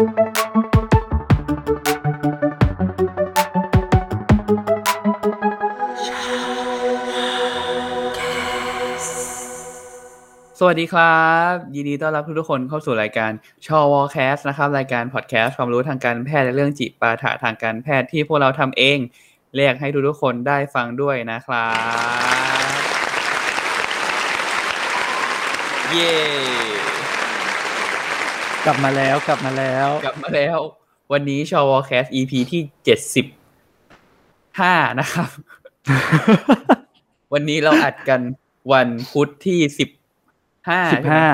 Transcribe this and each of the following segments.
สวัสดีครับ ยินดีต้อนรับทุกคนเข้าสู่รายการชอวอลแคสนะครับ รายการพอดแคสต์ความรู้ทางการแพทย์และเรื่องจิปาถะทางการแพทย์ที่พวกเราทำเองเรียกให้ทุกๆคนได้ฟังด้วยนะครับ เย้ กลับมาแล้วกลับมาแล้ว กลับมาแล้ว วันนี้ชอวอลแคส EP ที่เจ็ดสิบห้านะครับ วันนี้เราอัดกันวันพุธที่สิบห้าสิบห้า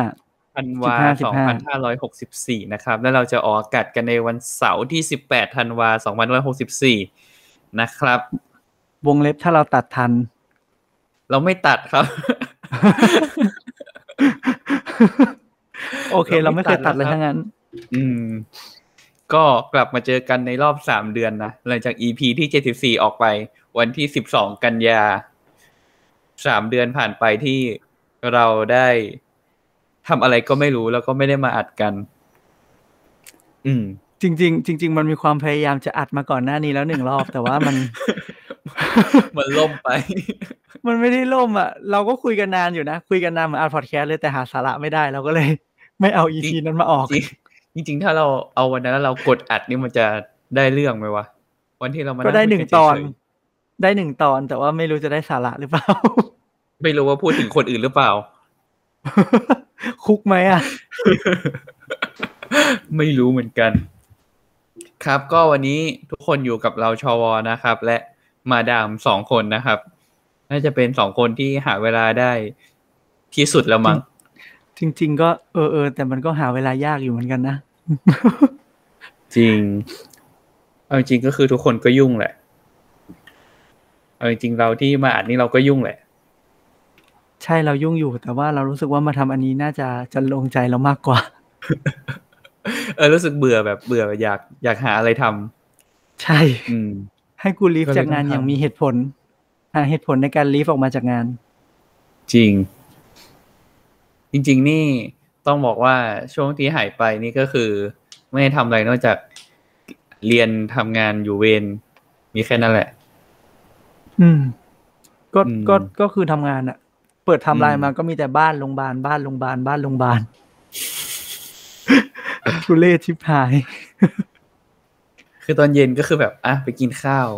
ธันวา15สองพันห้าร้อยหกสิบสี่นะครับ แล้วเราจะออกอากาศกันในวันเสาร์ที่สิบแปดธันวาสองพันร้อยหกสิบสี่นะครับ วงเล็บถ้าเราตัดทัน เราไม่ตัดครับ โอเค เราไม่เคยตัดเลยทั้งนั้น อืม ก็กลับมาเจอกันในรอบสามเดือนนะ หลังจาก EP ที่เจ็ดสิบสี่ออกไป วันที่สิบสองกันยา สามเดือนผ่านไปที่เราได้ทำอะไรก็ไม่รู้แล้วก็ไม่ได้มาอัดกัน อืม จริง ๆ จริง ๆ มันมีความพยายามจะอัดมาก่อนหน้านี้แล้วหนึ่งรอบ แต่ว่ามัน มันล่มไป มันไม่ได้ล่มอะ เราก็คุยกันนานอยู่นะ คุยกันนานเหมือนอัดพอดแคสต์เลยแต่หาสาระไม่ได้เราก็เลย ไม่เอาอีจริพีงนั้นมาออกจริงจริงๆ ถ้าเราเอาวันนั้นแล้วเรากดอัดนี่มันจะได้เรื่องไหมวะ วันที่เรามาก็ได้หนึ่งคุยตอนเฉยได้หนึ่งตอนแต่ว่าไม่รู้จะได้สาระหรือเปล่าๆไม่รู้ว่าพูดถึงคนอื่นหรือเปล่า คุกไหมอะ ไม่รู้เหมือนกัน ครับก็วันนี้ทุกคนอยู่กับเราชวนะครับ และมาดามสองคนนะครับ น่าจะเป็นสองคนที่หาเวลาได้ที่สุดแล้วมั้ง จริง ๆ ก็เออเออแต่มันก็หาเวลายากอยู่เหมือนกันนะ จริง เอาจริงก็คือทุกคนก็ยุ่งแหละ เอาจริงเราที่มาอัดนี่เราก็ยุ่งแหละ ใช่เรายุ่งอยู่ แต่ว่าเรารู้สึกว่ามาทำอันนี้น่าจะจะลงใจเรามากกว่า เออรู้สึกเบื่อแบบเบื่ออยากอยากหาอะไรทำใช่ อืม ให้กูลีฟก็เลยจากงานต้องทำอย่างมีเหตุผลหาเหตุผลในการลีฟออกมาจากงาน จริง จริง ๆ นี่ต้องบอกว่าช่วงที่หายไปนี่ก็คือ ไม่ได้ทำอะไรนอกจากเรียนทำงานอยู่เวรมีแค่นั้นแหละ อืม ก็อืมก็ก็คือทำงานอะเปิดไทำลายอืมมาก็มีแต่บ้านโรงพยาบาลบ้านโรงพยาบาลบ้านโรงพยาบาลทุเรศชิบหาย คือตอนเย็นก็คือแบบอะไปกินข้าว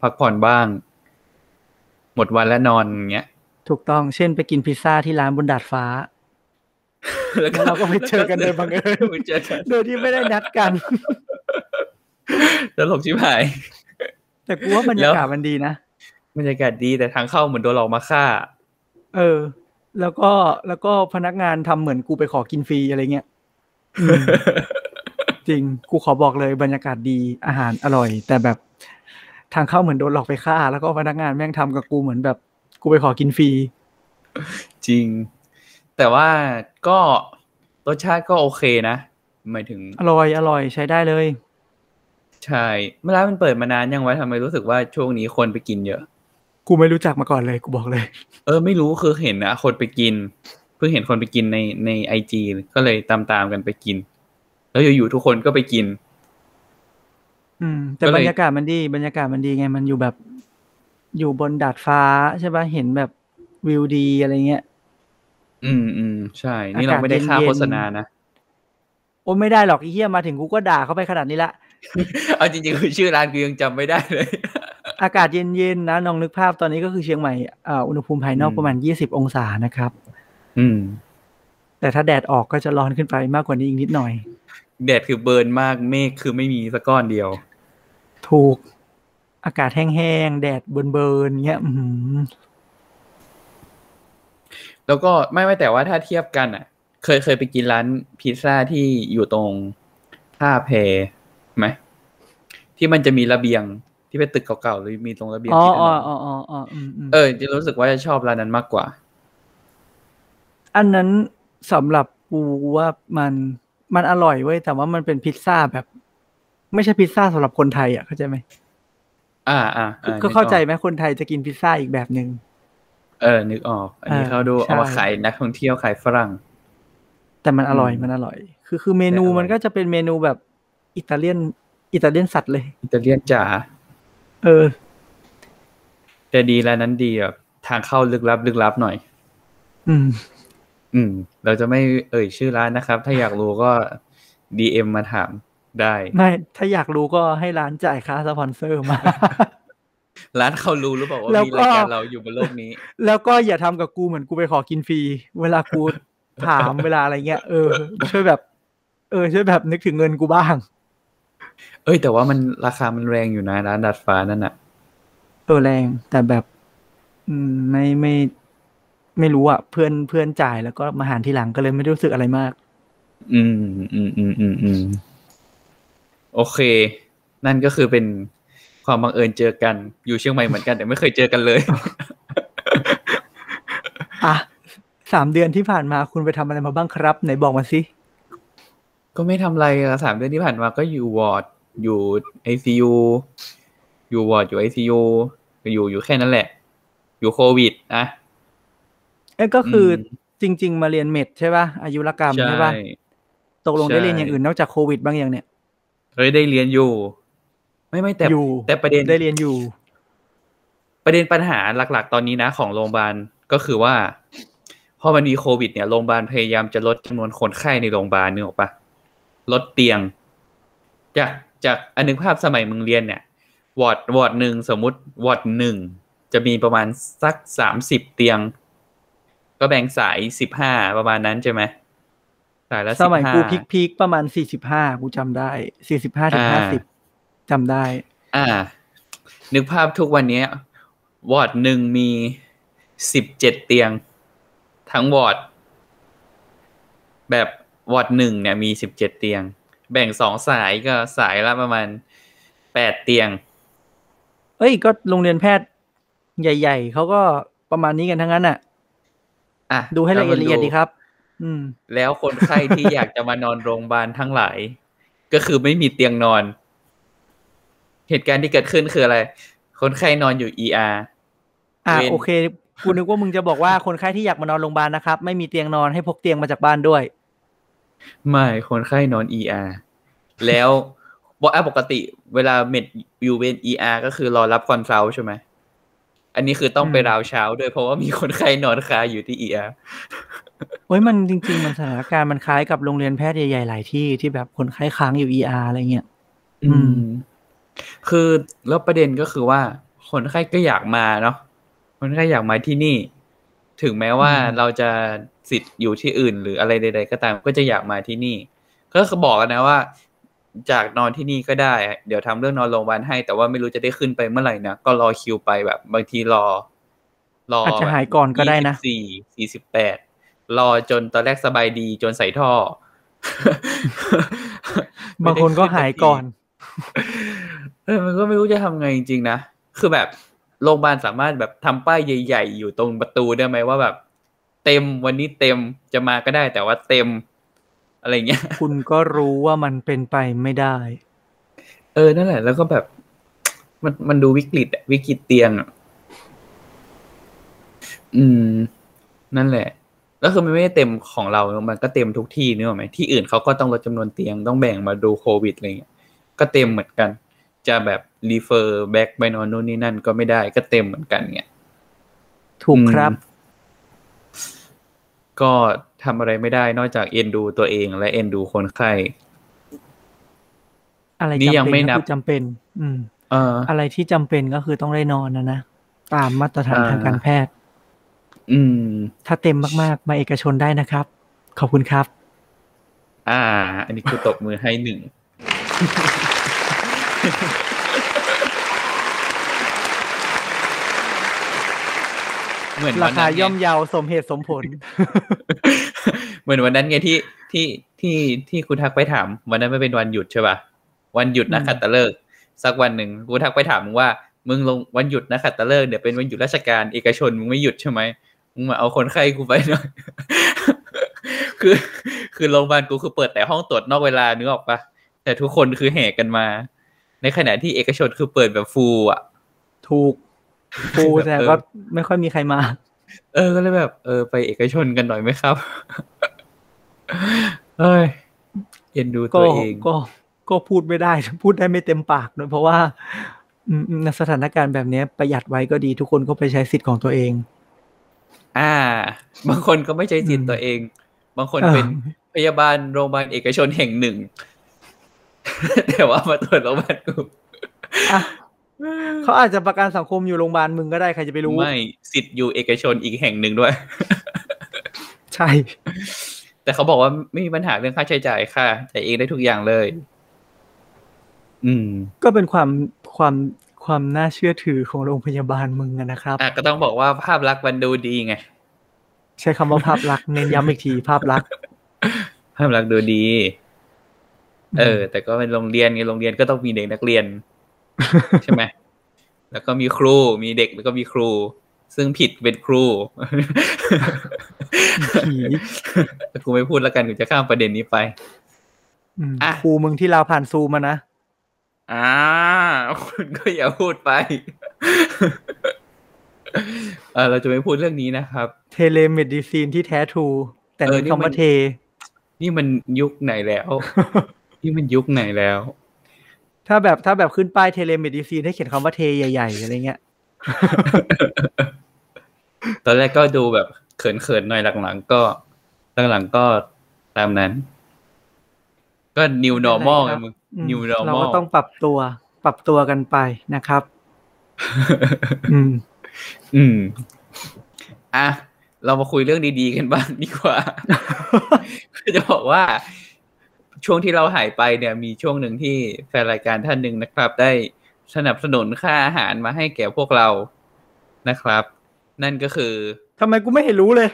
พักผ่อนบ้าง หมดวันแล้วนอนอย่างเงี้ย ถูกต้องเช่นไปกินพิซซ่าที่ร้านบนดาดฟ้า แล้วเราก็ไปเจอกันโดยบังเอิญไปเจอกันโดยที่ไม่ได้นัดกันตลกชิบหาย แต่กูว่าบรรยากาศมันดีนะบรรยากาศดีแต่ทางเข้าเหมือนโดนหลอกมาฆ่า เออ แล้วก็แล้วก็พนักงานทำเหมือนกูไปขอกินฟรีอะไรเงี้ยอืมจริง กูขอบอกเลยบรรยากาศดีอาหารอร่อย แต่แบบทางเข้าเหมือนโดนหลอกไปฆ่า แล้วก็พนักงานแม่งทำกับกูเหมือนแบบ กูไปขอกินฟรีจริง แต่ว่าก็รสชาติก็โอเคนะหมายถึง อร่อย อร่อยใช้ได้เลย ใช่เมื่อร้านมันเปิดมานานยังไว้ทำไมรู้สึกว่าช่วงนี้คนไปกินเยอะ กูไม่รู้จักมาก่อนเลยกูบอกเลย เออไม่รู้คือเห็นนะคนไปกิน เพิ่งเห็นคนไปกินในในไอจีก็เลยตามตามๆกันไปกิน แล้วอยู่ๆทุกคนก็ไปกิน อืม แต่ก็เลยบรรยากาศมันดีบรรยากาศมันดีไงมันอยู่แบบ อยู่บนดาดฟ้าใช่ปะเห็นแบบวิวดีอะไรเงี้ย อืมอืมใช่ นี่เราอากาศไม่ได้ค่าเย็นๆโฆษณานะ โอ้ไม่ได้หรอกไอ้เหี้ยมาถึงกูก็ด่าเขาไปขนาดนี้ละ เอาจริงๆคือชื่อร้านกูยังจำไม่ได้เลย อากาศเย็นๆนะลองนึกภาพตอนนี้ก็คือเชียงใหม่อ่าอุณหภูมิภายนอกอืมประมาณยี่สิบองศานะครับ อืม แต่ถ้าแดดออกก็จะร้อนขึ้นไปมากกว่านี้อีกนิดหน่อย แดดคือเบิร์นมากเมฆคือไม่มีสักก้อนเดียว ถูกอากาศแห้งๆแดดเบิร์นๆเงี้ยอือหือ แล้วก็ไม่ไม่แต่ว่าถ้าเทียบกันอะ เคยเคยไปกินร้านพิซซ่าที่อยู่ตรงท่าแพไหมที่มันจะมีระเบียงที่เป็นตึกเก่าๆหรือมีตรงระเบียงอ๋อที่ถนอ๋อนอ๋ออ๋ออ๋ออืมอืมเออจะรู้สึกว่าจะชอบร้านนั้นมากกว่า อันนั้นสำหรับกูว่ามันมันอร่อยเว้ยแต่ว่ามันเป็นพิซซ่าแบบ ไม่ใช่พิซซ่าสำหรับคนไทยอะเข้าใจไหมอ่าอ่าอ่ก็เข้าใจนึกอไหมคนไทยจะกินพิซซ่าอีกแบบหนึ่งอก เออ นึกออก อันนี้เออเขาดูใช่เอามาขายนักท่องเที่ยวขายฝรั่ง แต่มันอร่อยอืมมันอร่อย คือคือเมนูแต่อร่อยมันก็จะเป็นเมนูแบบอิตาเลียน อิตาเลียนสัตว์เลย อิตาเลียนจ๋า เออ แต่ดีแล้วนั้นดีแบบทางเข้าลึกลับ ลึกลับหน่อย อืม อืม เราจะไม่เอ่ยชื่อร้านนะครับ ถ้าอยากรู้ก็ดีเอ็มมาถามได้ ไม่ ถ้าอยากรู้ก็ให้ร้านจ่ายค่าสปอนเซอร์มา ร้านเขารู้หรือเปล่าว่าแล้วมีก็รายการเราอยู่บนโลกนี้ แล้วก็อย่าทำกับกูเหมือนกูไปขอกินฟรี เวลากูถามเวลาอะไรเงี้ย เออ ช่วยแบบ เออ ช่วยแบบนึกถึงเงินกูบ้าง เอ้ย แต่ว่ามันราคามันแรงอยู่นะร้านดัดฟ้านั่นน่ะเออแรง แต่แบบ อืมไม่ไม่ไม่รู้อะเพื่อนเพื่อนจ่ายแล้วก็มาหารทีหลังก็เลยไม่ได้รู้สึกอะไรมาก อืมอืมอืมอืมอืมโอเค นั่นก็คือเป็น ความบังเอิญเจอกัน อยู่เชียงใหม่เหมือนกันแต่ไม่เคยเจอกันเลยอะสามเดือนที่ผ่านมาคุณไปทำอะไรมาบ้างครับ ไหนบอกมาสิก็ไม่ทำอะไรอะสามเดือนที่ผ่านมาก็อยู่วอร์ดอยู่ไอซียูอยู่วอร์ดอยู่ไอซียูอยู่อยู่แค่นั้นแหละ อยู่โควิดนะเอ้ยก็คืออมจริง ๆ มาเรียน med ใช่ป่ะอายุรกรรมใช่ใช่ป่ะตกลงได้ใช่เรียนอย่างอื่นนอกจากโควิดบ้างยังเนี่ยเฮ้ยได้เรียนอยู่ ไม่ไม่แต่อยู่แต่ประเด็นได้เรียนอยู่ ประเด็นปัญหาหลัก ๆ ตอนนี้นะ ของโรงพยาบาลก็คือว่าพอมันมีโควิดเนี่ยโรงพยาบาลพยายามจะลดจำนวนคนไข้ในโรงพยาบาลนึกออกปะลดเตียง จากจากอันนึกภาพสมัยมึงเรียนเนี่ย ward ward หนึ่งสมมุติวอร์ดหนึ่งจะมีประมาณสักสามสิบเตียง ก็แบ่งสายสิบห้าประมาณนั้นใช่ไหมสายละสสิบมัยห้ากู peak ๆประมาณสี่สิบห้ากูจำได้สี่สิบห้าถึงห้าอ่าสิบ จำได้ อ่า นึกภาพทุกวันเนี้ยวอร์ดหนึ่งมีสิบเจ็ดเตียง ทั้งวอร์ด แบบวอร์ดหนึ่งเนี่ยมีสิบเจ็ดเตียง แบ่งสองสายก็สายละประมาณแปดเตียง เอ้ย ก็โรงเรียนแพทย์ใหญ่ ๆ เขาก็ประมาณนี้กันทั้งนั้นอะ อะ ดูให้ละเอียดแวละมันเอียดดีครับ อืม แล้วคนไข้ที่อยากจะมานอนโรงพยาบาลทั้งหลาย ก็คือไม่มีเตียงนอน เหตุการณ์ที่เกิดขึ้นคืออะไร คนไข้นอนอยู่ ER อ่าเวรโอเคกูนึกว่ามึงจะบอกว่าคนไข้ที่อยากมานอนโรงพยาบาลนะครับ ไม่มีเตียงนอนให้พกเตียงมาจากบ้านด้วย ไม่คนไข้นอน ER แล้วบอกอะปกติเวลา med อยู่เวร ER ก็คือรอรับ consult ใช่ไหมอันนี้คือต้องไปอืมราวเช้าด้วยเพราะว่ามีคนไข้นอนคาอยู่ที่ ER เฮ้ยมันจริง ๆ มันสถานการณ์มันคล้ายกับโรงเรียนแพทย์ใหญ่ๆหลายที่ที่แบบคนไข้ค้างอยู่ ER อะไรเงี้ยอืม คือแล้วประเด็นก็คือว่า คนไข้ก็อยากมาเนาะคนไข้อยากมาที่นี่ ถึงแม้ว่าอืมเราจะสิทธิ์อยู่ที่อื่น หรืออะไรใด ๆ ก็ตามก็จะอยากมาที่นี่ ก็คือบอกกันนะว่า จากนอนที่นี่ก็ได้ เดี๋ยวทำเรื่องนอนโรงพยาบาลให้ แต่ว่าไม่รู้จะได้ขึ้นไปเมื่อไหร่นะก็รอคิวไปแบบ บางทีรอ รออาจจะหายก่อนก็ได้นะสี่สี่สิบแปดรอจนตอนแรกสบายดีจนใส่ท่อ บางคนก็หายก่อน เออมันก็ไม่รู้จะทำไงจริงๆนะ คือแบบโรงพยาบาลสามารถแบบทำป้ายใหญ่ๆ อยู่ตรงประตูได้ไหมว่าแบบ เต็มวันนี้เต็มจะมาก็ได้ แต่ว่าเต็ม อะไรเงี้ย คุณก็รู้ว่ามันเป็นไปไม่ได้ เออนั่นแหละ แล้วก็แบบ มันมันดูวิกฤตอะวิกฤตเตียงอะอืม นั่นแหละแล้วคือมันไม่ได้เต็มของเรา มันก็เต็มทุกที่นึกออกไหมที่อื่นเขาก็ต้องลดจำนวนเตียงต้องแบ่งมาดูโควิดอะไรเงี้ยก็เต็มเหมือนกัน จะแบบ refer back ไปนอนนู่นนี่นั่นก็ไม่ได้ก็เต็มเหมือนกันเงี้ยถูกครับอืมก็ทำอะไรไม่ได้นอกจากเอ็นดูตัวเอง และเอ็นดูคนไข้อะไรนี่จำยังเป็ไม่นนัก็บคือจำเป็น อืมเอออะไรที่จำเป็นก็คือต้องได้นอนนะนะ ตามมาตรฐานอ่าทางการแพทย์ อืม ถ้าเต็มมากๆ มาเอกชนได้นะครับ ขอบคุณครับ อ่า อันนี้คือตบมือให้หนึ่ง เหมือนราวันคานั้นไงย่อมเยาวสมเหตุสมผล เหมือนวันนั้นไงที่ที่ที่ที่คุณทักไปถาม วันนั้นไม่เป็นวันหยุดใช่ป่ะวันหยุดนะอืมขัตฤกษ์สักวันหนึ่งกูทักไปถามมึงว่ามึงลงวันหยุดนะขัตฤกษ์เดี๋ยวเป็นวันหยุดราชการเอกชนมึงไม่หยุดใช่ไหมมึงมาเอาคนไข้กูไปหน่อยคือ คือโรงพยาบาลกูคือเปิดแต่ห้องตรวจนอกเวลานึกออกปะแต่ทุกคนคือแห่กันมา ในขณะที่เอกชนคือเปิดแบบฟูลอะ ถูกฟูแต่เออก็ไม่ค่อยมีใครมา เออก็เลยแบบ เออ ไปเอกชนกันหน่อยไหมครับเอ้ยเอ็นดูก็ตัวเองก็ก็พูดไม่ได้ พูดได้ไม่เต็มปากด้วยเพราะว่าอืมในสถานการณ์แบบเนี้ยประหยัดไว้ก็ดีทุกคนก็ไปใช้สิทธิ์ของตัวเอง อ่า บางคนก็ไม่ใช่จิตอืมตัวเอง บางคนเออเป็นพยาบาลโรงพยาบาลเอกชนแห่งหนึ่ง แต่ว่ามาตรวจโรงพยาบาลกูอะเขาอาจจะประกันสังคมอยู่โรงพยาบาลมึงก็ได้ใครจะไปรู้ ไม่สิทธิ์อยู่เอกชนอีกแห่งหนึ่งด้วย ใช่ แต่เขาบอกว่าไม่มีปัญหาเรื่องค่าใช้จ่ายค่ะจ่ายเองได้ทุกอย่างเลย อืม ก็เป็นความความความน่าเชื่อถือของโรงพยาบาลมึงอะนะครับอะก็ต้องบอกว่าภาพลักษณ์มันดูดีไง ใช้คำว่าภาพลักษณ์เน้นย้ำอีกทีภาพลักษณ์ภาพลักษณ์ดูดี เออ แต่ก็เป็นโรงเรียนไงโรงเรียนก็ต้องมีเด็กนักเรียน ใช่ไหมแล้วก็มีครู มีเด็กแล้วก็มีครู ซึ่งผิดเป็นครูผีแต่กูไม่พูดแล้วกันกูจะข้ามประเด็นนี้ไปอืมอะครูมึงที่เราผ่านซูมมานะอ่าคุณก็อย่าพูดไปเออเราจะไม่พูดเรื่องนี้นะครับ เทเลเมดิซีนที่แท้ทรู แต่เออในนี่มันคำว่าเท นี่มันยุคไหนแล้ว นี่มันยุคไหนแล้ว ถ้าแบบถ้าแบบขึ้นป้ายเทเลเมดิซีนให้เขียนคำว่าเทใหญ่ๆอะไรเงี้ย ตอนแรกก็ดูแบบเขินๆหน่อยหลังๆก็หลังๆก็ตามนั้น ก็ new normal ไงมึงอืม new เรา normal ก็ต้องปรับตัว ปรับตัวกันไปนะครับ อืม อืม อะเรามาคุยเรื่องดีๆกันบ้างดีกว่าคือจะบอกว่า ช่วงที่เราหายไปเนี่ยมีช่วงหนึ่งที่แฟนรายการท่านหนึ่งนะครับ ได้สนับสนุนค่าอาหารมาให้แก่พวกเรานะครับ นั่นก็คือทำไมกูไม่เห็นรู้เลย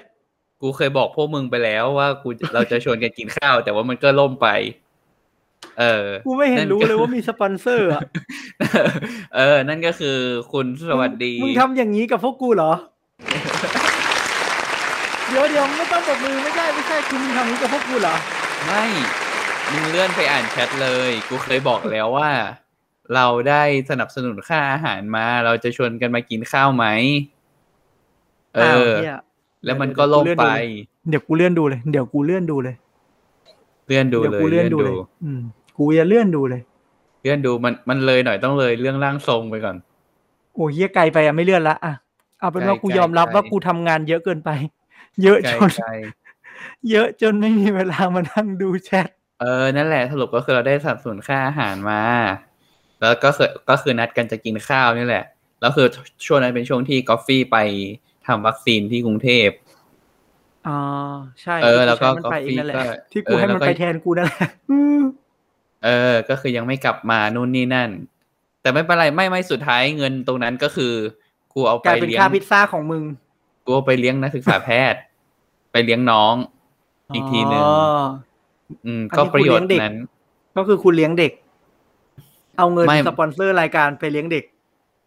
กูเคยบอกพวกมึงไปแล้วว่ากูเราจะชวนกันกินข้าว แต่ว่ามันก็ล่มไป เออ กูไม่เห็นรู้นั่นก็เลยว่ามีสปอนเซอร์อะเออ นั่นก็คือคุณสวัสดีมึงทำอย่างนี้กับพวกกูเหรอเดี๋ยวเดี๋ยวไม่ต้องบอกมือไม่ใช่ไม่ใช่คือมึงทำอย่างนี้กับพวกกูเหรอไม่ มึงเลื่อนไปอ่านแชทเลย กูเคยบอกแล้วว่า เราได้สนับสนุนค่าอาหารมา เราจะชวนกันมากินข้าวไหม เออ้าวอเหี้ยแล้วมันก็ล่มไป เดี๋ยวกูเลื่อนดูเลย เดี๋ยวกูเลื่อนดูเลย เลื่อนดูเดี๋ยวเลยกูเลื่อนดูเลย อืม กูจะเลื่อนดูเลย เลื่อนดูมันมันเลยหน่อยต้องเลยเรื่องร่างทรงไปก่อน โอ้ยเหี้ยไกลไปอะไม่เลื่อนละอะ เอาเป็นว่าไกลกูยอมรับไกลว่ากูทำงานเยอะเกินไป เยอะไกลจนไกลเยอะจนไม่มีเวลามานั่งดูแชท เออ นั่นแหละสรุปก็คือเราได้สนับสนุนค่าอาหารมา แล้วก็คือก็คือนัดกันจะกินข้าวนี่แหละ แล้วคือช่วงนั้นเป็นช่วงที่กอฟฟี่ไปทำวัคซีนที่กรุงเทพอ๋อใช่เออ แล้วก็ที่กูใช้มันไปเองนั่นแหละ Coffee ก็ที่กูให้เออแล้วมันก็ไปแทนกูนั่นแหละอืมเออ ก็คือยังไม่กลับมานู่นนี่นั่น แต่ไม่เป็นไรไม่ไม่สุดท้ายเงินตรงนั้นก็คือกูเอากไปลายเป็นเลี้ยงค่าพิซซ่าของมึงกูเอาไปเลี้ยงนักศึกษาแพทย์ ไปเลี้ยงน้องอีกทีหนึ่ง อ๋ออืมอันนี้ก็ประโยชกูน์เลี้ยงเด็กนั้น ก็คือคุณเลี้ยงเด็ก เอาเงินไม่สปอนเซอร์รายการไปเลี้ยงเด็ก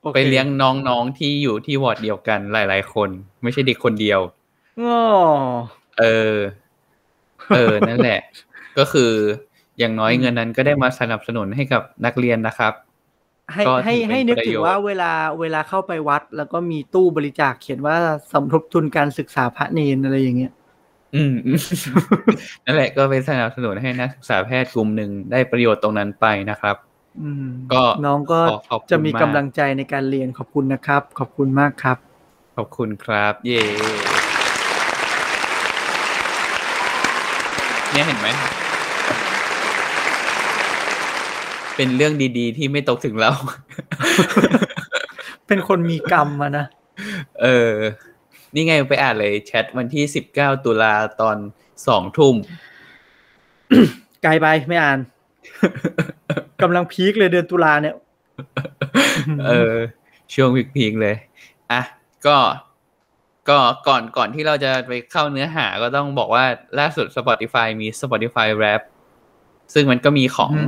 โอคไปเลี้ยงน้องๆที่อยู่ที่วอร์ดเดียวกันหลาย ๆ คน ไม่ใช่เด็กคนเดียวอ๋อเออ เออ นั่นแหละ ก็คืออย่างน้อยเงินนั้นก็ได้มาสนับสนุนให้กับนักเรียนนะครับ ให้ก็ให้ถือเป็นให้นึกประถึโยงชน์ว่าเวลาเวลาเข้าไปวัด แล้วก็มีตู้บริจาคเขียนว่าสมทบทุนการศึกษาพระเนนอะไรอย่างเงี้ย อืมอืมนั่นแหละก็เป็นสนับสนุนให้นักศึกษาแพทย์กลุ่มหนึ่งได้ประโยชน์ตรงนั้นไปนะครับอืมก็น้องก็ขอขอบคุณจะมีมากกำลังใจในการเรียนขอบคุณนะครับ ขอบคุณมากครับ ขอบคุณครับ เย่เนี่ยเห็นไหม เป็นเรื่องดีๆ ที่ไม่ตกถึงเรา เป็นคนมีกรรมมานะ เออ นี่ไงไปอ่านเลยแชทวันที่สิบเก้าตุลาตอนสองทุ่มไกลไปไม่อ่านกำลังพีคเลยเดือนตุลาเนี่ย เออ ช่วงพีคๆเลย อะ ก็ ก็ก่อนก่อนที่เราจะไปเข้าเนื้อหาก็ต้องบอกว่าล่าสุด Spotify มี Spotify Rap ซึ่งมันก็มีของอือฮึ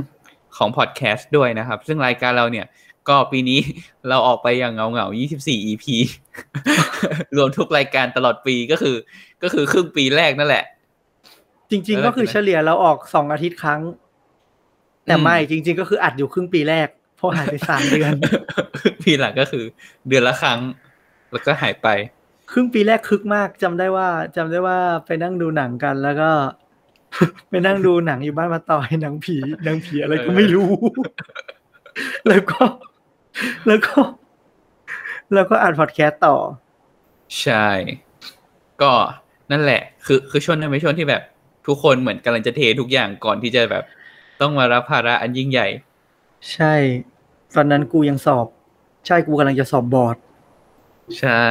ของพอดแคสต์ด้วยนะครับ ซึ่งรายการเราเนี่ย ก็ปีนี้เราออกไปอย่างเงาเงาๆ24 EP รวมทุกรายการตลอดปีก็คือ ก็คือครึ่งปีแรกนั่นแหละ จริงเออๆก็คือเฉลี่ยเราออกสองอาทิตย์ครั้ง แต่อืมไม่จริง ๆ ก็คืออัดอยู่ครึ่งปีแรกเพราะหายไปสามเดือน ปีหลังก็คือ เดือนละครั้ง แล้วก็หายไป ครึ่งปีแรกคึกมากจำได้ว่าจำได้ว่าไปนั่งดูหนังกันแล้วก็ไปนั่งดูหนังอยู่บ้านมาต่อยหนังผีหนังผีอะไรก็ไม่รู้ แล้วก็ แล้วก็ แล้วก็อ่านพอดแคสต์ต่อ ใช่ ก็นั่นแหละ คือคือช่วงนั้นเป็นช่วงที่แบบ ทุกคนเหมือนกำลังจะเททุกอย่างก่อนที่จะแบบ ต้องมารับภาระอันยิ่งใหญ่ ใช่ ตอนนั้นกูยังสอบ ใช่กูกำลังจะสอบบอร์ด ใช่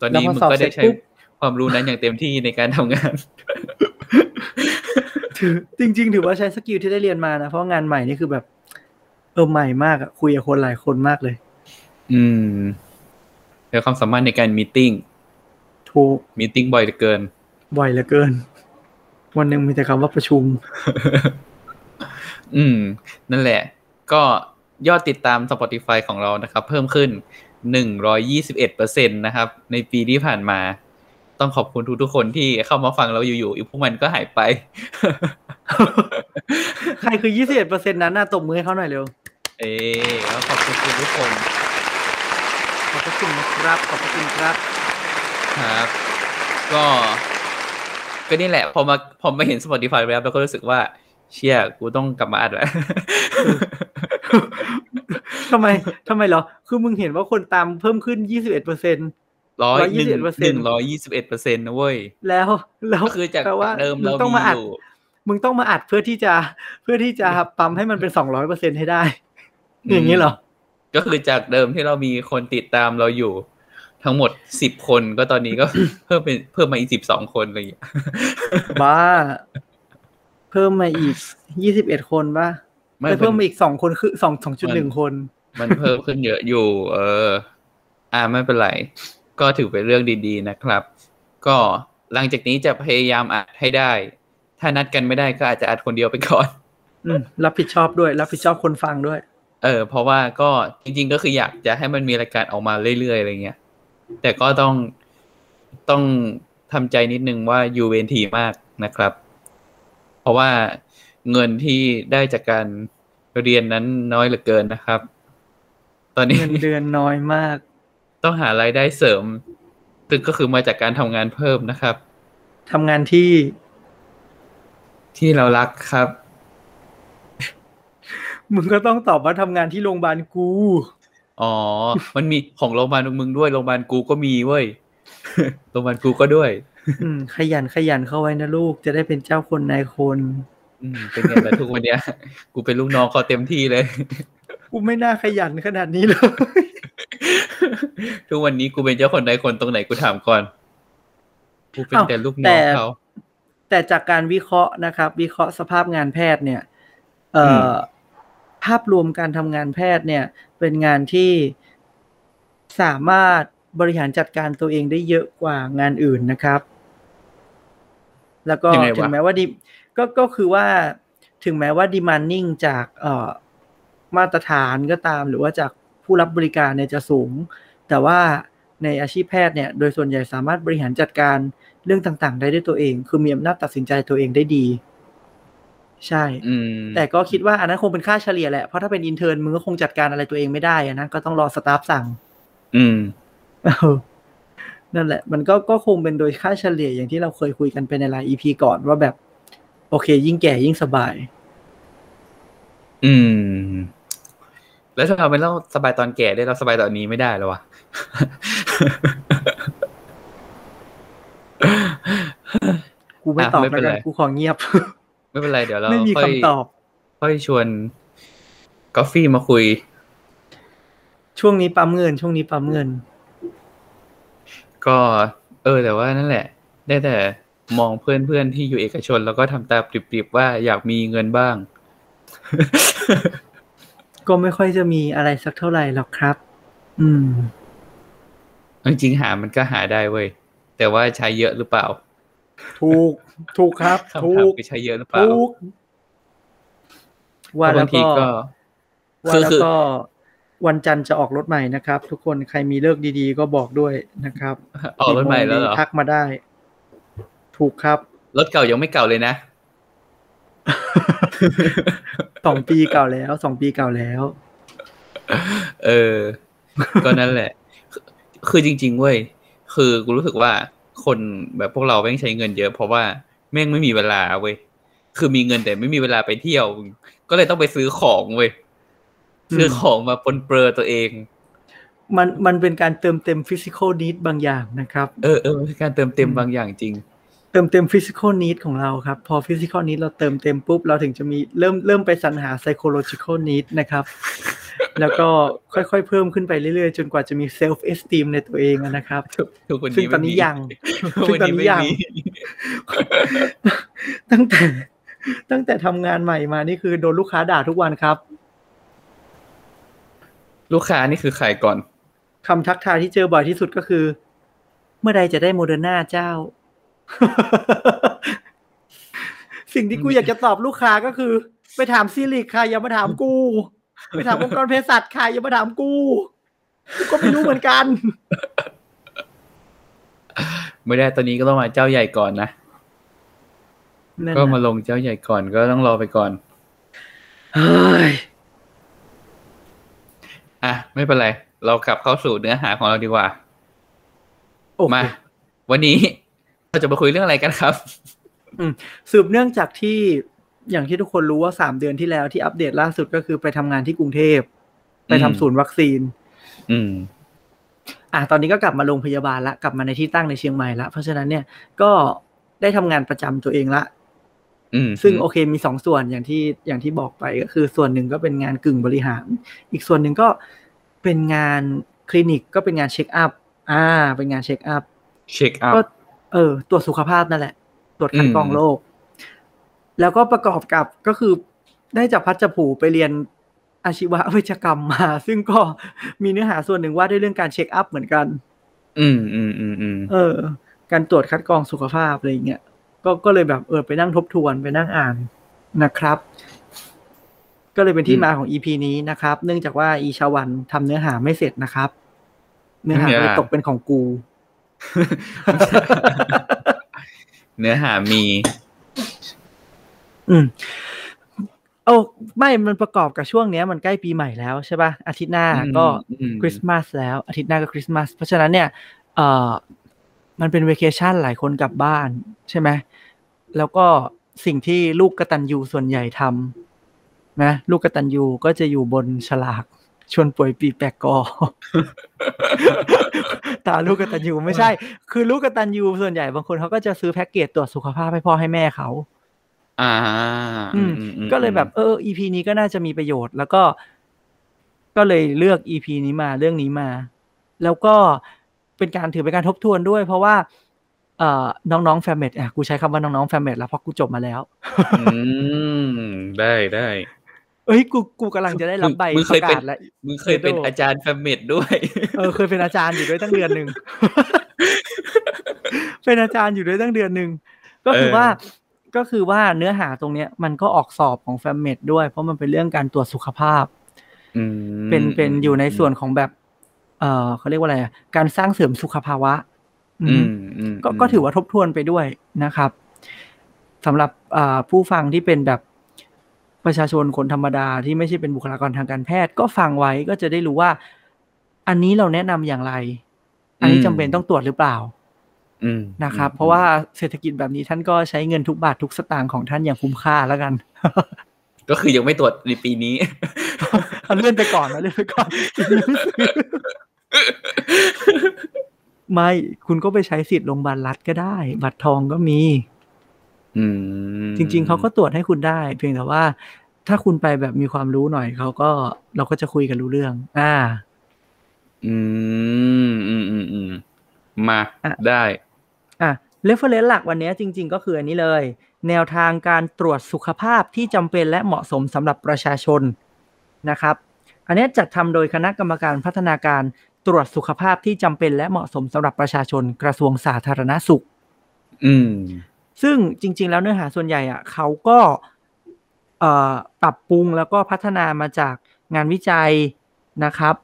ตอนนี้แล้วพอมึงสอบก็ได้เสร็ใช้จปุ๊บความรู้นั้นอย่างเต็มที่ในการทำงานถือจริง ๆ ถือว่าใช้ skill ที่ได้เรียนมานะ เพราะงานใหม่นี่คือแบบ เออใหม่มากอะคุยกับคนหลายคนมากเลย อืมแล้วความสามารถในการ meeting ถูก meeting บ่อยเหลือเกิน บ่อยเหลือเกิน วันหนึ่งมีแต่คำว่าประชุม อืม นั่นแหละ ก็ยอดติดตาม Spotify ของเรานะครับ เพิ่มขึ้น 121%นะครับ ในปีที่ผ่านมา ต้องขอบคุณทุกๆคนที่เข้ามาฟังเราอยู่ๆอีกพวกมันก็หายไป ใครคือยี่สิบเอ็ดเปอร์เซ็นต์นั้นน่ะตบมือให้เขาหน่อยเร็ว เอ๊แล้วขอบคุณทุกคน ขอบพระคุณนะครับ ขอบพระคุณครับ ครับ ก็ก็นี่แหละ พอมาพอมาเห็น Spotify แล้วเราก็รู้สึกว่า เชี่ยกูต้องกลับมาอัดแล้วทำไมทำไมเหรอ คือมึงเห็นว่าคนตามเพิ่มขึ้นยี่สิบเอ็ดเปอร์เซ็นต์ ร้อยหนึ่ง121%หนึ่งร้อยยี่สิบเอ็ดเปอร์เซ็นต์นะเว้ย แล้วแล้วก็คือจากแปลว่าเดิมมึงเราต้องมีมาอัดอยู่มึงต้องมาอัดเพื่อที่จะเพื่อที่จะปั๊มให้มันเป็นสองร้อยเปอร์เซ็นให้ได้ อย่างนี้เหรอ ก็คือจากเดิมที่เรามีคนติดตามเราอยู่ ทั้งหมดสิบคนก็ตอนนี้ก็เพิ่มเป็นเพิ่มมาอีกสิบสองคนอะไรอย่างเงี้ยบ้า เพิ่มมาอีกยี่สิบเอ็ดคนป่ะไม่เอ้ยเพิ่มมาอีกสองคนคือสองสองจุดหนึ่งคน มันเพิ่มขึ้นเยอะอยู่ เออ อ่าไม่เป็นไร ก็ถือเป็นเรื่องดีๆนะครับ ก็หลังจากนี้จะพยายามอัดให้ได้ ถ้านัดกันไม่ได้ก็อาจจะอัดคนเดียวไปก่อน อืมรับผิดชอบด้วย รับผิดชอบคนฟังด้วย เออ เพราะว่าก็จริง ๆ ก็คืออยากจะให้มันมีรายการออกมาเรื่อยๆอะไรเงี้ย แต่ก็ต้องต้องทำใจนิดนึงว่ายูเวนทีมากนะครับ เพราะว่าเงินที่ได้จากการเรียนนั้นน้อยเหลือเกินนะครับ ตอนนี้เงินเดือนน้อยมาก ต้องหารายได้เสริมซึ่งก็คือมาจากการทำงานเพิ่มนะครับทำงานที่ ที่เรารักครับ มึงก็ต้องตอบว่าทำงานที่โรงพยาบาลกู อ๋อ มันมีของโรงพยาบาลมึงด้วยโรงพยาบาลกูก็มีเว้ยโรงพยาบาลกูก็ด้วย อืม ขยันขยันเข้าไว้นะลูกจะได้เป็นเจ้าคนนายคน อืม เป็นไงล่ะทุกวันเนี้ย กูเป็นลูกน้องเขาเต็มที่เลย กูไม่น่าขยันขนาดนี้เลย ทุกวันนี้กูเป็นเจ้าคนใดคนตรงไหนกูถามก่อนกูเป็นอ้าวแต่ลูกน้องแต่เขาแต่จากการวิเคราะห์นะครับ วิเคราะห์สภาพงานแพทย์เนี่ย เอ่อือมภาพรวมการทำงานแพทย์เนี่ย เป็นงานที่สามารถบริหารจัดการตัวเองได้เยอะกว่างานอื่นนะครับ แล้วก็ยังไงวะถึงแม้ว่าดิก็ก็คือว่าถึงแม้ว่าดีมานนิ่งจากเอ่อมาตรฐานก็ตามหรือว่าจาก ผู้รับบริการเนี่ยจะสูง แต่ว่าในอาชีพแพทย์เนี่ยโดยส่วนใหญ่สามารถบริหารจัดการเรื่องต่างๆ ได้ด้วยตัวเอง คือมีอำนาจตัดสินใจตัวเองได้ดี ใช่อืมแต่ก็คิดว่าอันนั้นคงเป็นค่าเฉลี่ยแหละ เพราะถ้าเป็น intern มึงก็คงจัดการอะไรตัวเองไม่ได้อะนะก็ต้องรอ staff สั่ง อืมเออนั่นแหละ มันก็ก็คงเป็นโดยค่าเฉลี่ยอย่างที่เราเคยคุยกันไปในหลาย EP ก่อนว่าแบบ โอเค ยิ่งแก่ยิ่งสบาย อืม แล้วถ้าเราไม่ต้องสบายตอนแก่ได้เราสบายตอนนี้ไม่ได้แล้ววะกูไม่อะตอบไม่เป็แล้วนกันไรกูขอเงียบ ไม่เป็นไร เดี๋ยวเราไม่มีค่อยคำตอบ ค่อยชวนกาแฟมาคุย ช่วงนี้ปั๊มเงิน ช่วงนี้ปั๊มเงิน ก็ เออ แต่ว่านั่นแหละ ได้แต่มองเพื่อนเพื่อนๆที่อยู่เอกชน แล้วก็ทำตาปริบๆว่าอยากมีเงินบ้าง ก็ไม่ค่อยจะมีอะไรสักเท่าไหร่หรอกครับ อืม จริงๆหามันก็หาได้เว้ย แต่ว่าใช้เยอะหรือเปล่า ถูก ถูกครับคำถูถามกคือใช้เยอะหรือเปล่าถูกว่าเพระแล้บาวงทีก็ก็ว่าคือแล้วคือก็วันจันทร์จะออกรถใหม่นะครับ ทุกคนใครมีเลิกดีๆ ก็บอกด้วยนะครับ ออกรถใหม่แล้วเหรอทักมาได้ ถูกครับ รถเก่ายังไม่เก่าเลยนะ สองปีเก่าแล้วสองปีเก่าแล้ว เออ ก็นั่นแหละคือคือจริง ๆ เว้ย คือกูรู้สึกว่าคนแบบพวกเราแม่งใช้เงินเยอะ เพราะว่าแม่งไม่มีเวลาเว้ย คือมีเงินแต่ไม่มีเวลาไปเที่ยว ก็เลยต้องไปซื้อของเว้ย ซื้อของมาปรนเปรอตัวเอง มันมันเป็นการเติมเต็ม physical need บางอย่างนะครับ เออเออเป็นการเติมเต็มบางอย่างจริง เติมเต็ม physical need ของเราครับ พอ physical need เราเติมเต็มปุ๊บ เราถึงจะมีเริ่มเริ่มไปสรรหา psychological need นะครับ แล้วก็ค่อยๆเพิ่มขึ้นไปเรื่อยๆ จนกว่าจะมี self esteem ในตัวเองนะครับทุกวันซึ่งนี้ตอนนี้ยังทุกซึ่งวันตอนนี้นี้ไม่ยังมีตั้งแต่ ตั้งแต่ทำงานใหม่มานี่คือโดนลูกค้าด่าทุกวันครับ ลูกค้านี่คือใครก่อนคำทักทายที่เจอบ่อยที่สุดก็คือ เมื่อใดจะได้โมเดอร์นาเจ้า สิ่งที่กูอยากจะตอบลูกค้าก็คือ ไปถามซีริกค่ะอย่ามาถามกู ไปถามองค์กรเภสัชค่ะอย่ามาถามกูกูก็ไม่รู้เหมือนกัน ไม่ได้ตอนนี้ก็ต้องมาเจ้าใหญ่ก่อนนะนั่นก็น่ะมาลงเจ้าใหญ่ก่อนก็ต้องรอไปก่อนเฮ้ยอะไม่เป็นไร เรากลับเข้าสู่เนื้อหาของเราดีกว่าโอเคมา วันนี้ เราจะมาคุยเรื่องอะไรกันครับสืบเนื่องจากที่อย่างที่ทุกคนรู้ว่าสามเดือนที่แล้วที่อัปเดตล่าสุดก็คือไปทำงานที่กรุงเทพ ไปทำศูนย์วัคซีน อืม อะตอนนี้ก็กลับมาโรงพยาบาลละกลับมาในที่ตั้งในเชียงใหม่ละเพราะฉะนั้นเนี่ยก็ได้ทำงานประจำตัวเองละอืมซึ่งโอเคมีสองส่วนอย่างที่อย่างที่บอกไปก็คือส่วนหนึ่งก็เป็นงานกึ่งบริหาร อีกส่วนหนึ่งก็เป็นงานคลินิกก็เป็นงาน check up อ่า เป็นงาน check up check up ก็ เออตรวจสุขภาพนั่นแหละ ตรวจคัดกรองอืมโรคแล้วก็ประกอบกับก็คือได้จากพัชผูไปเรียนอาชีวะเวชกรรมมา ซึ่งก็มีเนื้อหาส่วนหนึ่งว่าด้วยเรื่องการเช็คอัพเหมือนกัน อืมอืมอืมอืมเออ การตรวจคัดกรองสุขภาพอะไรอย่างเงี้ยก็ก็เลยแบบเออไปนั่งทบทวนไปนั่งอ่านนะครับ ก็เลยเป็นที่มาของ EP นี้นะครับ เนื่องจากว่าอีชาวันทำเนื้อหาไม่เสร็จนะครับ เนื้อหาก็เลยตกเป็นของกู เนื้อหามี อืมโอ้ไม่มันประกอบกับช่วงเนี้ยมันใกล้ปีใหม่แล้วใช่ป่ะอาทิตย์หน้าก็อืมคริสต์มาสแล้ว อาทิตย์หน้าก็คริสต์มาสเพราะฉะนั้นเนี่ย เอ่อมันเป็นเวเคชั่นหลายคนกลับบ้าน ใช่ไหมแล้วก็สิ่งที่ลูกกตัญญูส่วนใหญ่ทำนะลูกกตัญญูก็จะอยู่บนฉลาก ชวนป่วยปีแปลกกอ ตาลูกกตัญญูไม่ใช่ คือลูกกตัญญูส่วนใหญ่บางคนเขาก็จะซื้อแพ็กเกจตรวจสุขภาพให้พ่อให้แม่เขาอ่า อืม ก็เลยแบบเออ EP นี้ก็น่าจะมีประโยชน์ แล้วก็ ก็เลยเลือก EP นี้มาเรื่องนี้มา แล้วก็เป็นการถือเป็นการทบทวนด้วย เพราะว่าเอ่อน้องๆ Fam Med อะกูใช้คำว่าน้องๆ Fam Med แล้วเพราะกูจบมาแล้ว อืม ได้ได้ เอ้ยกูกูกำลังจะได้รับใบมึงปเคยระเป็นกาศแล้วมึงเคยเป็นเดโดอาจารย์ Fam Med ด้วยเออเคยเป็นอาจารย์อยู่ด้วยตั้งเดือนหนึ่งเป็นอาจารย์อยู่ด้วยตั้งเดือนหนึ่งก็คือเออว่าก็คือว่าเนื้อหาตรงเนี้ยมันก็ออกสอบของ Fam Med ด้วย เพราะมันเป็นเรื่องการตรวจสุขภาพอืมเป็นเป็นอยู่ในส่วนของแบบ เอ่อเขาเรียกว่าอะไรอะการสร้างเสริมสุขภาวะอือืมมอืมก็ก็ถือว่าทบทวนไปด้วยนะครับสำหรับอ่าผู้ฟังที่เป็นแบบ ประชาชนคนธรรมดาที่ไม่ใช่เป็นบุคลากรทางการแพทย์ ก็ฟังไว้ก็จะได้รู้ว่า อันนี้เราแนะนำอย่างไร อันนี้จำเป็นต้องตรวจหรือเปล่าอืมนะครับ เพราะว่าเศรษฐกิจแบบนี้ท่านก็ใช้เงินทุกบาททุกสตางค์ของท่านอย่างคุ้มค่าแล้วกัน ก็คือยังไม่ตรวจในปีนี้เอาเลื่อนไปก่อนนะเลื่อนไปก่อนไม่คุณก็ไปใช้สิทธิ์โรงพยาบาลรัฐก็ได้ บัตรทองก็มีอืม จริง ๆเขาก็ตรวจให้คุณได้ เพียงแต่ว่า ถ้าคุณไปแบบมีความรู้หน่อยเขาก็เราก็จะคุยกันรู้เรื่อง อ่า อืมอืมอืมอืมมาอะได้ อะเรฟเฟอเรนซ์หลักวันนี้จริง ๆ ก็คืออันนี้เลย แนวทางการตรวจสุขภาพที่จำเป็นและเหมาะสมสำหรับประชาชนนะครับ อันนี้จัดทำโดยคณะกรรมการพัฒนาการตรวจสุขภาพที่จำเป็นและเหมาะสมสำหรับประชาชนกระทรวงสาธารณสุข อืม ซึ่งจริง ๆ แล้วเนื้อหาส่วนใหญ่อะเขาก็เอ่อปรับปรุงแล้วก็พัฒนามาจากงานวิจัยนะครับ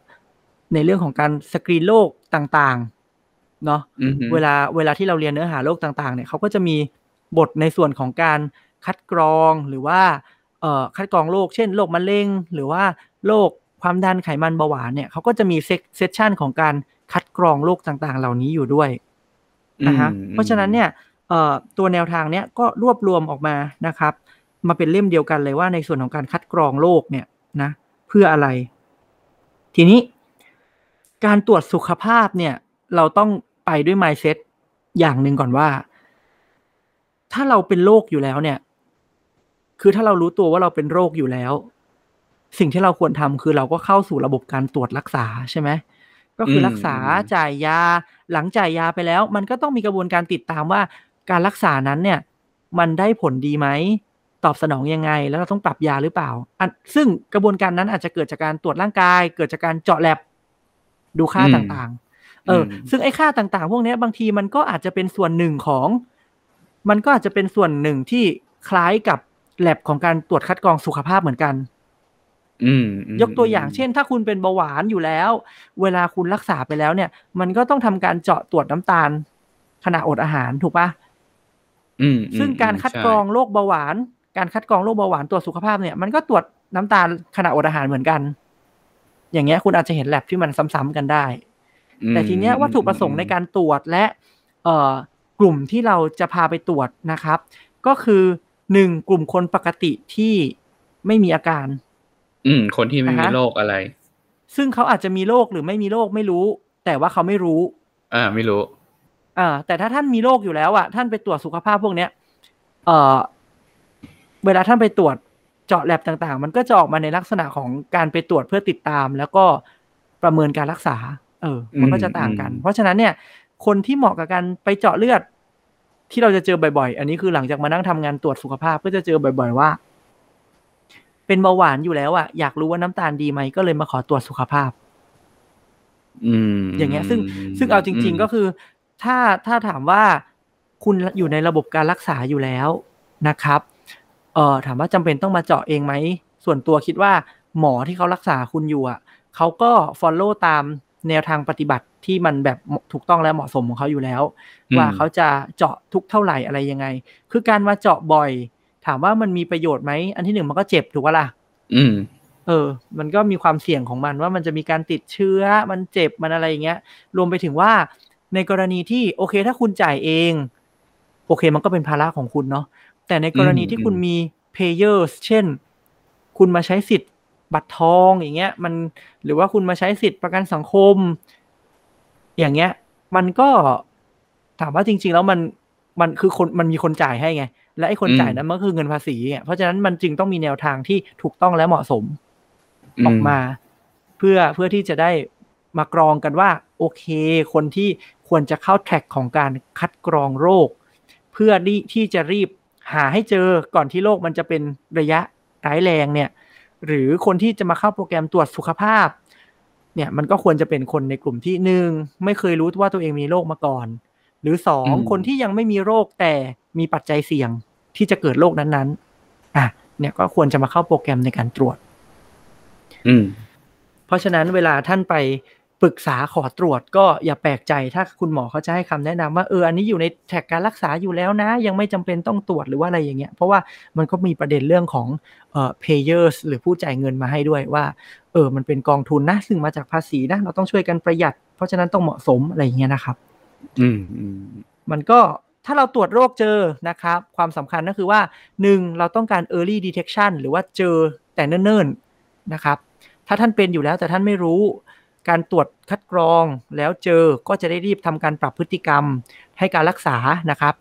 ในเรื่องของการสกรีนโรคต่างๆเนาะอืมเวลาเวลาที่เราเรียนเนื้อหาโรคต่างๆเนี่ยเขาก็จะมีบทในส่วนของการคัดกรองหรือว่าเอ่อคัดกรองโรคเช่นโรคมะเร็ง หรือว่าโรคความดันไขมันเบาหวานเนี่ยเขาก็จะมี sec section ของการคัดกรองโรคต่างๆ เหล่านี้อยู่ด้วยนะฮะอืมเพราะฉะนั้นเนี่ยเอ่อ ตัวแนวทางเนี้ยก็รวบรวมออกมานะครับ มาเป็นเล่มเดียวกันเลยว่าในส่วนของการคัดกรองโรคเนี่ยนะเพื่ออะไร ทีนี้ การตรวจสุขภาพเนี่ย เราต้องไปด้วย mindset อย่างหนึ่งก่อนว่า ถ้าเราเป็นโรคอยู่แล้วเนี่ย คือถ้าเรารู้ตัวว่าเราเป็นโรคอยู่แล้ว สิ่งที่เราควรทำคือเราก็เข้าสู่ระบบการตรวจรักษาใช่ไหมก็คือรักษาจ่ายยาหลังจ่ายยาไปแล้ว มันก็ต้องมีกระบวนการติดตามว่า การรักษานั้นเนี่ยมันได้ผลดีไหมตอบสนองยังไง แล้วเราต้องปรับยาหรือเปล่าอันซึ่งกระบวนการนั้นอาจจะเกิดจากการตรวจร่างกาย เกิดจากการเจาะแลบดูค่าต่างๆ เออ ซึ่งไอ้ค่าต่างๆ พวกนี้บางทีมันก็อาจจะเป็นส่วนหนึ่งของ มันก็อาจจะเป็นส่วนหนึ่งที่คล้ายกับแลบของการตรวจคัดกรองสุขภาพเหมือนกันยกตัวอย่างเช่น ถ้าคุณเป็นเบาหวานอยู่แล้ว เวลาคุณรักษาไปแล้วเนี่ย มันก็ต้องทำการเจาะตรวจน้ำตาลขณะอดอาหารถูกปะ ซึ่งการคัดกรองโรคเบาหวาน การคัดกรองโรคเบาหวานตรวจสุขภาพเนี่ยมันก็ตรวจน้ำตาลขณะอดอาหารเหมือนกัน อย่างเงี้ยคุณอาจจะเห็นแลบที่มันซ้ำๆกันได้ แต่ทีเนี้ยวัตถุประสงค์ในการตรวจและเอ่อกลุ่มที่เราจะพาไปตรวจนะครับ ก็คือหนึ่งกลุ่มคนปกติที่ไม่มีอาการ อืม คนที่ไม่มีโรคอะไร ซึ่งเขาอาจจะมีโรคหรือไม่มีโรคไม่รู้ แต่ว่าเขาไม่รู้ อ่า ไม่รู้ อ่าแต่ถ้าท่านมีโรคอยู่แล้วอะท่านไปตรวจสุขภาพพวกเนี้ยเอ่อเวลาท่านไปตรวจเจาะแลบต่างๆ มันก็จะออกมาในลักษณะของการไปตรวจเพื่อติดตาม แล้วก็ประเมินการรักษา เออ มันก็จะต่างกัน เพราะฉะนั้นเนี่ย คนที่เหมาะกับการไปเจาะเลือด ที่เราจะเจอบ่อยๆ อันนี้คือหลังจากมานั่งทำงานตรวจสุขภาพก็จะเจอบ่อย ๆ ว่า เป็นเบาหวานอยู่แล้วอะอยากรู้ว่าน้ำตาลดีไหมก็เลยมาขอตรวจสุขภาพ อืม อย่างเงี้ย ซึ่งซึ่งเอาจริง ๆ ก็คือ ถ้าถ้าถามว่าคุณอยู่ในระบบการรักษาอยู่แล้วนะครับเอ่อถามว่าจำเป็นต้องมาเจาะเองไหม ส่วนตัวคิดว่าหมอที่เขารักษาคุณอยู่อะเขาก็ follow ตามแนวทางปฏิบัติที่มันแบบถูกต้องและเหมาะสมของเขาอยู่แล้ว ว่าเขาจะเจาะทุกเท่าไหร่อะไรยังไง คือการมาเจาะบ่อย ถามว่ามันมีประโยชน์ไหมอันที่หนึ่งมันก็เจ็บถูกปะล่ะอืม เออ มันก็มีความเสี่ยงของมันว่ามันจะมีการติดเชื้อมันเจ็บมันอะไรอย่างเงี้ย รวมไปถึงว่า ในกรณีที่โอเคถ้าคุณจ่ายเอง โอเคมันก็เป็นภาระของคุณเนาะแต่ในกรณีที่คุณมี payers เช่น คุณมาใช้สิทธิ์บัตรทองอย่างเงี้ย มันหรือว่าคุณมาใช้สิทธิ์ประกันสังคม อย่างเงี้ย มันก็ถามว่าจริง ๆ แล้วมันมันคือคนมันมีคนจ่ายให้ไง และไอ้คนจ่ายนั้นมันคือเงินภาษีเพราะฉะนั้นมันจึงต้องมีแนวทางที่ถูกต้องและเหมาะสมออกมา เพื่อเพื่อที่จะได้มากรองกันว่า โอเค คนที่ ควรจะเข้าแท็กของการคัดกรองโรค เพื่อที่จะรีบหาให้เจอก่อนที่โรคมันจะเป็นระยะร้ายแรงเนี่ยหรือคนที่จะมาเข้าโปรแกรมตรวจสุขภาพเนี่ยมันก็ควรจะเป็นคนในกลุ่มที่หนึ่งไม่เคยรู้ว่าตัวเองมีโรคมาก่อน หรือสองคนที่ยังไม่มีโรคแต่มีปัจจัยเสี่ยงที่จะเกิดโรคนั้นๆอะเนี่ยก็ควรจะมาเข้าโปรแกรมในการตรวจ อืมเพราะฉะนั้นเวลาท่านไป ปรึกษาขอตรวจก็อย่าแปลกใจถ้าคุณหมอเขาจะให้คำแนะนำว่าเอออันนี้อยู่ในแท็กการรักษาอยู่แล้วนะ ยังไม่จำเป็นต้องตรวจหรือว่าอะไรอย่างเงี้ยเพราะว่ามันก็มีประเด็นเรื่องของเอ่อ payers หรือผู้จ่ายเงินมาให้ด้วยว่าเออมันเป็นกองทุนนะซึ่งมาจากภาษีนะเราต้องช่วยกันประหยัด เพราะฉะนั้นต้องเหมาะสมอะไรอย่างเงี้ยนะครับ อืมมันก็ถ้าเราตรวจโรคเจอนะครับ ความสำคัญก็คือว่าหนึ่งเราต้องการ early detection หรือว่าเจอแต่เนิ่นๆนะครับถ้าท่านเป็นอยู่แล้วแต่ท่านไม่รู้ การตรวจคัดกรองแล้วเจอก็จะได้รีบทำการปรับพฤติกรรมให้การรักษานะครับ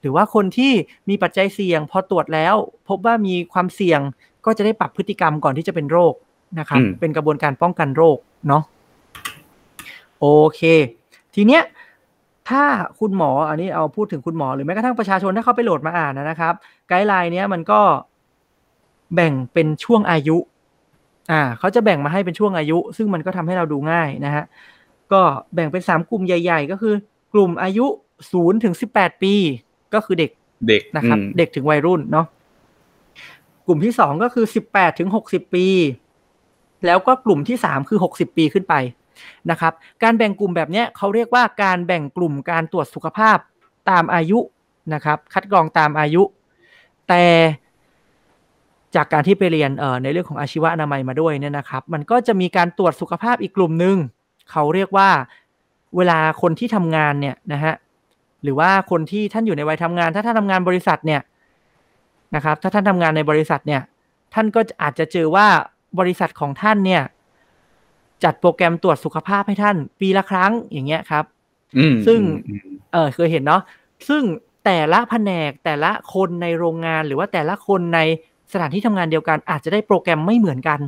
หรือว่าคนที่มีปัจจัยเสี่ยง พอตรวจแล้วพบว่ามีความเสี่ยงก็จะได้ปรับพฤติกรรมก่อนที่จะเป็นโรคนะครับเป็นกระบวนการป้องกันโรคเนาะโอเค ทีเนี้ยถ้าคุณหมออันนี้เอาพูดถึงคุณหมอหรือแม้กระทั่งประชาชนถ้าเขาไปโหลดมาอ่านนะครับ ไกด์ไลน์เนี้ยมันก็แบ่งเป็นช่วงอายุ อ่าเขาจะแบ่งมาให้เป็นช่วงอายุ ซึ่งมันก็ทำให้เราดูง่ายนะฮะก็แบ่งเป็นสามกลุ่มใหญ่ ๆ ก็คือกลุ่มอายุศูนย์ถึงสิบแปดปี ก็คือเด็กเด็กนะครับ เด็กถึงวัยรุ่นเนาะกลุ่มที่สองก็คือสิบแปดถึงหกสิบปี แล้วก็กลุ่มที่สามคือหกสิบปีขึ้นไปนะครับ การแบ่งกลุ่มแบบนี้เขาเรียกว่าการแบ่งกลุ่มการตรวจสุขภาพตามอายุนะครับ คัดกรองตามอายุ แต่ จากการที่ไปเรียนในเรื่องของอาชีวะอนามัยมาด้วยเนี่ยนะครับ มันก็จะมีการตรวจสุขภาพอีกกลุ่มหนึ่งเขาเรียกว่าเวลาคนที่ทำงานเนี่ยนะฮะหรือว่าคนที่ท่านอยู่ในวัยทำงาน ถ้าท่านทำงานบริษัทเนี่ยนะครับ ถ้าท่านทำงานในบริษัทเนี่ย ท่านก็อาจจะเจอว่าบริษัทของท่านเนี่ย จัดโปรแกรมตรวจสุขภาพให้ท่าน ปีละครั้งอย่างเงี้ยครับอืมซึ่งอืมเออเคยเห็นเนาะซึ่งแต่ละแผนกแต่ละคนในโรงงานหรือว่าแต่ละคนใน สถานที่ทำงานเดียวกัน อาจจะได้โปรแกรมไม่เหมือนกัน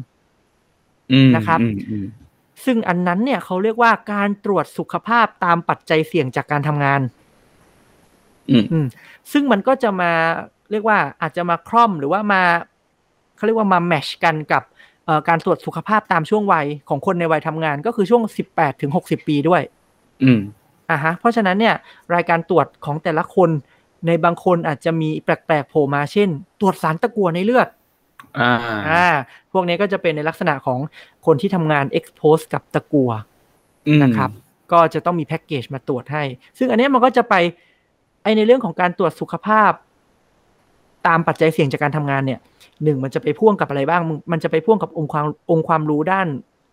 อืมนะครับอืมอืมซึ่งอันนั้นเนี่ยเขาเรียกว่าการตรวจสุขภาพตามปัจจัยเสี่ยงจากการทำงานอืมอืมซึ่งมันก็จะมาเรียกว่าอาจจะมาคล่อมหรือว่ามาเขาเรียกว่ามาแมชกันกับเอ่อการตรวจสุขภาพตามช่วงวัยของคนในวัยทำงาน ก็คือช่วง 18ถึง60 ปีด้วย อืมอ่าฮะ เพราะฉะนั้นเนี่ย รายการตรวจของแต่ละคน ในบางคนอาจจะมีแปลกๆโผล่มาเช่น ตรวจสารตะกั่วในเลือดอ่าอ่าพวกนี้ก็จะเป็นในลักษณะของคนที่ทำงาน expose กับตะกั่วอืมนะครับ ก็จะต้องมีแพ็กเกจมาตรวจให้ ซึ่งอันเนี้ยมันก็จะไปไอในเรื่องของการตรวจสุขภาพ ตามปัจจัยเสี่ยงจากการทำงานเนี่ยหนึ่งมันจะไปพ่วงกับอะไรบ้างมึงมันจะไปพ่วงกับองค์ความองค์ความรู้ด้าน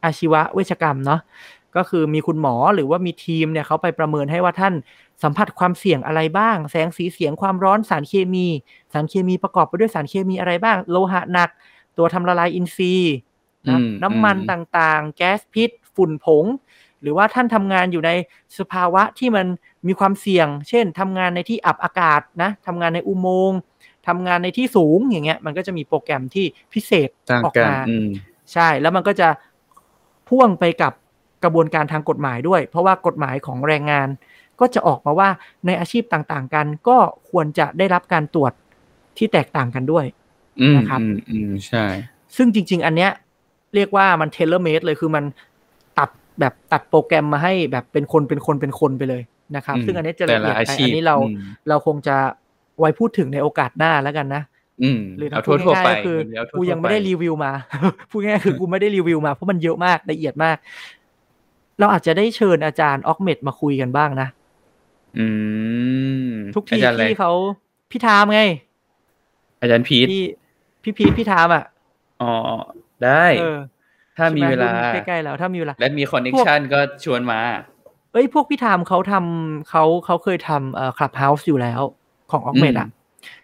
อาชีวะเวชกรรมเนาะก็คือมีคุณหมอหรือว่ามีทีมเนี่ยเขาไปประเมินให้ว่าท่าน สัมผัสความเสี่ยงอะไรบ้าง แสงสีเสียงความร้อนสารเคมี สารเคมีประกอบไปด้วยสารเคมีอะไรบ้าง โลหะหนัก ตัวทำละลายอินทรีย์นะอืมน้ำมันอืมต่างๆ แก๊สพิษ ฝุ่นผง หรือว่าท่านทำงานอยู่ในสภาวะที่มันมีความเสี่ยง เช่นทำงานในที่อับอากาศนะทำงานในอุโมงค์ทำงานในที่สูงอย่างเงี้ย มันก็จะมีโปรแกรมที่พิเศษต่างออกกันมาอืมใช่แล้วมันก็จะพ่วงไปกับกระบวนการทางกฎหมายด้วย เพราะว่ากฎหมายของแรงงาน ก็จะออกมาว่าในอาชีพต่างๆกัน ก็ควรจะได้รับการตรวจที่แตกต่างกันด้วยอืมนะครับอืมอืมใช่ ซึ่งจริง ๆ อันเนี้ย เรียกว่ามันเทเลเมดเลยคือมันตัดแบบตัดโปรแกรมมาให้แบบเป็นคนเป็นคนเป็นคนไปเลยนะครับอืมซึ่งอันนี้จะแต่ละเอีละยดอาไปชีพอันนี้เราอืมเราคงจะไว้พูดถึงในโอกาสหน้าแล้วกันนะอืมหรือเอาถ้าพูดทั่วๆง่ายไปๆก็คือเอาทั่วๆกูยังไม่ได้ปรีวิวมาพูดง่ายๆคือกูไม่ได้รีวิวมาเพราะมันเยอะมากละเอียดมาก เราอาจจะได้เชิญอาจารย์ออกเมดมาคุยกันบ้างนะ อืมทุกทีอาจารย์อะไรที่เขาพี่ทามไง อาจารย์พีทพี่พี่พีทพี่ทามอะอ๋อได้เออถ้ามีเวลาใช่ไหรุ่นใกล้ๆแล้วถ้ามีเวลาและมีคอนเน c ชันก็ชวนมาเอ้ยพวกพี่ทามเขาทำเขาเขาเคยทำเอ่อ Clubhouse อยู่แล้วของ Occ Med อะ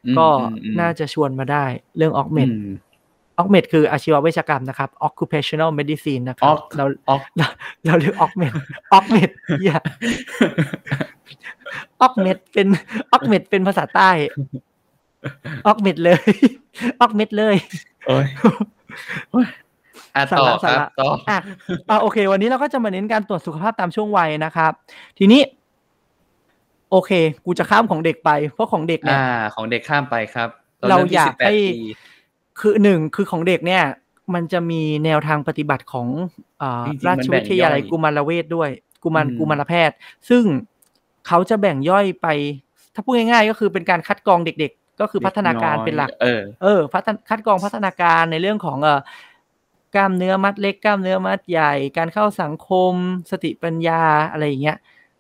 อืมก็อืมอืมน่าจะชวนมาได้เรื่อง Occ Med อืมออกเมดคืออาชีวเวชกรรมนะครับ occupational medicine นะครับ Oc เราออกเราเราเรียกออกเมดออกเมดเฮียออกเมดเป็นออกเมดเป็นภาษาใต้ออกเมดเลยออกเมดเลยโอ้ยโอ้ยอะสาต่อระคสารับระต่ออะอะโอเค วันนี้เราก็จะมาเน้นการตรวจสุขภาพตามช่วงวัยนะครับ ทีนี้ โอเค กูจะข้ามของเด็กไป เพราะของเด็กเนี่ยอ่าของเด็กข้ามไปครับตนเราริ่มที่อยาก18ให้ปี คือหนึ่งคือของเด็กเนี่ย มันจะมีแนวทางปฏิบัติของอ่าจริงๆรามันชแบ่วิงทยาลัยย่อยกุมารเวชด้วย กุมารอืมกุมารแพทย์ ซึ่งเขาจะแบ่งย่อยไป ถ้าพูดง่ายๆ ก็คือเป็นการคัดกรองเด็ก ๆ ก็คือพัฒนาการเป็นหลัก เออ เออพัฒนคัดกรองพัฒนาการในเรื่องของเอ่อกล้ามเนื้อมัดเล็กกล้ามเนื้อมัดใหญ่ การเข้าสังคม สติปัญญาอะไรอย่างเงี้ย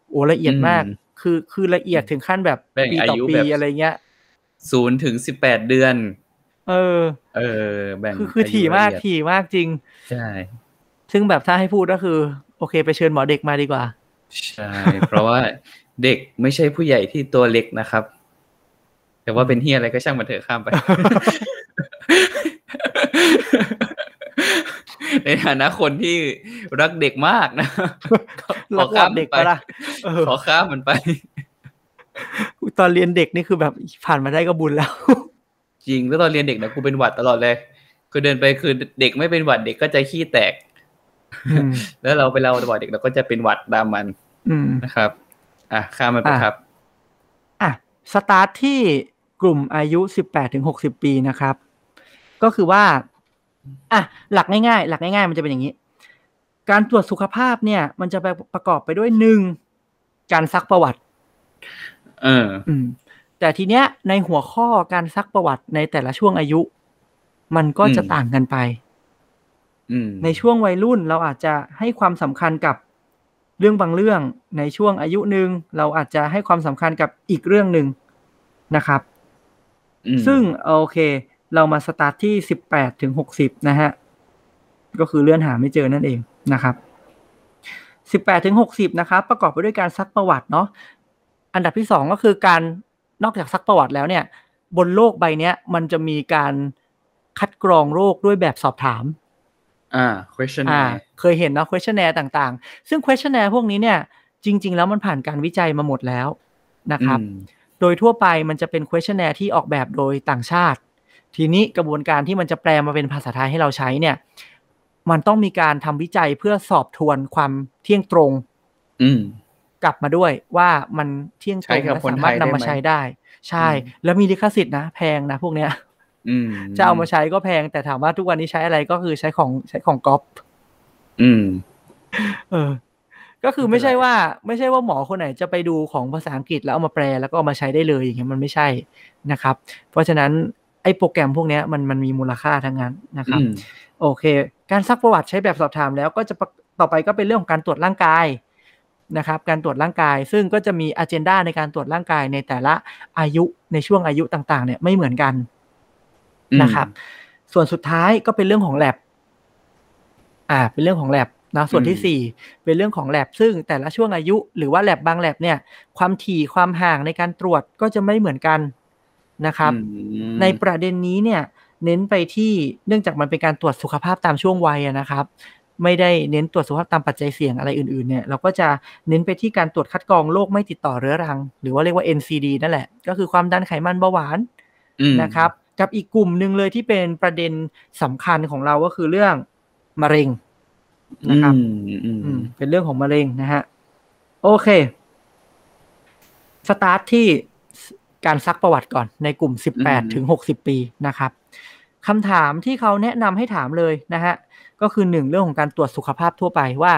โอ้ละเอียดมากอืมคือคือละเอียดถึงขั้นแบบแบ่งปีอาต่อยุปีแบบอะไรเงี้ยศูนย์ถึงสิบแปดเดือน เออ เออ แบ่งคือคืออายุถี่มากละเอียดถี่มากจริง ใช่ ซึ่งแบบถ้าให้พูดก็คือ โอเค ไปเชิญหมอเด็กมาดีกว่า ใช่ เพราะว่าเด็กไม่ใช่ผู้ใหญ่ที่ตัวเล็กนะครับ แต่ว่าเป็นเฮียอะไรก็ช่างมันเถอะข้ามไป ในฐานะคนที่รักเด็กมากนะขรัอกข้ามเด็กไปปะล่ะเออขอข้ามมันไป ตอนเรียนเด็กนี่คือแบบผ่านมาได้ก็บุญแล้ว จริงแล้วตอนเรียนเด็กนะกูเป็นหวัดตลอดเลย คือเดินไปคือเด็กไม่เป็นหวัดเด็กก็จะขี้แตกอืมแล้วเราไปเล่าบ่อยเด็กเราก็จะเป็นหวัดตามมันอืมนะครับ อะข้ามมันไปอะครับ อะสตาร์ทที่กลุ่มอายุ18ถึง60ปีนะครับ ก็คือว่า อะหลักง่ายๆ หลักง่ายๆ มันจะเป็นอย่างนี้ การตรวจสุขภาพเนี่ย มันจะไปประกอบไปด้วยหนึ่งการซักประวัติ เอออืม แต่ทีเนี้ยในหัวข้อการซักประวัติในแต่ละช่วงอายุ มันก็จะอืมต่างกันไปอืมในช่วงวัยรุ่นเราอาจจะให้ความสำคัญกับเรื่องบางเรื่องในช่วงอายุหนึ่งเราอาจจะให้ความสำคัญกับอีกเรื่องหนึ่งนะครับอืมซึ่งโอเค เรามาสตาร์ทที่สิบแปดถึงหกสิบนะฮะ ก็คือเลื่อนหาไม่เจอนั่นเองนะครับสิบแปดถึงหกสิบนะครับ ประกอบไปด้วยการซักประวัติเนาะอันดับที่สองก็คือการ นอกจากซักประวัติแล้วเนี่ย บนโลกใบเนี้ย มันจะมีการคัดกรองโรคด้วยแบบสอบถามอ่าอ่า questionnaire เคยเห็นเนาะ questionnaire ต่างๆ ซึ่ง questionnaire พวกนี้เนี่ย จริง ๆ แล้วมันผ่านการวิจัยมาหมดแล้วนะครับอืมโดยทั่วไปมันจะเป็น questionnaire ที่ออกแบบโดยต่างชาติ ทีนี้กระบวนการที่มันจะแปลมาเป็นภาษาไทยให้เราใช้เนี่ย มันต้องมีการทำวิจัยเพื่อสอบทวนความเที่ยงตรงอืม กลับมาด้วยว่ามันเที่ยงตรงใช้กับและคนสาไทมารถยนำได้มาไหมใช้ได้ ใช่อืมแล้วมีลิขสิทธิ์นะแพงนะพวกเนี้ยอืมจะเอามาใช้ก็แพงแต่ถามว่าทุกวันนี้ใช้อะไรก็คือใช้ของใช้ของก๊อปอืม เออ ก็คือไม่ใช่ไม่เป็นไรว่า ไม่ใช่ว่าหมอคนไหนจะไปดูของภาษาอังกฤษแล้วเอามาแปลแล้วก็เอามาใช้ได้เลยอย่างเงี้ยมันไม่ใช่นะครับ เพราะฉะนั้นไอ้โปรแกรมพวกเนี้ยมันมันมีมูลค่าทั้งนั้นนะครับอืมโอเค การซักประวัติใช้แบบสอบถามแล้วก็จะประต่อไปก็เป็นเรื่องของการตรวจร่างกาย นะครับการตรวจร่างกาย ซึ่งก็จะมีอ g e n d a ในการตรวจร่างกายในแต่ละอายุในช่วงอายุต่างๆ เนี่ยไม่เหมือนกันอืมนะครับ ส่วนสุดท้ายก็เป็นเรื่องของ lab อ่า เป็นเรื่องของ lab นะส่วนที่สี่เป็นเรื่องของ lab ซึ่งแต่ละช่วงอายุหรือว่า lab บาง lab เนี่ย ความถี่ความห่างในการตรวจก็จะไม่เหมือนกันนะครับอืมในประเด็นนี้เนี่ย เน้นไปที่เนื่องจากมันเป็นการตรวจสุขภาพตามช่วงวัยอะนะครับ ไม่ได้เน้นตรวจสุขภาพตามปัจจัยเสี่ยงอะไรอื่นๆเนี่ยเราก็จะเน้นไปที่การตรวจคัดกรองโรคไม่ติดต่อเรื้อรัง หรือว่าเรียกว่า NCD นั่นแหละ ก็คือความดันไขมันเบาหวานอืมนะครับ กับอีกกลุ่มหนึ่งเลยที่เป็นประเด็นสำคัญของเราก็คือเรื่องมะเร็งนะครับอืมอืมอืมเป็นเรื่องของมะเร็งนะฮะโอเคสตาร์ทที่การซักประวัติก่อนในกลุ่ม 18 ถึง 60 ปีนะครับคำถามที่เขาแนะนำให้ถามเลยนะฮะ ก็คือหนึ่งเรื่องของการตรวจสุขภาพทั่วไปว่า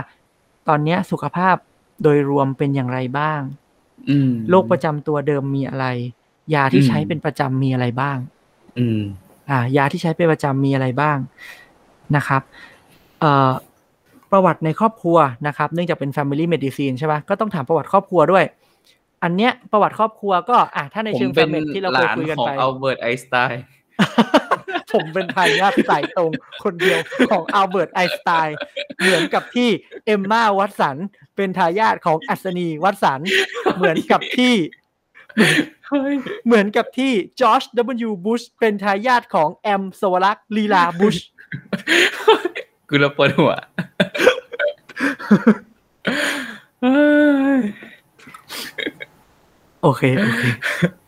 ตอนเนี้ยสุขภาพโดยรวมเป็นอย่างไรบ้างอืมโรคประจำตัวเดิมมีอะไร ยาที่อืมใช้เป็นประจำมีอะไรบ้างอืมอ่ายาที่ใช้เป็นประจำมีอะไรบ้างนะครับเอ่อประวัติในครอบครัวนะครับ เนื่องจากเป็น Family Medicine ใช่ปะก็ต้องถามประวัติครอบครัวด้วย อันเนี้ยประวัติครอบครัวก็อะถ้าในผมเชิงเป็น Family ที่เราหเคยลานคุยกันของไปอัลเบิร์ตไอน์สไตน์ ผมเป็นทายาทสายตรงคนเดียวของอัลเบิร์ตไอน์สไตน์เหมือนกับที่เอมมาวัตสัน เป็นทายาทของอัศนีวัตสัน เหมือนกับที่เฮ้ยเหมือนกับที่จอร์จ W. บุชเป็นทายาทของแอมสวรักษ์ลีลาบุชกูระปวดหัวเฮ้ยโอเคโอเค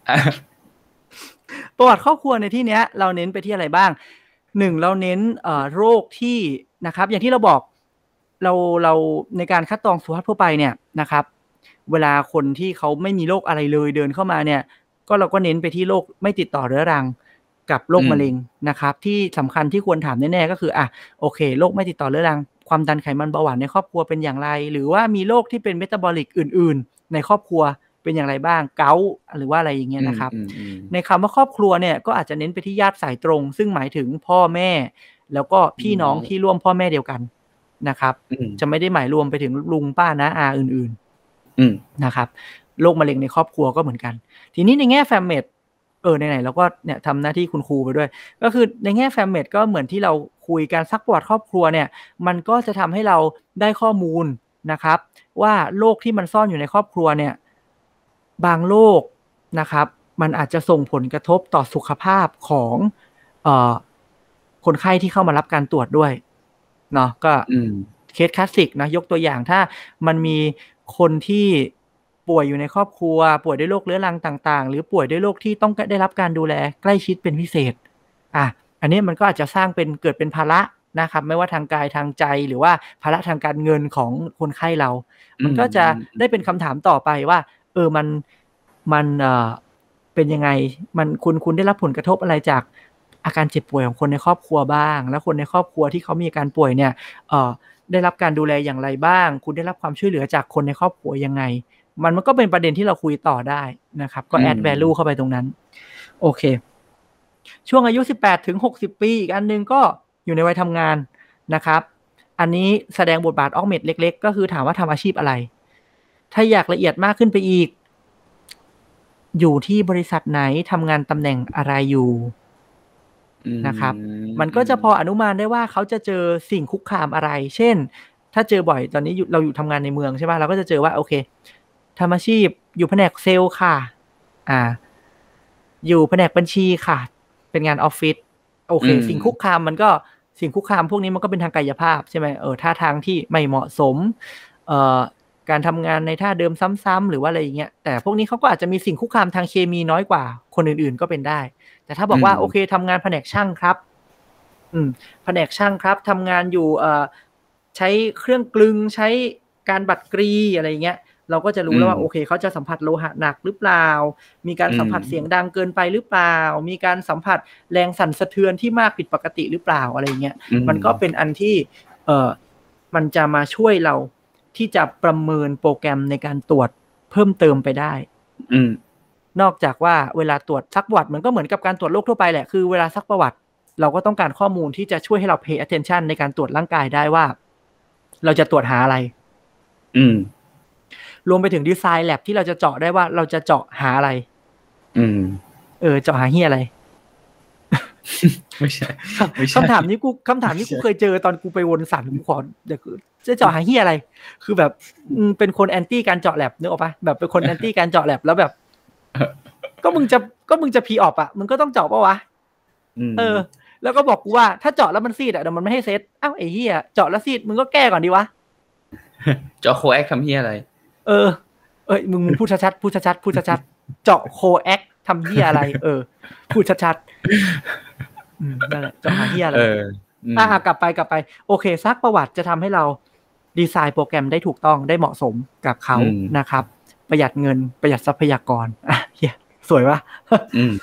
อะ ประวัติครอบครัวในที่เนี้ยเราเน้นไปที่อะไรบ้างหนึ่งเราเน้นโรคที่นะครับอย่างที่เราบอกเราเราในการคัดกรองสุขภาพทั่วไปเนี่ยนะครับ เวลาคนที่เขาไม่มีโรคอะไรเลยเดินเข้ามาเนี่ย ก็เราก็เน้นไปที่โรคไม่ติดต่อเรื้อรังกับโรคมมะเร็งนะครับ ที่สำคัญที่ควรถามแน่ๆก็คืออะโอเคโรคไม่ติดต่อเรื้อรัง ความดันไขมันเบาหวานในครอบครัวเป็นอย่างไร หรือว่ามีโรคที่เป็นเมตาบอลิกอื่น ๆ ในครอบครัว เป็นอย่างไรบ้างเกาต์หรือว่าอะไรอย่างเงี้ยนะครับอืมอืมอืมในคำว่าครอบครัวเนี่ยก็อาจจะเน้นไปที่ญาติสายตรง ซึ่งหมายถึงพ่อแม่ แล้วก็พี่น้องอืมที่ร่วมพ่อแม่เดียวกันนะครับอืมจะไม่ได้หมายรวมไปถึงลุงป้านะอาอื่นอืมๆนะครับโรคมะเร็งในครอบครัวก็เหมือนกัน ทีนี้ในแง่แฟมเมดเออไหนๆเราก็เนี่ยทำหน้าที่คุณครูไปด้วย ก็คือในแง่แฟมเมดก็เหมือนที่เราคุยการซักประวัติครอบครัวเนี่ย มันก็จะทำให้เราได้ข้อมูลนะครับ ว่าโรคที่มันซ่อนอยู่ในครอบครัวเนี่ย บางโรคนะครับ มันอาจจะส่งผลกระทบต่อสุขภาพของเอ่อคนไข้ที่เข้ามารับการตรวจด้วยเนาะก็อืมเคสคลาสสิกนะยกตัวอย่างถ้ามันมีคนที่ป่วยอยู่ในครอบครัว ป่วยด้วยโรคเรื้อรังต่าง ๆ หรือป่วยด้วยโรคที่ต้องได้รับการดูแลใกล้ชิดเป็นพิเศษอะอันนี้มันก็อาจจะสร้างเป็นเกิดเป็นภาระนะครับ ไม่ว่าทางกายทางใจหรือว่าภาระทางการเงินของคนไข้เรา มันก็จะได้เป็นคำถามต่อไปว่า เออมันมันเอ่อเป็นยังไงมันคุณคุณได้รับผลกระทบอะไรจากอาการเจ็บป่วยของคนในครอบครัวบ้าง แล้วคนในครอบครัวที่เขามีอาการป่วยเนี่ยเอ่อได้รับการดูแลอย่างไรบ้าง คุณได้รับความช่วยเหลือจากคนในครอบครัวยังไง มันมันก็เป็นประเด็นที่เราคุยต่อได้นะครับ ก็อืม add value เข้าไปตรงนั้น โอเค ช่วงอายุ 18ถึง60 ปี อีกอันหนึงก็อยู่ในวัยทำงานนะครับ อันนี้แสดงบทบาทออกเม็ดเล็ก ๆ ก็คือถามว่าทำอาชีพอะไร ถ้าอยากละเอียดมากขึ้นไปอีก อยู่ที่บริษัทไหนทำงานตำแหน่งอะไรอยู่อืนะครับ มันก็จะพออนุมานได้ว่าเขาจะเจอสิ่งคุกคามอะไร เช่น ถ้าเจอบ่อยตอนนี้อยู่เราอยู่ทำงานในเมืองใช่ไหมเราก็จะเจอว่าโอเคทำอาชีพอยู่แผนกเซลล์ค่ะ อ่า อยู่แผนกบัญชีค่ะ เป็นงานออฟฟิศโอเคอืมสิ่งคุกคามมันก็สิ่งคุกคามพวกนี้มันก็เป็นทางกายภาพใช่ไหมเออท่าทางที่ไม่เหมาะสม เอ่อ การทำงานในท่าเดิมซ้ำๆหรือว่าอะไรอย่างเงี้ยแต่พวกนี้เขาก็อาจจะมีสิ่งคุกคามทางเคมีน้อยกว่า คนอื่นๆก็เป็นได้ แต่ถ้าบอกว่าอืมโอเคทำงานแผนกช่างครับ อืม แผนกช่างครับทำงานอยู่เอ่อใช้เครื่องกลึงใช้การบัดกรีอะไรอย่างเงี้ยเราก็จะรู้แล้วว่าอืมโอเคเขาจะสัมผัสโลหะหนักหรือเปล่า มีการสัมผัสอืมเสียงดังเกินไปหรือเปล่า มีการสัมผัสแรงสั่นสะเทือนที่มากผิดปกติหรือเปล่าอะไรเงี้ยอืมันก็เป็นอันที่ เออมันจะมาช่วยเรา ที่จะประเมินโปรแกรมในการตรวจเพิ่มเติมไปได้ อืมนอกจากว่าเวลาตรวจซักประวัติมันก็เหมือนกับการตรวจโรคทั่วไปแหละคือเวลาซักประวัติ เราก็ต้องการข้อมูลที่จะช่วยให้เรา pay attention ในการตรวจร่างกายได้ว่า เราจะตรวจหาอะไร อืม รวมไปถึงดีไซน์แลบที่เราจะเจาะได้ว่าเราจะเจาะหาอะไร อืม เออ เจาะหาเฮียอะไรไม่ใช่ไม่ใช่คำถามนี้กูคำถามนี้กูเคยเจอตอนกูไปวนสันกูขอเดี๋ยว จะเจาะหาเฮียอะไร คือแบบอืมเป็นคนแอนตี้การเจาะแลบนึกออกปะแบบเป็นคนแอนตี้การเจาะแลบแล้วแบบ ก็มึงจะก็มึงจะพีออปอะมึงก็ต้องเจาะปะวะมเออ แล้วก็บอกกูว่าถ้าเจาะแล้วมันซีดอะเดี๋ยวมันไม่ให้เซตอ้าวไอ้เหี้ยเจาะแล้วซีดมึงก็แก้ก่อนดีวะเจาะโคแอคทำเฮียอะไร เออ เอ้ยมึงมึงพูดชัดๆพูดชัดๆพูดชัดๆเจาะโคแอคทำเหี้ยอะไร เออ พูดชัดๆอืมนั่นแหละเจาะหาเหี้ยอะไรเอออืมอะกลับไปกลับไป โอเคซักประวัติจะทำให้เรา ดีไซน์โปรแกรมได้ถูกต้องได้เหมาะสมกับเขานะครับ ประหยัดเงินประหยัดทรัพยากรอะเหี้ยสวยปะอืม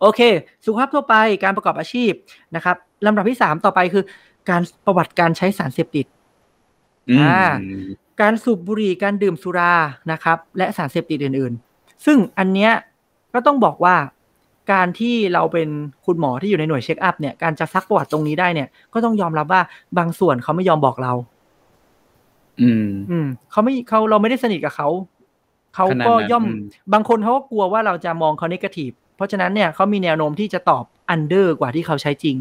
โอเค สุขภาพทั่วไปการประกอบอาชีพนะครับลำดับที่สามต่อไปคือ การประวัติการใช้สารเสพติดอืมอ่าการสูบบุหรี่การดื่มสุรานะครับ และสารเสพติดอื่น ๆ ซึ่งอันเนี้ยก็ต้องบอกว่าการที่เราเป็นคุณหมอที่อยู่ในหน่วยเช็คอัพเนี่ยการจะซักประวัติตรงนี้ได้เนี่ยก็ต้องยอมรับว่าบางส่วนเขาไม่ยอมบอกเรา อืม อืมเขาไม่เขาเราไม่ได้สนิทกับเขาเขาขนาดก็นั้นย่อมอืมบางคนเขาก็กลัวว่าเราจะมองเขาเนกาทีฟเพราะฉะนั้นเนี่ยเขามีแนวโน้มที่จะตอบอันเดอร์กว่าที่เขาใช้จริง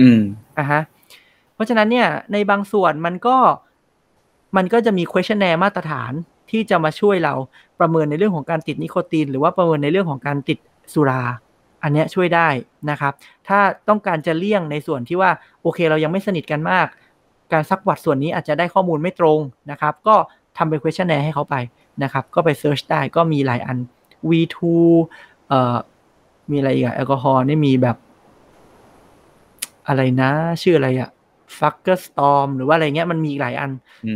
อืมอะฮะ เพราะฉะนั้นเนี่ย ในบางส่วนมันก็มันก็จะมี questionnaire มาตรฐานที่จะมาช่วยเราประเมินในเรื่องของการติดนิโคติน หรือว่าประเมินในเรื่องของการติดสุรา อันเนี้ยช่วยได้นะครับ ถ้าต้องการจะเลี่ยงในส่วนที่ว่า โอเค เรายังไม่สนิทกันมาก การซักประวัติส่วนนี้อาจจะได้ข้อมูลไม่ตรงนะครับ ก็ทำเป็น questionnaire ให้เขาไปนะครับ ก็ไป search ได้ก็มีหลายอัน V2 เอ่อมีอะไรอีกอะแอลกอฮอล์นี่มีแบบ อะไรนะ ชื่ออะไรอะ Fagerström หรือว่าอะไรเงี้ยมันมีอีกหลายอัน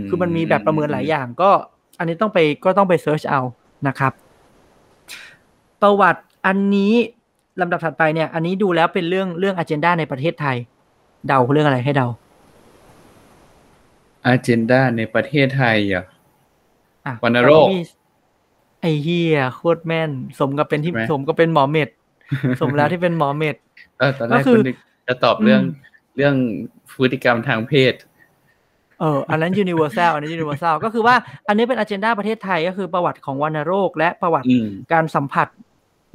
คือมันมีแบบประเมินหลายอย่าง ก็ อันนี้ต้องไปก็ต้องไป search เอานะครับ ประวัติอันนี้ลำดับถัดไปเนี่ย อันนี้ดูแล้วเป็นเรื่องเรื่องอ g e n d a ในประเทศไทย เดาเรื่องอะไรให้เดา อาเจนดาในประเทศไทยอะอะวัณโรคตอนนี้มีไอเฮียโคตรแม่น สมกับเป็นที่ใช่ไหมสมก็เป็นหมอเม็ด สมแล้วที่เป็นหมอเม็ดเออตอนแรก็กคือคุณนึกจะตอบเรื่องอืมเรื่องพฤติกรรมทางเพศ เออ อันนั้น universal อันนั้น universal ก็คือว่าอันนี้เป็นอ g e n d a ประเทศไทยก็คือประวัติของวัณโรค และประวัติอืมการสัมผัส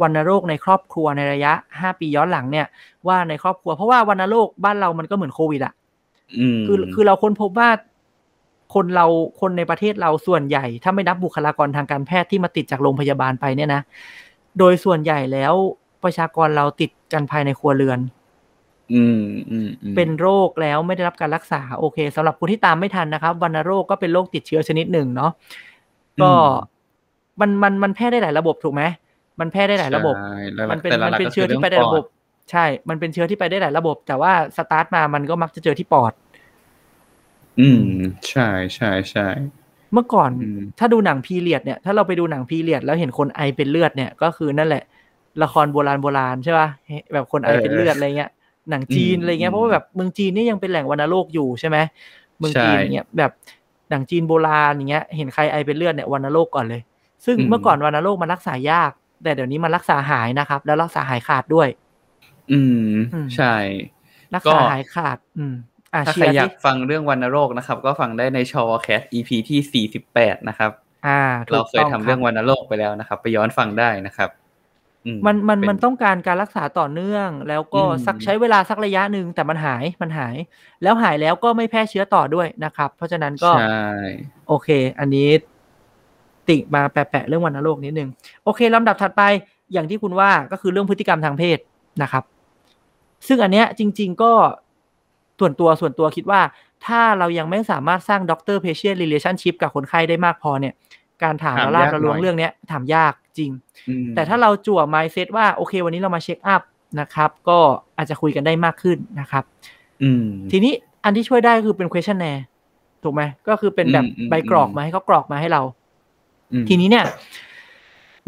วัณโรคในครอบครัวในระยะ 5 ปีย้อนหลังเนี่ยว่าในครอบครัวเพราะว่าวัณโรคบ้านเรามันก็เหมือนโควิดอะอืมคือคือเราค้นพบว่า คนเราคนในประเทศเราส่วนใหญ่ ถ้าไม่นับบุคลากรทางการแพทย์ที่มาติดจากโรงพยาบาลไปเนี่ยนะโดยส่วนใหญ่แล้วประชากรเราติดกันภายในครัวเรือน อืมอืมอืมเป็นโรคแล้วไม่ได้รับการรักษา โอเคสำหรับคนที่ตามไม่ทันนะครับวัณโรคก็เป็นโรคติดเชื้อชนิดหนึ่งเนาะก็มันมันมันแพร่ได้หลายระบบถูกไหมมันแพร่ได้หลายระบบใช่แล้วมันเป็นแต่ละมันเป็นก็เชื้อที่ไปได้ระบบปอใช่ มันเป็นเชื้อที่ไปได้หลายระบบ แต่ว่าสตาร์ทมามันก็มักจะเจอที่ปอด อืม ใช่ใช่ใช่ เมื่อก่อนอืมถ้าดูหนังพีเรียดเนี่ย ถ้าเราไปดูหนังพีเรียดแล้วเห็นคนไอเป็นเลือดเนี่ยก็คือนั่นแหละ ละครโบราณโบราณใช่ป่ะเฮ้แบบคนไอเป็นเลือดอะไรเงี้ยหนังจีนอะไรเงี้ยเพราะว่าแบบเมืองจีนนี่ยังเป็นแหล่งวัณโรคอยู่ใช่ไหมเมืองจีนอย่างเงี้ยแบบหนังจีนโบราณอย่างเงี้ยเห็นใครไอเป็นเลือดเนี่ยวัณโรคก่อนเลย ซึ่งเมื่อก่อนวัณโรคมันรักษายาก แต่เดี๋ยวนี้มันรักษาหายนะครับ แล้วรักษาหายขาดด้วย อืมอืมใช่ รักก็ษาหายขาด อืมอะ ถ้าเชีใครยร์อยาสิกฟังเรื่องวัณโรคนะครับ ก็ฟังได้ในชอวแคส EP ที่สี่สิบแปดนะครับ อ่าถูเรากเคยต้องทำคเรื่บองวัณโรคไปแล้วนะครับ ไปย้อนฟังได้นะครับอืมันมันเป็มันต้องการการรักษาต่อเนื่อง แล้วก็อืมสักใช้เวลาสักระยะหนึ่งแต่มันหายมันหาย แล้วหายแล้วก็ไม่แพร่เชื้อต่อด้วยนะครับ เพราะฉะนั้นก็ใช่โอเค อันนี้ติมาแปะๆเรื่องวัณโรคนิดนึงโอเคลำดับถัดไปอย่างที่คุณว่าก็คือเรื่องพฤติกรรมทางเพศนะครับ ซึ่งอันเนี้ยจริง ๆ ก็ ส่วนตัวส่วนตัวคิดว่า ถ้าเรายังไม่สามารถสร้างด็อกเตอร์เพเชีย t รีเลชั่นชิพกับคนไข้ได้มากพอเนี่ย การถามถามละลาบยากระลวงหน่อยเรื่องเนี้ยถามยากจริงอืมแต่ถ้าเราจั่ว mindset ว่าโอเค วันนี้เรามา check up นะครับ ก็อาจจะคุยกันได้มากขึ้นนะครับอืมทีนี้อันที่ช่วยได้ก็คือเป็น questionnaire ถูกไหมก็คือเป็นแบบอืมอืมใบกรอกอืมมาให้เขากรอกมาให้เราอืมทีนี้เนี่ย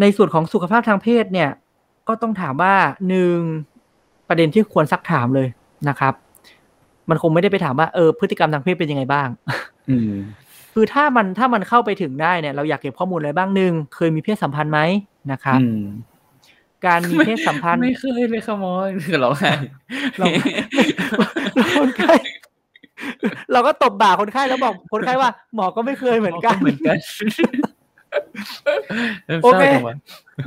ในส่วนของสุขภาพทางเพศเนี่ย ก็ต้องถามว่าหนึ่งประเด็นที่ควรซักถามเลยนะครับ มันคงไม่ได้ไปถามว่าเออพฤติกรรมทางเพศเป็นยังไงบ้างอืมคือถ้ามันถ้ามันเข้าไปถึงได้เนี่ย เราอยากเก็บข้อมูลอะไรบ้างหนึ่งเคยมีเพศสัมพันธ์ไหมนะครับอืมการมีเพศสัมพันธ์ไม่เคยเลยขโมยคือร้องไห้เราคนไข้เราก็ตบบ่าคนไข้แล้วบอกคนไข้ว่า หมอก็ไม่เคยเหมือนกันเหมือนกันโอเคศร้าจังวะ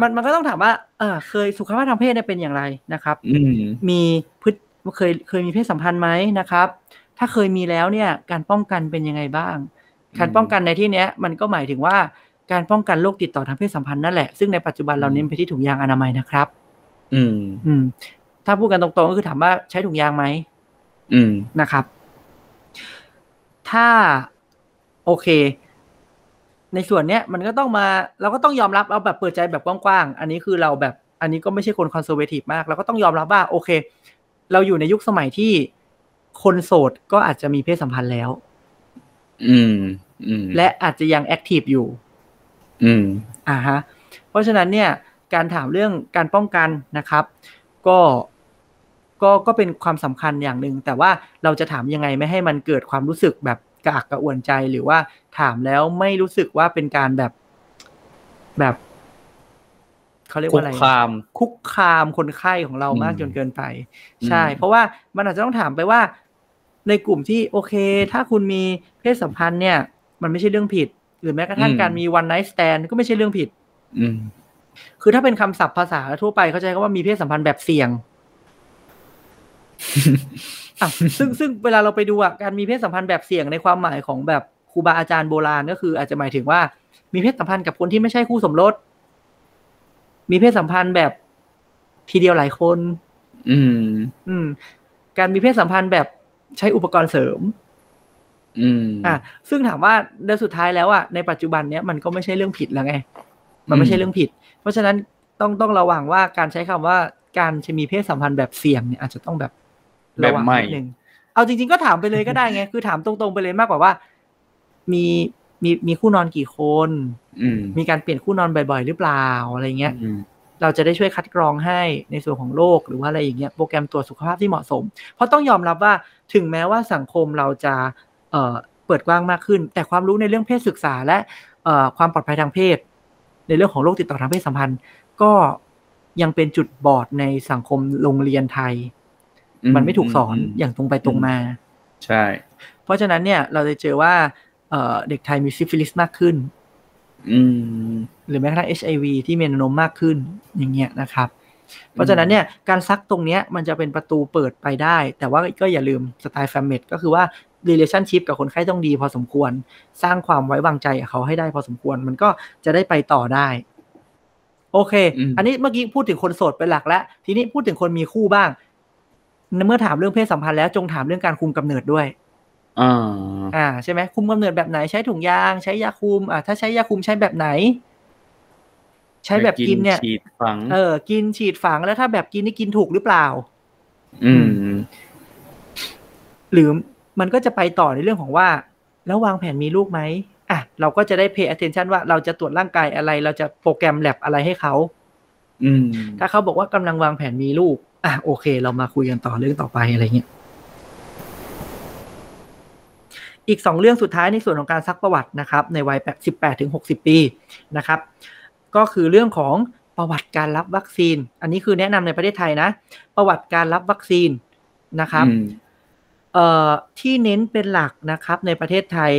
มันมันก็ต้องถามว่า เออเคยสุขภาพทางเพศเนี่ยเป็นอย่างไรนะครับอืมมีพฤ ติเคยเคยมีเพศสัมพันธ์ไหมนะครับ ถ้าเคยมีแล้วเนี่ยการป้องกันเป็นยังไงบ้าง การป้องกันในที่เนี้ยมันก็หมายถึงว่าการป้องกันโรคติดต่อทางเพศสัมพันธ์นั่นแหละ ซึ่งในปัจจุบันเราเน้นไปที่ถุงยางอนามัยนะครับ อืม อืม ถ้าพูดกันตรงๆก็คือถามว่าใช้ถุงยางไหม อืม นะครับ ถ้าโอเค ในส่วนเนี้ยมันก็ต้องมา เราก็ต้องยอมรับเอาแบบเปิดใจแบบกว้างๆ อันนี้คือเราแบบ อันนี้ก็ไม่ใช่คน conservative มาก เราก็ต้องยอมรับว่า โอเค เราอยู่ในยุคสมัยที่คนโสดก็อาจจะมีเพศสัมพันธ์แล้ว อืม อืม และอาจจะยัง active อยู่ อืม อ่าฮะ เพราะฉะนั้นเนี่ย การถามเรื่องการป้องกันนะครับ ก็ ก็ ก็เป็นความสำคัญอย่างหนึ่ง แต่ว่าเราจะถามยังไงไม่ให้มันเกิดความรู้สึกแบบกระอักกระอ่วนใจ หรือว่าถามแล้วไม่รู้สึกว่าเป็นการแบบ แบบ เขาเรียกคุว่าอะไรกคามคุกคามคนไข้ของเรามากอืมจนเกินไปอืมใช่ เพราะว่ามันอาจจะต้องถามไปว่า ในกลุ่มที่โอเค ถ้าคุณมีเพศสัมพันธ์เนี่ย มันไม่ใช่เรื่องผิด หรือแม้กระทั่งการมี one night stand ก็ไม่ใช่เรื่องผิด อืมคือถ้าเป็นคำศัพท์ภาษาทั่วไปเขาใช้คำว่ามีเพศสัมพันธ์แบบเสี่ยงอะซึ่งซึ่งเวลาเราไปดูอะการมีเพศสัมพันธ์แบบเสี่ยงในความหมายของแบบครูบาอาจารย์โบราณก็คืออาจจะหมายถึงว่ามีเพศสัมพันธ์กับคนที่ไม่ใช่คู่สมรส มีเพศสัมพันธ์แบบทีเดียวหลายคน อืม อืม การมีเพศสัมพันธ์แบบใช้อุปกรณ์เสริม อืม อะ ซึ่งถามว่าโดยสุดท้ายแล้วอะในปัจจุบันเนี้ยมันก็ไม่ใช่เรื่องผิดแล้วไง มันไม่ใช่เรื่องผิด เพราะฉะนั้นต้องต้องระวังว่าการใช้คำว่าการจะมีเพศสัมพันธ์แบบเสี่ยงเนี่ยอาจจะต้องแบบแบบระวังใหม่นิดนึงเอาจริง ๆ ก็ถามไปเลยก็ได้ไง คือถามตรงๆไปเลยมากกว่าว่า มี มีมีคู่นอนกี่คนอืมมีการเปลี่ยนคู่นอนบ่อยๆ หรือเปล่าอะไรเงี้ยอืมเราจะได้ช่วยคัดกรองให้ในส่วนของโรคหรือว่าอะไรอย่างเงี้ยโปรแกรมตรวจสุขภาพที่เหมาะสม เพราะต้องยอมรับว่าถึงแม้ว่าสังคมเราจะเอ่อเปิดกว้างมากขึ้น แต่ความรู้ในเรื่องเพศศึกษาและเอ่อความปลอดภัยทางเพศ ในเรื่องของโรคติดต่อทางเพศสัมพันธ์ ก็ยังเป็นจุดบอดในสังคมโรงเรียนไทย มันไม่ถูกสอนอย่างตรงไปตรงมา ใช่ เพราะฉะนั้นเนี่ยเราจะเจอว่า เอ่อเด็กไทยมีซิฟิลิสมากขึ้นอืมหรือแม้กระทั่ง HIV ที่มีแนวโน้มมากขึ้นอย่างเงี้ยนะครับ เพราะฉะนั้นเนี่ยการซักตรงเนี้ยมันจะเป็นประตูเปิดไปได้ แต่ว่าก็อย่าลืมสไตล์ Fam Med ก็คือว่า relationship กับคนไข้ต้องดีพอสมควร สร้างความไว้วางใจกับเขาให้ได้พอสมควร มันก็จะได้ไปต่อได้ โอเคอืมอันนี้เมื่อกี้พูดถึงคนโสดเป็นหลักแล้วทีนี้พูดถึงคนมีคู่บ้างเมื่อถามเรื่องเพศสัมพันธ์แล้วจงถามเรื่องการคุมกำเนิดด้วย อ่าอ่าใช่ไหมคุมกำเนิดแบบไหนใช้ถุงยาง ใช้ยาคุมอ่าถ้าใช้ยาคุมใช้แบบไหน ใช้แบบกินเนี่ยฉีดฝัง เออ กินฉีดฝังแล้วถ้าแบบกินนี่กินถูกหรือเปล่า อืม หรือมันก็จะไปต่อในเรื่องของว่า แล้ววางแผนมีลูกไหมอะเราก็จะได้ pay attention ว่าเราจะตรวจร่างกายอะไร เราจะโปรแกรมแลบอะไรให้เขาอืม ถ้าเขาบอกว่ากำลังวางแผนมีลูก อะโอเค เรามาคุยกันต่อเรื่องต่อไปอะไรเงี้ย อีกสองเรื่องสุดท้ายในส่วนของการซักประวัตินะครับในวัยสิบแปดถึงหกสิบปีนะครับก็คือเรื่องของประวัติการรับวัคซีน อันนี้คือแนะนำในประเทศไทยนะ ประวัติการรับวัคซีนนะครับอืมเอ่อที่เน้นเป็นหลักนะครับในประเทศไทย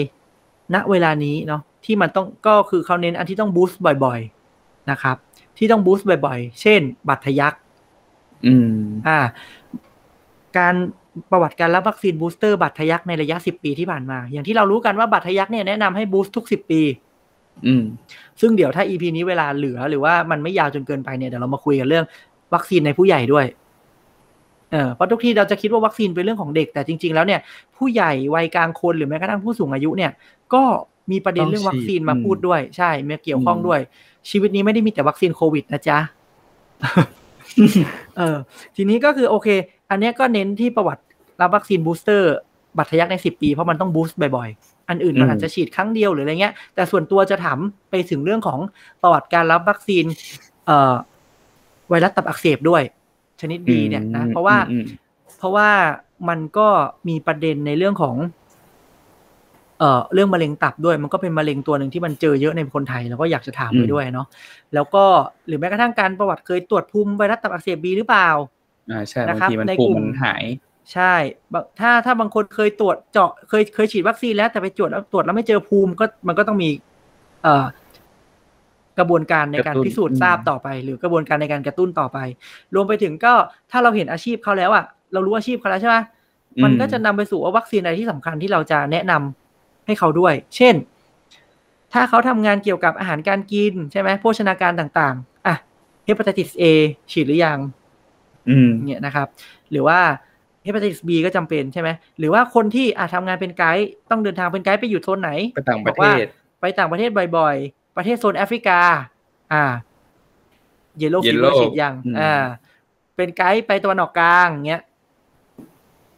ณเวลานี้เนาะที่มันต้องก็คือเขาเน้นอันที่ต้อง boost บ่อย ๆนะครับ ที่ต้อง boost บ่อย ๆ เช่น บาดทะยักอืมอ่า การ ประวัติการรับวัคซีน booster บาดทะยักในระยะ10ปีที่ผ่านมา อย่างที่เรารู้กันว่าบาดทะยักเนี่ยแนะนำให้ boost ทุก10ปี อืม ซึ่งเดี๋ยวถ้า EP นี้เวลาเหลือ หรือว่ามันไม่ยาวจนเกินไปเนี่ยเดี๋ยวเรามาคุยกันเรื่องวัคซีนในผู้ใหญ่ด้วยเออเพราะทุกทีเราจะคิดว่าวัคซีนเป็นเรื่องของเด็กแต่จริง ๆ แล้วเนี่ย ผู้ใหญ่วัยกลางคนหรือแม้กระทั่งผู้สูงอายุเนี่ย ก็มีประเด็นเรื่องวัคซีนมาพูดด้วย ใช่มีเกี่ยวข้องด้วย ชีวิตนี้ไม่ได้มีแต่วัคซีนโควิดนะจ๊ะเออทีนี้ก็คือโอเค อันเนี้ยก็เน้นที่ประวัติรับวัคซีน booster บาดทะยักในสิบปี เพราะมันต้อง boost บ่อยๆ อันอื่นมันอืมอาจจะฉีดครั้งเดียวหรืออะไรเงี้ย แต่ส่วนตัวจะถามไปถึงเรื่องของประวัติการรับวัคซีนเอ่อไวรัสตับอักเสบด้วย ชนิดบีเนี่ยนะ เพราะว่าอืมเพราะว่ามันก็มีประเด็นในเรื่องของ เอ่อเรื่องมะเร็งตับด้วย มันก็เป็นมะเร็งตัวหนึ่งที่มันเจอเยอะในคนไทยแล้วก็อยากจะถามไปด้วยเนาะแล้วก็หรือแม้กระทั่งการประวัติเคยตรวจภูมิไวรัสตับอักเสบบีหรือเปล่า อ่าใช่นะบางครับทีมันในภูกลุ่มิมมันหาย ใช่บางถ้าถ้าบางคนเคยตรวจเจาะเคยเคยฉีดวัคซีนแล้วแต่ไปตรวจแล้วตรวจแล้วไม่เจอภูมิก็มันก็ต้องมี เอ่อกระบวนการในการกระตุ้นพิสูจน์อืมทราบต่อไป หรือกระบวนการในการกระตุ้นต่อไป รวมไปถึงก็ถ้าเราเห็นอาชีพเขาแล้วอะเรารู้อาชีพเขาแล้วใช่ไหมมันก็จะนำไปสู่ว่าวัคซีนอะไรที่สำคัญที่เราจะแนะนำให้เขาด้วย เช่น ถ้าเขาทำงานเกี่ยวกับอาหารการกินใช่ไหมโภชนาการต่าง ๆ อะ hepatitis A ฉีดหรือยังอืม เนี่ยนะครับ หรือว่า hepatitis B ก็จำเป็นใช่ไหมหรือว่าคนที่อาจทำงานเป็นไกด์ต้องเดินทางเป็นไกด์ไปอยู่โซนไหนไปต่างประบเทอกว่าศไปต่างประเทศบ่อยๆ ประเทศโซนแอฟริกา อ่า เยลโล่ฟีเวอ Yellow ร์ฉีดยังอืมอ่า เป็นไกด์ไปตะวันออกกลางเงี้ย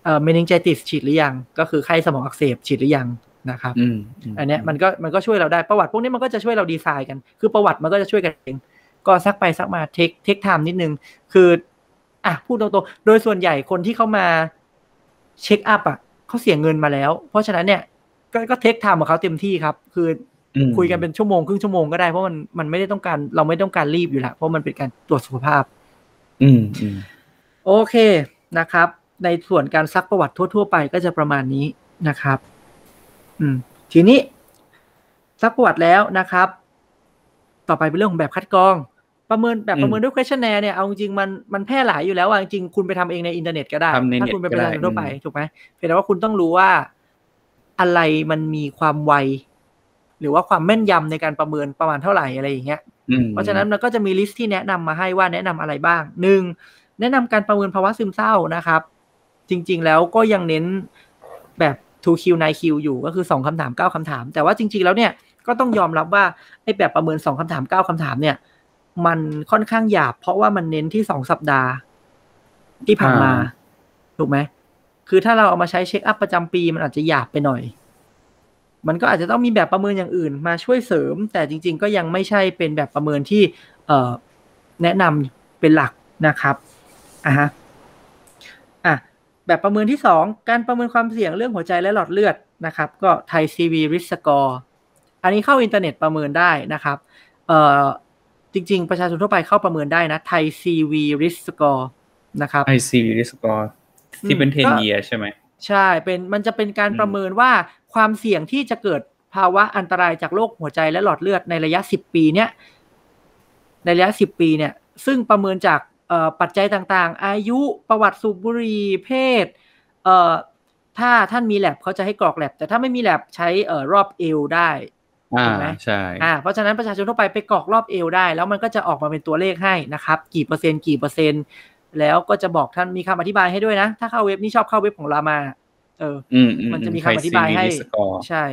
เอ่อ meningitis ฉีดหรือยัง ก็คือไข้สมองอักเสบฉีดหรือยังนะครับอืมมอันเนี้ยมันก็มันก็ช่วยเราได้ประวัติพวกนี้มันก็จะช่วยเราดีไซน์กัน คือประวัติมันก็จะช่วยกันเองก็ซักไปซักมา take take time นิดนึง คือ อะพูดตรงๆโดยส่วนใหญ่คนที่เข้ามา check up อะเขาเสียเงินมาแล้ว เพราะฉะนั้นเนี่ยก็ก็ take time ของเขาเต็มที่ครับ คืออืมคุยกันเป็นชั่วโมงครึ่งชั่วโมงก็ได้เพราะมันมันไม่ได้ต้องการเราไม่ต้องการรีบอยู่แล้วเพราะมันเป็นการตรวจสุขภาพอืมอืมโอเคนะครับ ในส่วนการซักประวัติทั่ว ๆ ไปก็จะประมาณนี้นะครับ อืม ทีนี้ซักประวัติแล้วนะครับ ต่อไปเป็นเรื่องของแบบคัดกรอง ประเมินแบบประเมินด้วย questionnaire เนี่ยเอาจริงๆมันมันแพร่หลายอยู่แล้วอะจริงๆคุณไปทำเองในอินเทอร์เน็ตก็ได้ทำในถ้าเน็ตคุณเป็นก็ประชาชนทั่วไปอืมถูกไหมเพียงแต่ว่าคุณต้องรู้ว่าอะไรมันมีความไว หรือว่าความแม่นยำในการประเมินประมาณเท่าไหร่อะไรอย่างเงี้ยอืมเพราะฉะนั้นมันก็จะมีลิสต์ที่แนะนำมาให้ว่าแนะนำอะไรบ้างหนึ่งแนะนำการประเมินภาวะซึมเศร้านะครับ จริง ๆ แล้วก็ยังเน้นแบบ 2Q 9Q อยู่ก็คือ2คำถาม9คำถาม แต่ว่าจริง ๆ แล้วเนี่ยก็ต้องยอมรับว่าไอ้แบบประเมิน2คำถาม9คำถามเนี่ย มันค่อนข้างหยาบ เพราะว่ามันเน้นที่2สัปดาห์ ที่ผ่านมา ถูกไหม คือถ้าเราเอามาใช้ check up ประจำปี มันอาจจะหยาบไปหน่อย มันก็อาจจะต้องมีแบบประเมินอย่างอื่น มาช่วยเสริม แต่จริง ๆ ก็ยังไม่ใช่เป็นแบบประเมินที่ เอ่อแนะนำเป็นหลักนะครับอะฮะอะแบบประเมินที่สองการประเมินความเสี่ยงเรื่องหัวใจและหลอดเลือดนะครับ ก็ Thai CV risk score อันนี้เข้าอินเทอร์เน็ตประเมินได้นะครับ เอ่อ จริง ๆ ประชาชนทั่วไปเข้าประเมินได้นะ Thai CV risk scoreนะครับ CV risk score ที่เป็นอืมก็10 year ใช่ไหม ใช่เป็นมันจะเป็นการอืมประเมินว่าความเสี่ยงที่จะเกิดภาวะอันตรายจากโรคหัวใจและหลอดเลือดในระยะ 10 ปีเนี่ยในระยะ 10 ปีเนี่ย ซึ่งประเมินจากเอ่อปัจจัยต่างๆ อายุประวัติสูบบุหรี่เพศเอ่อถ้าท่านมีแลบเขาจะให้กรอกแลบแต่ถ้าไม่มีแลบใช้เอ่อรอบเอวได้อ่า ถูกไหมใช่อ่าเพราะฉะนั้นประชาชนทั่วไปไปกรอกรอบเอวได้ แล้วมันก็จะออกมาเป็นตัวเลขให้นะครับ กี่เปอร์เซ็นต์กี่เปอร์เซ็นต์ แล้วก็จะบอกท่านมีคำอธิบายให้ด้วยนะ ถ้าเข้าเว็บนี่ชอบเข้าเว็บของรามาเอออืมอืมันจะมีคำอธิบายให้สกอร์ใช่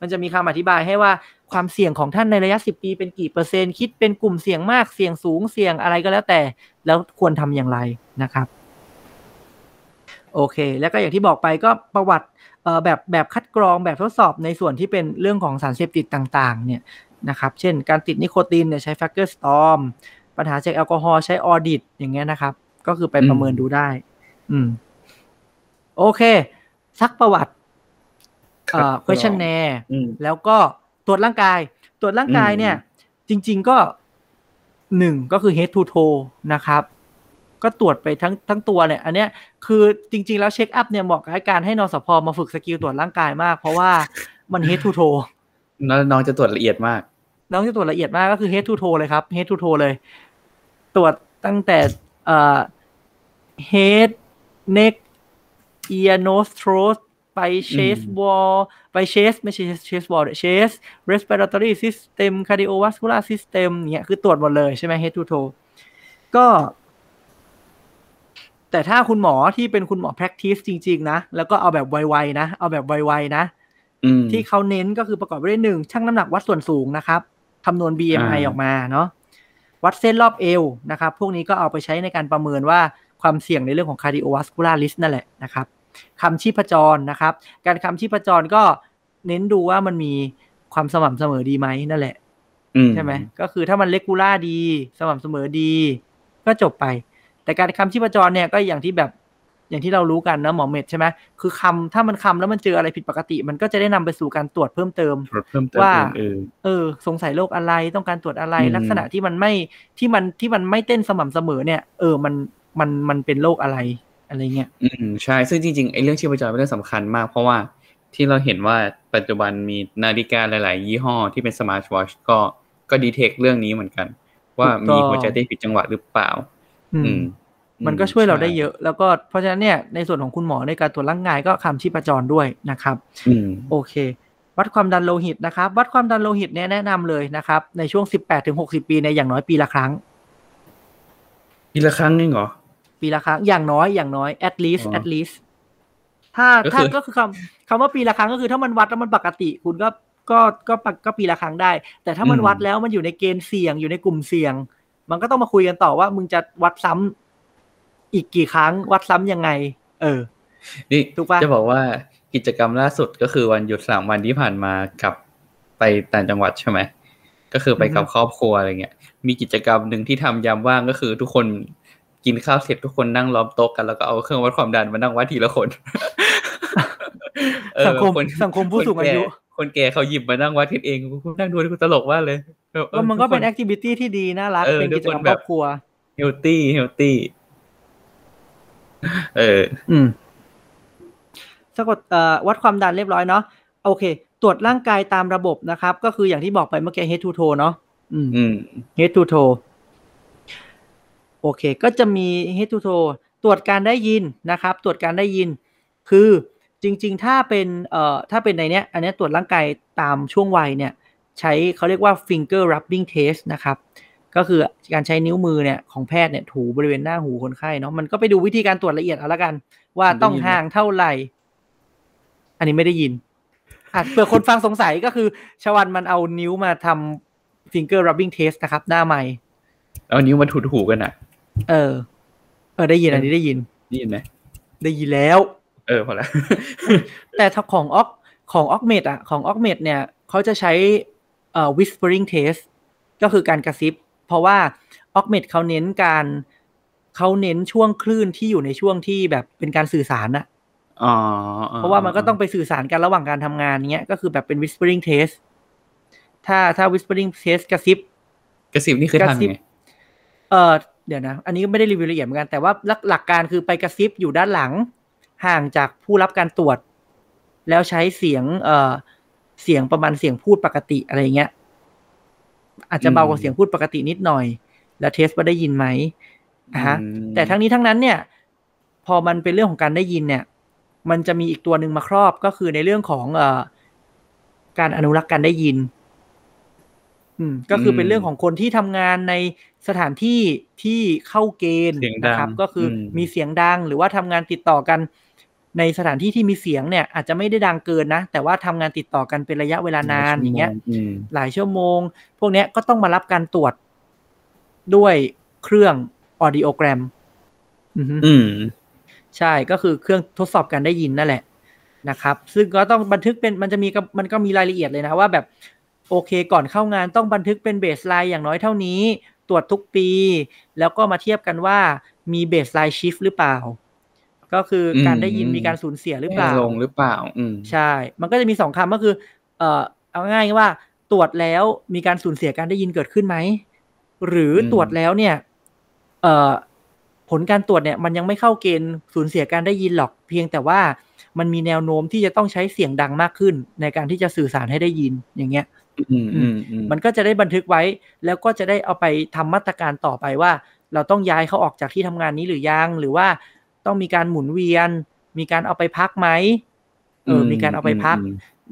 มันจะมีคำอธิบายให้ว่าความเสี่ยงของท่านในระยะ 10 ปีเป็นกี่เปอร์เซ็นต์ คิดเป็นกลุ่มเสี่ยงมาก เสี่ยงสูง เสี่ยงอะไรก็แล้วแต่ แล้วควรทำอย่างไรนะครับ โอเค แล้วก็อย่างที่บอกไปก็ประวัติเอ่อแบบแบบคัดกรองแบบทดสอบในส่วนที่เป็นเรื่องของสารเสพติดต่างๆเนี่ยนะครับเช่นการติดนิโคตินเนี่ยใช้ Fagerström ปัญหาจากแอลกอฮอล์ใช้ AUDIT อย่างเงี้ยนะครับ ก็คือไปประเมินดูได้ อืม โอเค ซักประวัติ เอ่อ questionnaire อืมแล้วก็ตรวจร่างกาย ตรวจร่างกายเนี่ย จริง ๆก็หนึ่งก็คือ head to toe นะครับ ก็ตรวจไปทั้งทั้งตัวเนี่ย อันเนี้ยคือจริง ๆ แล้ว check up เนี่ยเหมาะกับการให้นสพมาฝึก skill ตรวจร่างกายมาก เพราะว่ามัน head to toe แล้วน้องจะตรวจละเอียดมาก น้องจะตรวจละเอียดมากก็คือ head to toe เลยครับ head to toe เลย ตรวจตั้งแต่เอ่อ head neck ear nose throat ไป chest wall ไป chest ไม่ใช่ chest wall chest respiratory system cardiovascular system เนี่ยคือตรวจหมดเลยใช่ไหม head to toe ก็ แต่ถ้าคุณหมอที่เป็นคุณหมอ practice จริง ๆ นะ แล้วก็เอาแบบไวๆนะ เอาแบบไวๆนะอืมที่เขาเน้นก็คือประกอบไปด้วยหนึ่งชั่งน้ำหนักวัดส่วนสูงนะครับคำนวณ BMI อ่าออกมาเนาะวัดเส้นรอบเอวนะครับ พวกนี้ก็เอาไปใช้ในการประเมินว่าความเสี่ยงในเรื่องของ cardiovascular risk นั่นแหละนะครับคำชีพจรนะครับ การคำชีพจรก็เน้นดูว่ามันมีความสม่ำเสมอดีไหมนั่นแหละอืมใช่ไหมก็คือถ้ามันเลกูล่าดี สม่ำเสมอดี ก็จบไป แต่การคำชีพจรเนี่ยก็อย่างที่แบบอย่างที่เรารู้กันนะหมอเม็ดใช่ไหมคือคำถ้ามันคำแล้วมันเจออะไรผิดปกติ มันก็จะได้นำไปสู่การตรวจเพิ่มเติมตรวจเพิ่มเติมว่าเออเออ สงสัยโรคอะไรต้องการตรวจอะไรอืมลักษณะที่มันไม่ที่มันที่มันไม่เต้นสม่ำเสมอเนี่ย เออมันมันมันเป็นโรคอะไรอะไรเงี้ยอืมใช่ซึ่งจริงๆไอ้เรื่องชีพจรเป็นเรื่องสำคัญมาก เพราะว่าที่เราเห็นว่าปัจจุบันมีนาฬิกาหลาย ๆ ยี่ห้อที่เป็นสมาร์ทวอชก็ก็ดีเทคเรื่องนี้เหมือนกัน ว่าถูกต้องมีหัวใจเต้นผิดจังหวะหรือเปล่า อืมอืม มันก็ช่วยเราได้ใเยอะ แล้วก็เพราะฉะนั้นเนี่ยในส่วนของคุณหมอในการตรวจร่างกายก็คำชีพจรด้วยนะครับอืมโอเค วัดความดันโลหิตนะครับ วัดความดันโลหิตเนี่ยแนะนำเลยนะครับ ในช่วง18ถึง60ปีเนี่ยอย่างน้อยปีละครั้ง ปีละครั้งนึงเหรอปีละครั้งอย่างน้อยอย่างน้อย at least อ๋อ at least ถ้าก็ถ้าคือก็คือคำคำว่าปีละครั้งก็คือถ้ามันวัดแล้วมันปกติ คุณก็ก็ก็ปกก็ปีละครั้งได้ แต่ถ้ามันวัดแล้วมันอยู่ในเกณฑ์เสี่ยงอยู่ในกลุ่มเสี่ยง มันก็ต้องมาคุยกันต่อว่ามึงจะวัดซ้ำอีกกี่ครั้งวัดซ้ำยังไง เออ นี่ถูกปะจะบอกว่ากิจกรรมล่าสุดก็คือวันหยุดสามวันที่ผ่านมากับไปต่างจังหวัดใช่ไหมก็คือไปกับครอบครัวอะไรเงี้ย มีกิจกรรมหนึ่งที่ทำยามว่างก็คือทุกคนกินข้าวเสร็จทุกคนนั่งล้อมโต๊ะกันแล้วก็เอาเครื่องวัดความดันมานั่งวัดทีละคนเออสังคมคนสังคมผู้สูงอายุ คนแก่เขาหยิบมานั่งวัดกันเองกูนั่งดูกูตลกมากเลย เออก็มันก็เป็น acทิวิตี้ที่ดีน่ารักเออเป็นทุกิกจคนกรรมแบคบรอบครัว healthy healthyเออ อืมสะกดเอ่อวัดความดันเรียบร้อยเนาะโอเค ตรวจร่างกายตามระบบนะครับ ก็คืออย่างที่บอกไปเมื่อกี้ head to toe เนาะอืมอืม head to toe โอเค ก็จะมี head to toe ตรวจการได้ยินนะครับ ตรวจการได้ยิน คือจริง ๆ ถ้าเป็นเอ่อถ้าเป็นในเนี้ย อันเนี้ยตรวจร่างกายตามช่วงวัยเนี่ย ใช้เขาเรียกว่า finger rubbing test นะครับ ก็คือการใช้นิ้วมือเนี่ยของแพทย์เนี่ยถูบริเวณหน้าหูคนไข้เนาะมันก็ไปดูวิธีการตรวจละเอียดเอาละกัน ว่าต้องห่างเท่าไหร่ อันนี้ไม่ได้ยินอะเผื่อคนฟังสงสัยก็คือชวันมันเอานิ้วมาทำ finger rubbing test นะครับ หน้าไม้เอานิ้วมาถูถูกันอะ เออ เออได้ยินอันนี้ได้ยิน ได้ยินไหมได้ยินแล้ว เออพอละแต่ถ้าของออกของออกเมดอะ ของออกเมดเนี่ยเขาจะใช้ เอ่อ whispering test ก็คือการกระซิบ เพราะว่าออกเมดเขาเน้นการเขาเน้นช่วงคลื่นที่อยู่ในช่วงที่แบบเป็นการสื่อสารอะอ๋อเพราะว่ามันก็ต้องไปสื่อสารกันระหว่างการทำงานเนี้ยก็คือแบบเป็น whispering test ถ้าถ้า whispering test กระซิบ กระสิบนี่คือกระทำซิบไงเออเดี๋ยวนะ อันนี้ก็ไม่ได้รีวิวละเอียดเหมือนกัน แต่ว่าหลักหลักการคือไปกระซิบอยู่ด้านหลัง ห่างจากผู้รับการตรวจ แล้วใช้เสียงเอ่อ เสียงประมาณเสียงพูดปกติอะไรเงี้ย อาจจะเบากว่าเสียงพูดปกตินิดหน่อย แล้วเทสว่าได้ยินไหมอะฮะอืมแต่ทั้งนี้ทั้งนั้นเนี่ย พอมันเป็นเรื่องของการได้ยินเนี่ย มันจะมีอีกตัวหนึ่งมาครอบก็คือในเรื่องของเอ่อการอนุรักษ์การได้ยิน อืม ก็คือเป็นเรื่องของคนที่ทำงานในสถานที่ที่เข้าเกณฑ์เสียงดังนะครับ ก็คืออมมีเสียงดังหรือว่าทำงานติดต่อกัน ในสถานที่ที่มีเสียงเนี่ยอาจจะไม่ได้ดังเกินนะ แต่ว่าทำงานติดต่อกันเป็นระยะเวลานานอย่างเงี้ยอืมหลายชั่วโมง พวกเนี้ยก็ต้องมารับการตรวจด้วยเครื่อง audiogram อือฮึอืมใช่ก็คือเครื่องทดสอบการได้ยินนั่นแหละนะครับ ซึ่งก็ต้องบันทึกเป็นมันจะมีกับมันก็มีรายละเอียดเลยนะว่าแบบโอเคก่อนเข้างานต้องบันทึกเป็น baseline อย่างน้อยเท่านี้ ตรวจทุกปี แล้วก็มาเทียบกันว่ามี baseline shift หรือเปล่า ก็คืออมการได้ยินมีการสูญเสียหรือเปล่าลงหรือเปล่า อืมใช่ มันก็จะมีสองคำก็คือ เอ่อเอาง่ายๆว่าตรวจแล้วมีการสูญเสียการได้ยินเกิดขึ้นไหมหรืออมตรวจแล้วเนี่ย เอ่อผลการตรวจเนี่ยมันยังไม่เข้าเกณฑ์สูญเสียการได้ยินหรอกเพียงแต่ว่ามันมีแนวโน้มที่จะต้องใช้เสียงดังมากขึ้น ในการที่จะสื่อสารให้ได้ยินอย่างเงี้ยอืมอืมอืมมันก็จะได้บันทึกไว้แล้วก็จะได้เอาไปทำมาตรการต่อไปว่า เราต้องย้ายเขาออกจากที่ทำงานนี้หรือยังหรือว่า ต้องมีการหมุนเวียน มีการเอาไปพักไหมเออมีการเอาไปพัก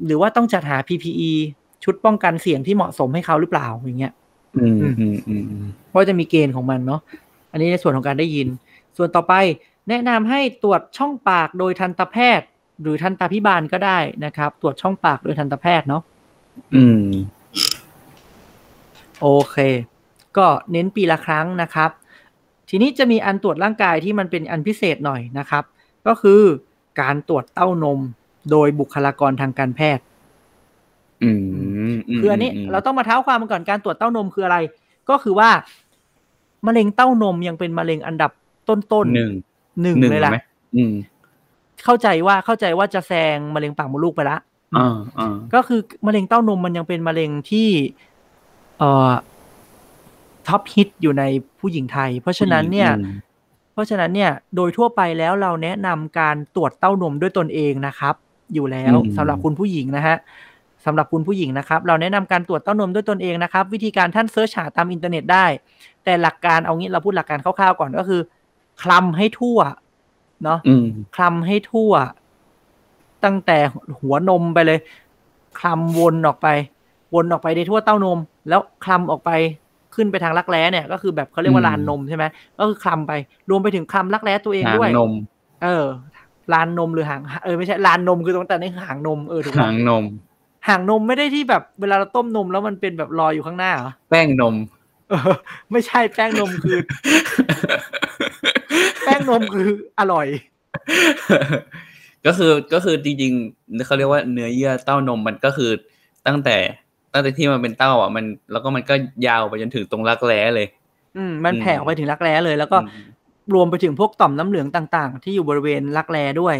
หรือว่าต้องจัดหา PPE ชุดป้องกันเสี่ยงที่เหมาะสมให้เขาหรือเปล่าอย่างเงี้ยอืมอืมอืมเพราะจะมีเกณฑ์ของมันเนาะอันนี้ในส่วนของการได้ยิน ส่วนต่อไปแนะนำให้ตรวจช่องปากโดยทันตแพทย์ หรือทันตพิบาลก็ได้นะครับ ตรวจช่องปากโดยทันตแพทย์เนาะอืม โอเค ก็เน้นปีละครั้งนะครับ ทีนี้จะมีอันตรวจร่างกายที่มันเป็นอันพิเศษหน่อยนะครับ ก็คือการตรวจเต้านมโดยบุคลากรทางการแพทย์อืมคืออันนี้เราต้องมาเท้าความก่อนการตรวจเต้านมคืออะไร ก็คือว่ามะเร็งเต้านมยังเป็นมะเร็งอันดับต้นๆหนึ่งหนึ่งเลยล่ะอืมเข้าใจว่าเข้าใจว่าจะแซงมะเร็งปากมดลูกไปละอ่าอ่าก็คือมะเร็งเต้านมมันยังเป็นมะเร็งที่ เอ่อ top hit อยู่ในผู้หญิงไทย เพราะฉะนั้นเนี่ยเพราะฉะนั้นเนี่ยโดยทั่วไปแล้วเราแนะนำการตรวจเต้านมด้วยตนเองนะครับ อยู่แล้วสำหรับคุณผู้หญิงนะฮะสำหรับคุณผู้หญิงนะครับ เราแนะนำการตรวจเต้านมด้วยตนเองนะครับ วิธีการท่าน search หาตามอินเทอร์เน็ตได้ แต่หลักการเอางี้เราพูดหลักการคร่าวๆก่อนก็คือคลำให้ทั่วเนาะอืมคลำให้ทั่ว ตั้งแต่หัวนมไปเลยคลำวนออกไป วนออกไปในทั่วเต้านม แล้วคลำออกไป ขึ้นไปทางรักแร้เนี่ยก็คือแบบเขาเรียกว่าลานนมใช่ไหมก็คือคลำไปรวมไปถึงคลำรักแร้ตัวเองด้วยหางนม เออลานนมหรือหางเออไม่ใช่ลานนมคือตรงแต่ในหางนมเออถูกไหมหางนม หางนมไม่ได้ที่แบบเวลาเราต้มนมแล้วมันเป็นแบบลอยอยู่ข้างหน้าเหรอแป้งนม เออ ไม่ใช่แป้งนมคือ แป้งนมคืออร่อย ก็คือก็คือจริงๆเขาเรียกว่าเนื้อเยื่อเต้านมมันก็คือตั้งแต่ ตั้งแต่ที่มันเป็นเต้าอะมันแล้วก็มันก็ยาวไปจนถึงตรงรักแร้เลย อืม มันแผ่ออกไปถึงรักแร้เลย แล้วก็อืมรวมไปถึงพวกต่อมน้ำเหลืองต่าง ๆ ที่อยู่บริเวณรักแร้ด้วย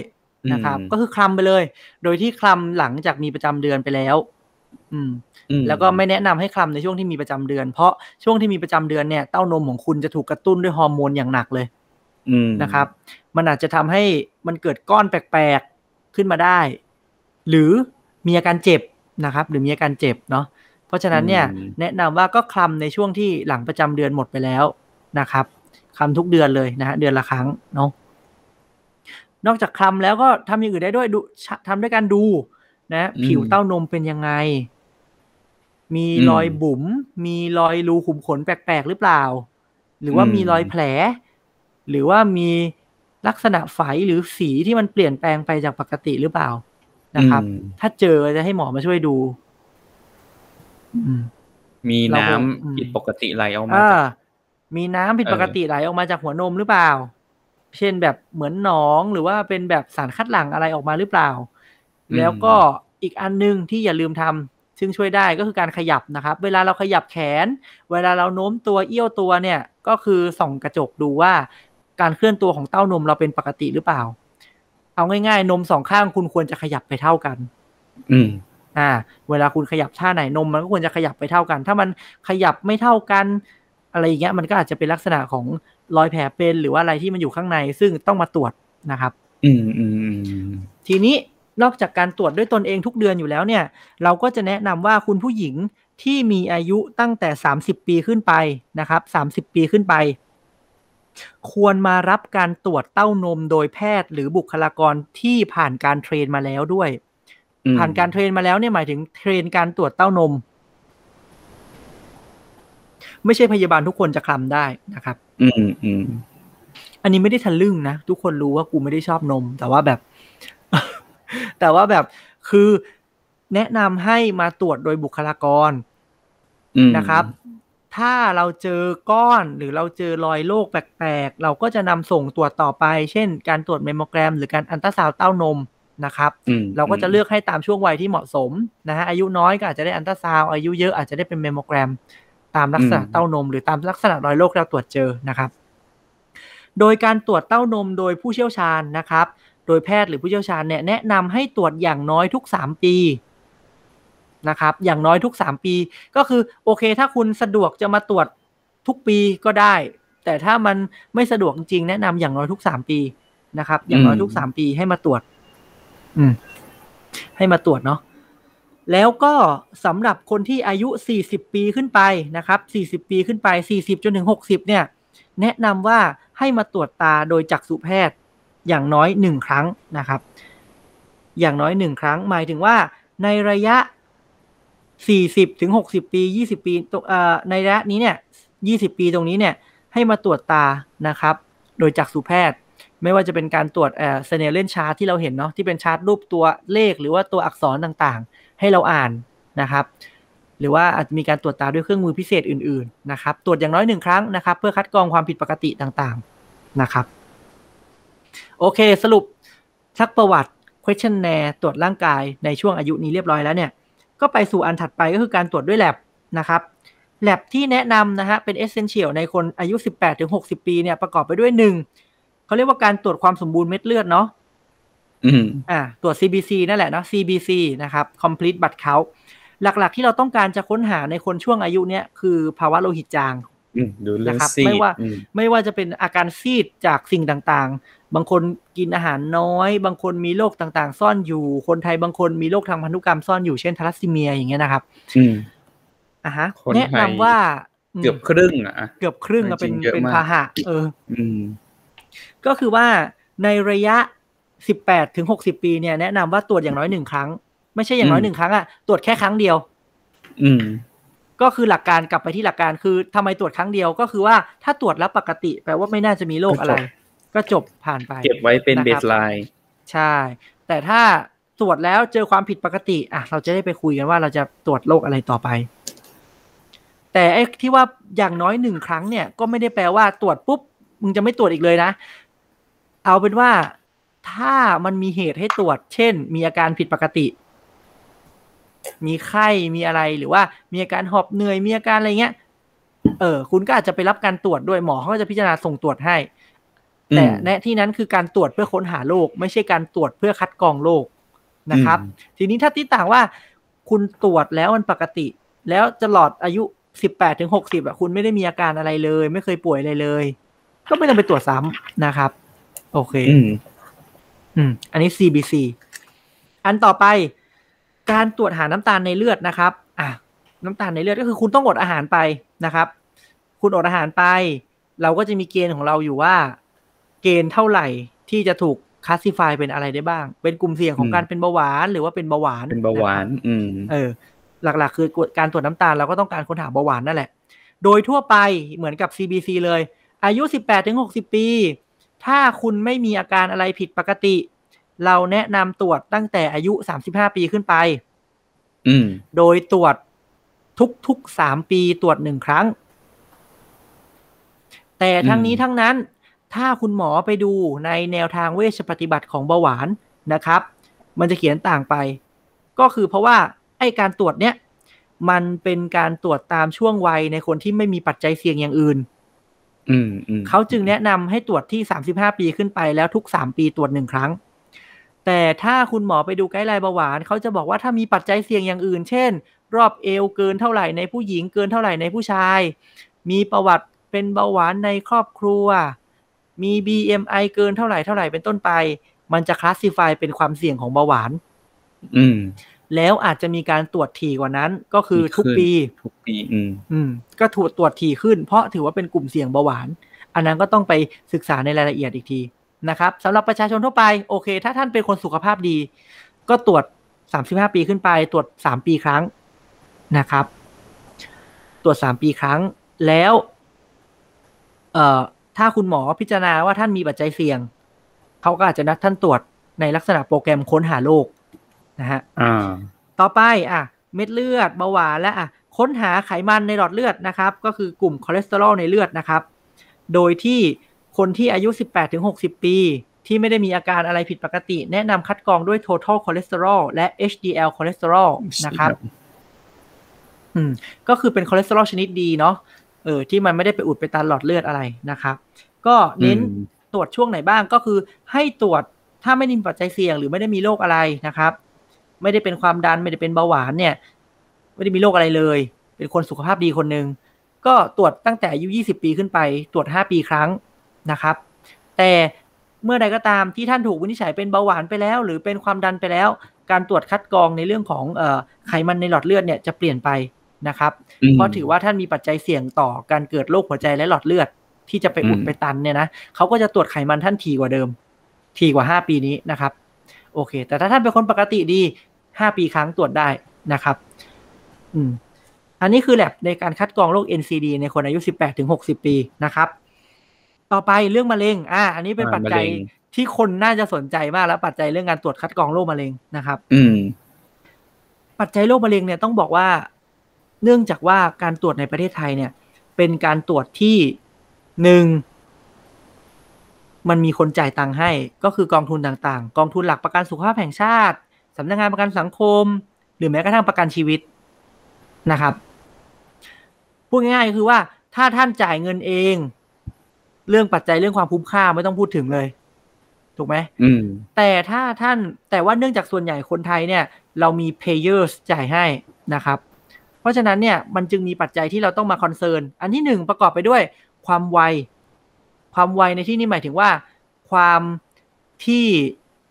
นะครับอืมก็คือคลำไปเลย โดยที่คลำหลังจากมีประจำเดือนไปแล้วอืมอืม แล้วก็ไม่แนะนำให้คลำในช่วงที่มีประจำเดือน เพราะช่วงที่มีประจำเดือนเนี่ยเต้านมของคุณจะถูกกระตุ้นด้วยฮอร์โมนอย่างหนักเลยอืมนะครับ มันอาจจะทำให้มันเกิดก้อนแปลกๆขึ้นมาได้ หรือมีอาการเจ็บ นะครับ หรือมีอาการเจ็บเนาะเพราะฉะนั้นเนี่ยแนะนำว่าก็คลำในช่วงที่หลังประจำเดือนหมดไปแล้วนะครับคลำทุกเดือนเลยนะฮะเดือนละครั้งเนาะนอกจากคลำแล้วก็ทำอย่างอื่นได้ด้วยดูทำด้วยการดูนะผิวเต้านมเป็นยังไง มีรอยบุ๋ม มีรอยรูขุมขนแปลกๆหรือเปล่า หรือว่ามีรอยแผล หรือว่ามีลักษณะไฝหรือสีที่มันเปลี่ยนแปลงไปจากปกติหรือเปล่า นะครับอืมถ้าเจอจะให้หมอมาช่วยดูอืมมีน้ำเราก็อืมผิดปกติไหลออกมาอ่าจากมีน้ำผิดปกติไหลออกมาจากหัวนมหรือเปล่า เช่นแบบเหมือนหนองหรือว่าเป็นแบบสารคัดหลั่งอะไรออกมาหรือเปล่า แล้วก็อีกอันหนึงที่อย่าลืมทำซึ่งช่วยได้ก็คือการขยับนะครับ เวลาเราขยับแขน เวลาเราโน้มตัวเอี้ยวตัวเนี่ย ก็คือส่องกระจกดูว่า การเคลื่อนตัวของเต้านมเราเป็นปกติหรือเปล่า เอาง่ายๆ นมสองข้างคุณควรจะขยับไปเท่ากัน อืม อ่า เวลาคุณขยับท่าไหนนมมันก็ควรจะขยับไปเท่ากัน ถ้ามันขยับไม่เท่ากัน อะไรอย่างเงี้ยมันก็อาจจะเป็นลักษณะของรอยแผลเป็นหรือว่าอะไรที่มันอยู่ข้างในซึ่งต้องมาตรวจนะครับ อืมอืมอืมทีนี้นอกจากการตรวจด้วยตนเองทุกเดือนอยู่แล้วเนี่ย เราก็จะแนะนำว่าคุณผู้หญิงที่มีอายุตั้งแต่ 30 ปีขึ้นไปนะครับ 30 ปีขึ้นไป ควรมารับการตรวจเต้านมโดยแพทย์หรือบุคลากรที่ผ่านการเทรนมาแล้วด้วยอืมผ่านการเทรนมาแล้วเนี่ยหมายถึงเทรนการตรวจเต้านม ไม่ใช่พยาบาลทุกคนจะคลำได้นะครับ อืมอืมอันนี้ไม่ได้ทะลึ่งนะ ทุกคนรู้ว่ากูไม่ได้ชอบนม แต่ว่าแบบ แต่ว่าแบบคือแนะนำให้มาตรวจโดยบุคลากรอืมนะครับ ถ้าเราเจอก้อนหรือเราเจอรอยโรคแปลกๆ เราก็จะนำส่งตรวจต่อไป เช่น การตรวจ mammogram หรือการอัลตราซาวด์เต้านมนะครับอืมเราก็จะเลือกให้ตามช่วงวัยที่เหมาะสมนะฮะอายุน้อยก็อาจจะได้อัลตราซาวด์อายุเยอะอาจจะได้เป็น mammogram ตามลักษณะเต้านม หรือตามลักษณะรอยโรคที่เราตรวจเจอนะครับ โดยการตรวจเต้านมโดยผู้เชี่ยวชาญนะครับ โดยแพทย์หรือผู้เชี่ยวชาญเนี่ยแนะนำให้ตรวจอย่างน้อยทุก 3 ปี นะครับ อย่างน้อยทุก 3 ปี ก็คือโอเค ถ้าคุณสะดวกจะมาตรวจทุกปีก็ได้ แต่ถ้ามันไม่สะดวกจริงๆแนะนำอย่างน้อยทุก 3 ปีนะครับ อย่างน้อยทุก 3 ปีให้มาตรวจ อืม ให้มาตรวจเนาะแล้วก็สำหรับคนที่อายุ 40 ปีขึ้นไปนะครับ 40 ปีขึ้นไป 40 จนถึง 60 เนี่ย แนะนำว่าให้มาตรวจตาโดยจักษุแพทย์อย่างน้อยหนึ่งครั้งนะครับ อย่างน้อยหนึ่งครั้ง หมายถึงว่าในระยะ 40ถึง60ปี20ปีในระยะนี้เนี่ย20ปีตรงนี้เนี่ยให้มาตรวจตานะครับ โดยจักษุแพทย์ ไม่ว่าจะเป็นการตรวจเอ่อ Snellen chart ที่เราเห็นเนาะที่เป็นชาร์ตรูปตัวเลขหรือว่าตัวอักษรต่างๆ ให้เราอ่านนะครับ หรือว่าอาจจะมีการตรวจตาด้วยเครื่องมือพิเศษอื่นๆนะครับ ตรวจอย่างน้อยหนึ่งครั้งนะครับ เพื่อคัดกรองความผิดปกติต่างๆนะครับ โอเคสรุปชักประวัติ questionnaire ตรวจร่างกายในช่วงอายุนี้เรียบร้อยแล้วเนี่ย ก็ไปสู่อันถัดไปก็คือการตรวจด้วยแ a บนะครับแ a บที่แนะนำนะฮะเป็น essential ในคนอายุ 18-60 ปีเนี่ยประกอบไปด้วยหนึ่งเขาเรียกว่าการตรวจความสมบูรณ์เม็ดเลือดเนาะอืมอ่าตรวจ CBC นั่นแหละนะ CBC นะครับ complete blood count หลักๆที่เราต้องการจะค้นหาในคนช่วงอายุเนี้ยคือภาวะโลหิตจางอืมดูเรื่องนะครับซีดไม่ว่าอืมไม่ว่าจะเป็นอาการซีดจากสิ่งต่างๆ บางคนกินอาหารน้อย บางคนมีโรคต่างๆ ซ่อนอยู่ คนไทยบางคนมีโรคทางพันธุกรรมซ่อนอยู่เช่นทาลัสซีเมียอย่างเงี้ยนะครับ อืมอะฮะคนไทยแนะนำว่าอืมเกือบครึ่งอะ เกือบครึ่งอะจริเป็นงๆเยอะเป็นมากพาหะ เออ อืม ก็คือว่าในระยะ18ถึง60ปีเนี่ยแนะนำว่าตรวจอย่างน้อยหนึ่งครั้ง ไม่ใช่อย่างน้อยอืมหนึ่งครั้งอะตรวจแค่ครั้งเดียว อืมก็คือหลักการกลับไปที่หลักการคือทำไมตรวจครั้งเดียวก็คือว่าถ้าตรวจแล้วปกติแปลว่าไม่น่าจะมีโรคอะไร ก็จบผ่านไป เก็บไว้เป็นนะครับเบสไลน์ใช่ แต่ถ้าตรวจแล้วเจอความผิดปกติ อะ เราจะได้ไปคุยกันว่าเราจะตรวจโรคอะไรต่อไป แต่ไอ้ที่ว่าอย่างน้อยหนึ่งครั้งเนี่ย ก็ไม่ได้แปลว่าตรวจปุ๊บมึงจะไม่ตรวจอีกเลยนะ เอาเป็นว่าถ้ามันมีเหตุให้ตรวจ เช่น มีอาการผิดปกติ มีไข้ มีอะไร หรือว่ามีอาการหอบเหนื่อย มีอาการอะไรเงี้ย เออ คุณก็อาจจะไปรับการตรวจด้วยหมอเขาก็จะพิจารณาส่งตรวจให้ แต่อืมในที่นั้นคือการตรวจเพื่อค้นหาโรคไม่ใช่การตรวจเพื่อคัดกรองโรคนะครับอืมทีนี้ถ้าที่ต่างว่า คุณตรวจแล้วมันปกติ แล้วตลอดอายุสิบแปดถึงหกสิบอะคุณไม่ได้มีอาการอะไรเลย ไม่เคยป่วยอะไรเลย ก็ไม่ต้องไปตรวจซ้ำนะครับ โอเคอืมอืม อันนี้ CBC อันต่อไป การตรวจหาน้ำตาลในเลือดนะครับ อะน้ำตาลในเลือดก็คือคุณต้องอดอาหารไปนะครับ คุณอดอาหารไป เราก็จะมีเกณฑ์ของเราอยู่ว่า เกณฑ์เท่าไหร่ที่จะถูกคลาสสิฟายเป็นอะไรได้บ้าง เป็นกลุ่มเสี่ยงของอืมการเป็นเบาหวานหรือว่าเป็นเบาหวาน เป็นเบาหวาน อืม เออ หลักๆ คือการตรวจน้ำตาลเราก็ต้องการค้นหาเบาหวานนั่นแหละ โดยทั่วไปเหมือนกับ CBC เลย อายุ 18-60 ปี ถ้าคุณไม่มีอาการอะไรผิดปกติ เราแนะนำตรวจตั้งแต่อายุ 35 ปีขึ้นไป อืม โดยตรวจทุกๆ3ปีตรวจหนึ่งครั้ง แต่ทั้งนี้อืมทั้งนั้น ถ้าคุณหมอไปดูในแนวทางเวชปฏิบัติของเบาหวานนะครับ มันจะเขียนต่างไป ก็คือเพราะว่าไอ้การตรวจเนี้ยมันเป็นการตรวจตามช่วงวัยในคนที่ไม่มีปัจจัยเสี่ยงอย่างอื่น อืมอืมเขาจึงแนะนำให้ตรวจที่35ปีขึ้นไปแล้วทุก3ปีตรวจหนึ่งครั้ง แต่ถ้าคุณหมอไปดูไกด์ไลน์เบาหวานเขาจะบอกว่าถ้ามีปัจจัยเสี่ยงอย่างอื่น เช่น รอบเอวเกินเท่าไหร่ในผู้หญิงเกินเท่าไหร่ในผู้ชาย มีประวัติเป็นเบาหวานในครอบครัว มี BMI เกินเท่าไหร่เท่าไหร่เป็นต้นไป มันจะคลาสสิฟายเป็นความเสี่ยงของเบาหวาน อืม แล้วอาจจะมีการตรวจถี่กว่านั้น ก็คือทุกขึ้นปี ทุกปี อืม อืม ก็ถูกตรวจถี่ขึ้น เพราะถือว่าเป็นกลุ่มเสี่ยงเบาหวาน อันนั้นก็ต้องไปศึกษาในรายละเอียดอีกทีนะครับสำหรับประชาชนทั่วไปโอเค ถ้าท่านเป็นคนสุขภาพดี ก็ตรวจ35ปีขึ้นไป ตรวจ3ปีครั้งนะครับ ตรวจ3ปีครั้งแล้ว เอ่อ ถ้าคุณหมอพิจารณาว่าท่านมีปัจจัยเสี่ยง เขาก็อาจจะนัดท่านตรวจในลักษณะโปรแกรมค้นหาโรคนะฮะอ่าต่อไปอะ เม็ดเลือดเบาหวานและอะค้นหาไขมันในหลอดเลือดนะครับ ก็คือกลุ่มคอเลสเตอรอลในเลือดนะครับ โดยที่คนที่อายุ 18-60 ปี ที่ไม่ได้มีอาการอะไรผิดปกติ แนะนำคัดกรองด้วย total cholesterol และ HDL cholesterol นะครับ อืม ก็คือเป็นคอเลสเตอรอลชนิดดีเนาะ เออที่มันไม่ได้ไปอุดไปตันหลอดเลือดอะไรนะครับ ก็เน้นอืมตรวจช่วงไหนบ้างก็คือ ให้ตรวจถ้าไม่ได้มีปัจจัยเสี่ยงหรือไม่ได้มีโรคอะไรนะครับ ไม่ได้เป็นความดันไม่ได้เป็นเบาหวานเนี่ย ไม่ได้มีโรคอะไรเลย เป็นคนสุขภาพดีคนหนึ่งก็ตรวจตั้งแต่อายุ 20 ปีขึ้นไป ตรวจ 5 ปีครั้งนะครับ แต่เมื่อใดก็ตามที่ท่านถูกวินิจฉัยเป็นเบาหวานไปแล้ว หรือเป็นความดันไปแล้ว การตรวจคัดกรองในเรื่องของเอ่อไขมันในหลอดเลือดเนี่ยจะเปลี่ยนไป นะครับอืมเพราะถือว่าท่านมีปัจจัยเสี่ยงต่อการเกิดโรคหัวใจและหลอดเลือด ที่จะไปอุดอืมไปตันเนี่ยนะเขาก็จะตรวจไขมันท่านถี่กว่าเดิมถี่กว่า 5 ปีนี้นะครับ โอเค แต่ถ้าท่านเป็นคนปกติดีห้าปีครั้งตรวจได้นะครับ อืมอันนี้คือแลบในการคัดกรองโรค NCD ในคนอายุ 18ถึง60 ปีนะครับ ต่อไปเรื่องมะเร็ง อ่า อันนี้เป็นปัจจัยที่คนน่าจะสนใจมากแล้วปัจจัยเรื่องการตรวจคัดกรองโรคมะเร็งนะครับ อืม ปัจจัยโรคมะเร็งเนี่ยต้องบอกว่า เนื่องจากว่าการตรวจในประเทศไทยเนี่ย เป็นการตรวจที่หนึ่งมันมีคนจ่ายตังค์ให้ ก็คือกองทุนต่างๆ กองทุนหลักประกันสุขภาพแห่งชาติสำนักงงานประกันสังคม หรือแม้กระทั่งประกันชีวิตนะครับพูดง่ายๆคือว่าถ้าท่านจ่ายเงินเอง เรื่องปัจจัยเรื่องความคุ้มค่าไม่ต้องพูดถึงเลย ถูกไหมแต่ถ้าท่านแต่ว่าเนื่องจากส่วนใหญ่คนไทยเนี่ย เรามี payers จ่ายให้นะครับ เพราะฉะนั้นเนี่ยมันจึงมีปัจจัยที่เราต้องมาคอนเซิร์นอันที่หนึ่งประกอบไปด้วยความไว ความไวในที่นี้หมายถึงว่า ความที่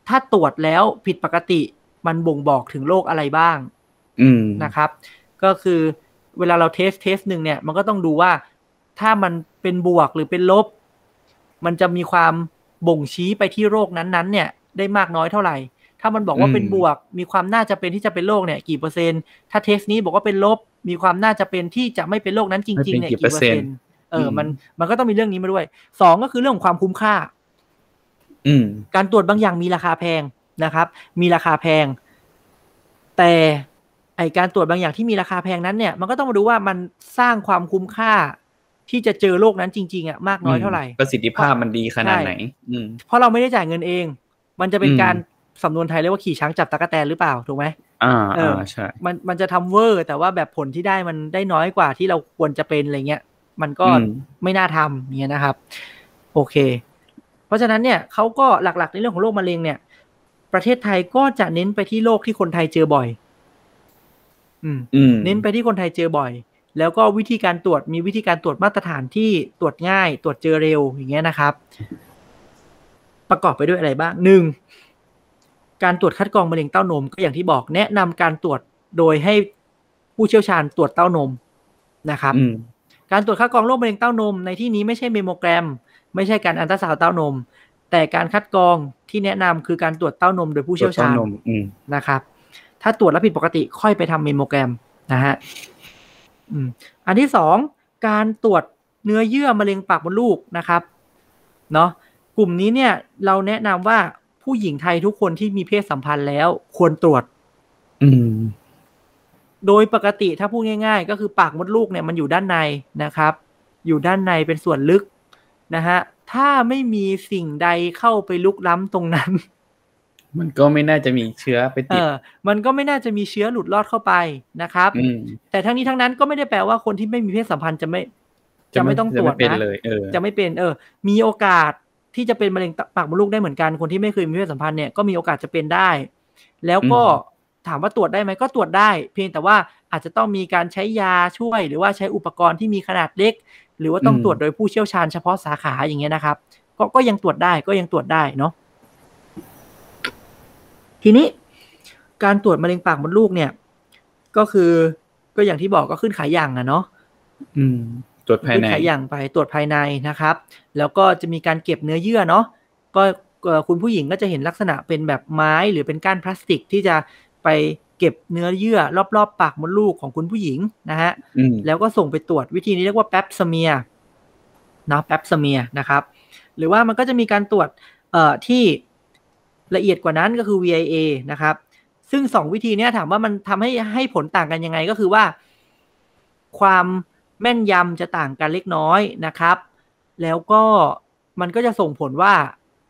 ถ้าตรวจแล้วผิดปกติมันบ่งบอกถึงโรคอะไรบ้างนะครับ ก็คือเวลาเรา test test หนึ่งเนี่ย มันก็ต้องดูว่าถ้ามันเป็นบวกหรือเป็นลบ มันจะมีความบ่งชี้ไปที่โรคนั้นๆ เนี่ย ได้มากน้อยเท่าไหร่ ถ้ามันบอกว่าเป็นบวก มีความน่าจะเป็นที่จะเป็นโรคเนี่ยกี่เปอร์เซ็นต์ ถ้า test นี้บอกว่าเป็นลบ มีความน่าจะเป็นที่จะไม่เป็นโรคนั้นจริงๆเนี่ยกี่เปอร์เซ็นต์ เออ มัน มันก็ต้องมีเรื่องนี้มาด้วย สองก็คือเรื่องของความคุ้มค่า อืมการตรวจบางอย่างมีราคาแพงนะครับ มีราคาแพง แต่ไอการตรวจบางอย่างที่มีราคาแพงนั้นเนี่ย มันก็ต้องมาดูว่ามันสร้างความคุ้มค่าที่จะเจอโรคนั้นจริง ๆอะมากน้อยเท่าไหร่ ประสิทธิภาพมันดีขนาดไหนเพราะเราไม่ได้จ่ายเงินเอง มันจะเป็นการ สำนวนไทยเรียกว่าขี่ช้างจับตะกแตนหรือเปล่าถูกไหมอ่าอ่าใช่มันมันจะทำเวอร์ แต่ว่าแบบผลที่ได้มันได้น้อยกว่าที่เราควรจะเป็นอะไรเงี้ย มันก็ไม่น่าทำเนี่ยนะครับ โอเค เพราะฉะนั้นเนี่ยเขาก็หลักๆในเรื่องของโรคมะเร็งเนี่ย ประเทศไทยก็จะเน้นไปที่โรคที่คนไทยเจอบ่อย อืมเน้นไปที่คนไทยเจอบ่อย แล้วก็วิธีการตรวจมีวิธีการตรวจมาตรฐานที่ตรวจง่าย ตรวจเจอเร็วอย่างเงี้ยนะครับ ประกอบไปด้วยอะไรบ้างหนึ่ง การตรวจคัดกรองมะเร็งเต้านม ก็อย่างที่บอกแนะนำการตรวจโดยให้ผู้เชี่ยวชาญตรวจเต้านมนะครับ การตรวจคัดกรองโรคมะเร็งเต้านม ในที่นี้ไม่ใช่เมโมแกรม ไม่ใช่การอันตราซาวเต้านม แต่การคัดกรองที่แนะนำคือการตรวจเต้านม โดยผู้เชี่ยวชาญนะครับ ถ้าตรวจแล้วผิดปกติค่อยไปทำเมโมแกรมนะฮะอันที่สองการตรวจเนื้อเยื่อมะเร็งปากมดลูกนะครับเนาะกลุ่มนี้เนี่ยเราแนะนำว่า ผู้หญิงไทยทุกคนที่มีเพศสัมพันธ์แล้ว ควรตรวจ อืม โดยปกติถ้าพูดง่าย ๆ ก็คือปากมดลูกเนี่ยมันอยู่ด้านในนะครับ อยู่ด้านในเป็นส่วนลึกนะฮะ ถ้าไม่มีสิ่งใดเข้าไปลุกล้ำตรงนั้น มันก็ไม่น่าจะมีเชื้อไปติดเออมันก็ไม่น่าจะมีเชื้อหลุดรอดเข้าไปนะครับแต่ทั้งนี้ทั้งนั้นก็ไม่ได้แปลว่าคนที่ไม่มีเพศสัมพันธ์จะไม่ จะไม่ต้องตรวจนะจะไม่เป็นเออ มีโอกาส ที่จะเป็นมะเร็งปากมดลูกได้เหมือนกันคนที่ไม่เคยมีเพศสัมพันธ์เนี่ยก็มีโอกาสจะเป็นได้ แล้วก็ถามว่าตรวจได้ไหมก็ตรวจได้ เพียงแต่ว่าอาจจะต้องมีการใช้ยาช่วย หรือว่าใช้อุปกรณ์ที่มีขนาดเล็ก หรือว่าต้องตรวจโดยผู้เชี่ยวชาญเฉพาะสาขาอย่างเงี้ยนะครับ ก็ก็ยังตรวจได้ก็ยังตรวจได้เนาะทีนี้การตรวจมะเร็งปากมดลูกเนี่ย ก็คือก็อย่างที่บอกก็ขึ้นขายอย่างอะเนาะอืม ตรวจภายในขายอย่างไปตรวจภายในนะครับ แล้วก็จะมีการเก็บเนื้อเยื่อเนาะก็คุณผู้หญิงก็จะเห็นลักษณะเป็นแบบไม้หรือเป็นก้านพลาสติกที่จะไปเก็บเนื้อเยื่อรอบๆ ปากมดลูกของคุณผู้หญิงนะฮะแล้วก็ส่งไปตรวจวิธีนี้เรียกว่าแป๊บสเมียนะแป๊บสเมียนะครับ หรือว่ามันก็จะมีการตรวจเอ่อที่ละเอียดกว่านั้นก็คือ VIA นะครับ ซึ่งสองวิธีนี้ถามว่ามันทำให้ให้ผลต่างกันยังไงก็คือว่า ความ แม่นยำจะต่างกันเล็กน้อยนะครับ แล้วก็มันก็จะส่งผลว่า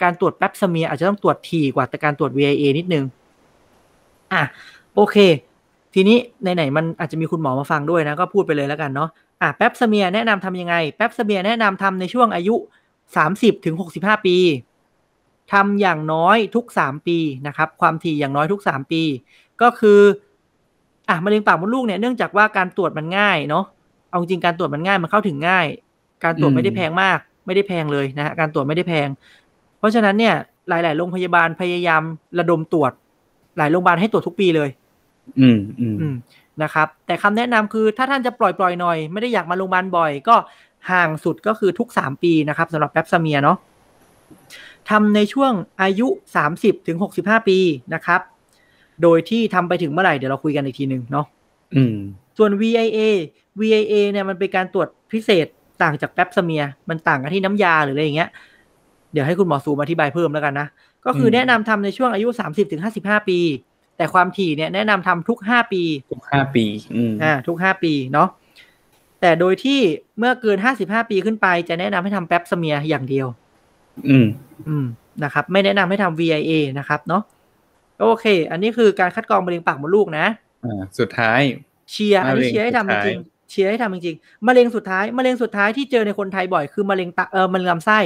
การตรวจแป๊บสเมียอาจจะต้องตรวจถี่กว่าแต่การตรวจ VIA นิดนึง อะโอเค ทีนี้ไหนๆมันอาจจะมีคุณหมอมาฟังด้วยนะ ก็พูดไปเลยแล้วกันเนาะอะแป๊บสเมียแนะนำทำยังไง แป๊บสเมียแนะนำทำในช่วงอายุสามสิบถึงหกสิบห้าปีทำอย่างน้อยทุกสามปีนะครับ ความถี่อย่างน้อยทุกสามปี ก็คืออะมะเร็งปากมดลูกเนี่ยเนื่องจากว่าการตรวจมันง่ายเนาะ เอาจริงการตรวจมันง่ายมันเข้าถึงง่าย การตรวจไม่ได้แพงมาก ไม่ได้แพงเลยนะฮะการตรวจไม่ได้แพง เพราะฉะนั้นเนี่ยหลาย ๆ โรงพยาบาลพยายามระดมตรวจ หลายโรงพยาบาลให้ตรวจทุกปีเลย อืมอืมนะครับ แต่คำแนะนำคือถ้าท่านจะปล่อยปล่อยหน่อย ไม่ได้อยากมาโรงพยาบาลบ่อย ก็ห่างสุดก็คือทุกสามปีนะครับสำหรับแป๊บซเมียเนาะทำในช่วงอายุ 30ถึง65 ปีนะครับ โดยที่ทำไปถึงเมื่อไหร่เดี๋ยวเราคุยกันอีกทีหนึ่งเนาะอืม ส่วน VIA VIA เนี่ยมันเป็นการตรวจพิเศษต่างจากแป๊บสเมียมันต่างกันที่น้ำยาหรืออะไรอย่างเงี้ย เดี๋ยวให้คุณหมอสูมาอธิบายเพิ่มแล้วกันนะ ก็คือมแนะนำทำในช่วงอายุ 30ถึง55 ปี แต่ความถี่เนี่ยแนะนำทำทุก 5 ปี ทุกห้าปีอืมอ่าทุก 5 ปีเนาะแต่โดยที่เมื่อเกิน 55 ปีขึ้นไป จะแนะนำให้ทำแป๊บสเมียอย่างเดียว อืม อืมนะครับ ไม่แนะนำให้ทำ VIA นะครับ เนาะโอเค อันนี้คือการคัดกรองมะเร็งปากมดลูกนะอ่าสุดท้าย เชียร์อันนี้มะเร็งเชียร์ให้ทำจสุดท้ายริงๆเชียร์ให้ทำจริงๆมะเร็งสุดท้ายมะเร็งสุดท้ายที่เจอในคนไทยบ่อยคือมะเร็งตาเออมะเร็งลำไส้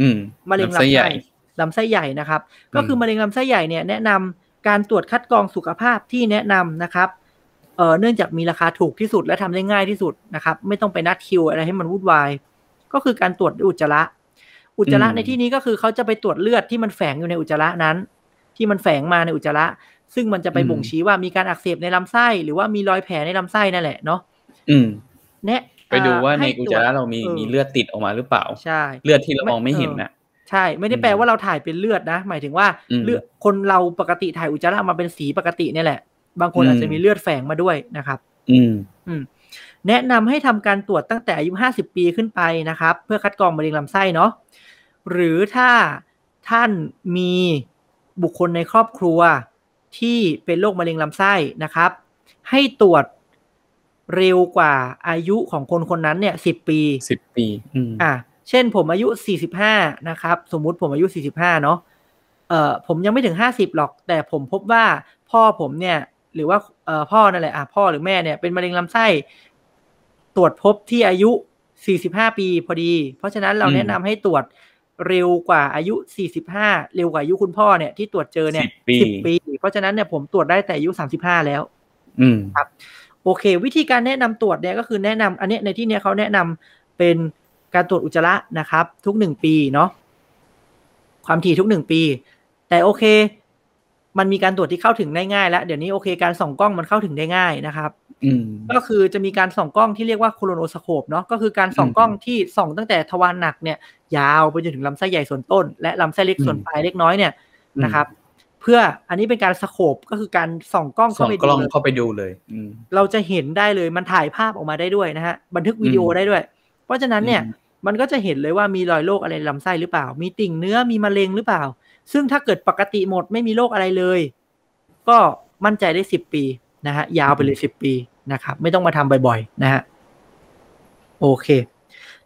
อืมมะเร็งลำไส้ลำใหไส้ญ่ลำไส้ใหญ่นะครับ ก็คือมมะเร็งลำไส้ใหญ่เนี่ยแนะนำการตรวจคัดกรองสุขภาพที่แนะนำนะครับเอ่อเนื่องจากมีราคาถูกที่สุดและทำได้ง่ายที่สุดนะครับ ไม่ต้องไปนัดคิวอะไรให้มันวุ่นวาย ก็คือการตรวจด้วยอุจจาระ อุจจาระในที่นี้ก็คือเขาจะไปตรวจเลือดที่มันแฝงอยู่ในอุจจาระนั้น ที่มันแฝงมาในอุจจาระ ซึ่งมันจะไปบ่งชี้ว่ามีการอักเสบในลำไส้ หรือว่ามีรอยแผลในลำไส้นั่นแหละเนาะอืมแนะไปดูว่าในให้อุจตวจาจระเรามีเออมีเลือดติดออกมาหรือเปล่า ใช่ เลือดที่เรามองไม่เห็นน่ะใช่ ไม่ได้แปลว่าเราถ่ายเป็นเลือดนะ หมายถึงว่าอืมเลือดคนเราปกติถ่ายอุจจาระมาเป็นสีปกติเนี่ยแหละ บางคนอืมอาจจะมีเลือดแฝงมาด้วยนะครับ อืมแนะนำให้ทำการตรวจตั้งแต่อายุ50ปีขึ้นไปนะครับ เพื่อคัดกรองมะเร็งลำไส้เนาะ หรือถ้าท่านมีบุคคลในครอบครัว ที่เป็นโรคมะเร็งลำไส้นะครับ ให้ตรวจเร็วกว่าอายุของคนคนนั้นเนี่ย10ปีสิบปีอืมอะเช่นผมอายุ45นะครับ สมมุติผมอายุ45เนาะเอ่อผมยังไม่ถึง50หรอก แต่ผมพบว่าพ่อผมเนี่ย หรือว่าเอ่อพ่อนั่นแหละอะพ่อหรือแม่เนี่ยเป็นมะเร็งลำไส้ ตรวจพบที่อายุ45ปีพอดี เพราะฉะนั้นเราอืมแนะนำให้ตรวจ เร็วกว่าอายุ 45 เร็วกว่าอายุคุณพ่อเนี่ยที่ตรวจเจอเนี่ยสิบปี10ปีเพราะฉะนั้นเนี่ยผมตรวจได้แต่อายุ 35 แล้ว อืมโอเค วิธีการแนะนำตรวจเนี่ยก็คือแนะนำอันเนี้ยในที่เนี้ยเขาแนะนำเป็นการตรวจอุจจาระนะครับ ทุกหนึ่งปีเนาะความถี่ทุกหนึ่งปี แต่โอเค มันมีการตรวจที่เข้าถึงได้ง่ายแล้ว เดี๋ยวนี้โอเคการส่องกล้องมันเข้าถึงได้ง่ายนะครับอืมก็คือจะมีการส่องกล้องที่เรียกว่าโคโลโนสโคปเนาะก็คือการส่องกล้องที่ส่องตั้งแต่ทวารหนักเนี่ย ยาวไปจนถึงลำไส้ใหญ่ส่วนต้น และลำไส้เล็กส่วนอืมปลายเล็กน้อยเนี่ยอืมนะครับเพื่ออันนี้เป็นการสโคปก็คือการส่องกล้องส่เข้าองไปกล้องดูเลยเข้าไปดูเลยอืมเราจะเห็นได้เลยมันถ่ายภาพออกมาได้ด้วยนะฮะบันทึกวิดีโออืมได้ด้วย เพราะฉะนั้นเนี่ยอืมมันก็จะเห็นเลยว่ามีรอยโรคอะไรในลำไส้หรือเปล่า มีติ่งเนื้อมีมะเร็งหรือเปล่า ซึ่งถ้าเกิดปกติหมดไม่มีโรคอะไรเลย ก็มั่นใจได้สิบปีนะฮะยาวไปเลยสิบปีนะครับ ไม่ต้องมาทำบ่อยๆนะฮะโอเค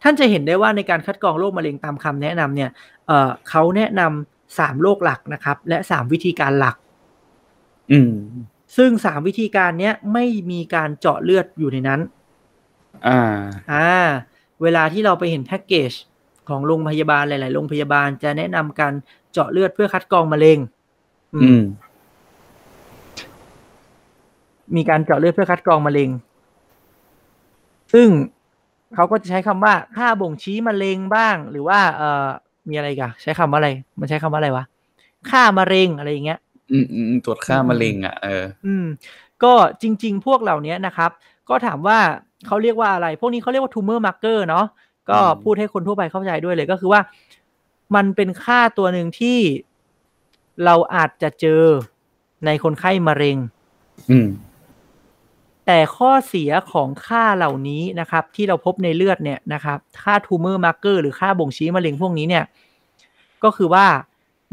ท่านจะเห็นได้ว่าในการคัดกรองโรคมะเร็งตามคำแนะนำเนี่ยเอ่อเขาแนะนำสามโรคหลักนะครับ และสามวิธีการหลัก อืม ซึ่งสามวิธีการเนี้ยไม่มีการเจาะเลือดอยู่ในนั้น อ่า อ่า เวลาที่เราไปเห็นแพ็กเกจ ของโรงพยาบาลหลาย ๆ โรงพยาบาลจะแนะนำการเจาะเลือดเพื่อคัดกรองมะเร็ง อือืมมมีการเจาะเลือดเพื่อคัดกรองมะเร็ง ซึ่งเขาก็จะใช้คำว่าค่าบ่งชี้มะเร็งบ้าง หรือว่า เอ่อ มีอะไรกันใช้คำว่าอะไร มันใช้คำว่าอะไรวะ ค่ามะเร็งอะไรอย่างเงี้ย อืมอืมตรวจค่ามะเร็ง อะ เออ อืม ก็จริง ๆ พวกเหล่านี้นะครับ ก็ถามว่าเขาเรียกว่าอะไร พวกนี้เขาเรียกว่า tumor marker เนาะ ก็อืมพูดให้คนทั่วไปเข้าใจด้วยเลยก็คือว่า มันเป็นค่าตัวหนึ่งที่เราอาจจะเจอในคนไข้มะเร็ง อืมแต่ข้อเสียของค่าเหล่านี้นะครับ ที่เราพบในเลือดเนี่ยนะครับ ค่า tumor marker หรือค่าบ่งชี้มะเร็งพวกนี้เนี่ย ก็คือว่า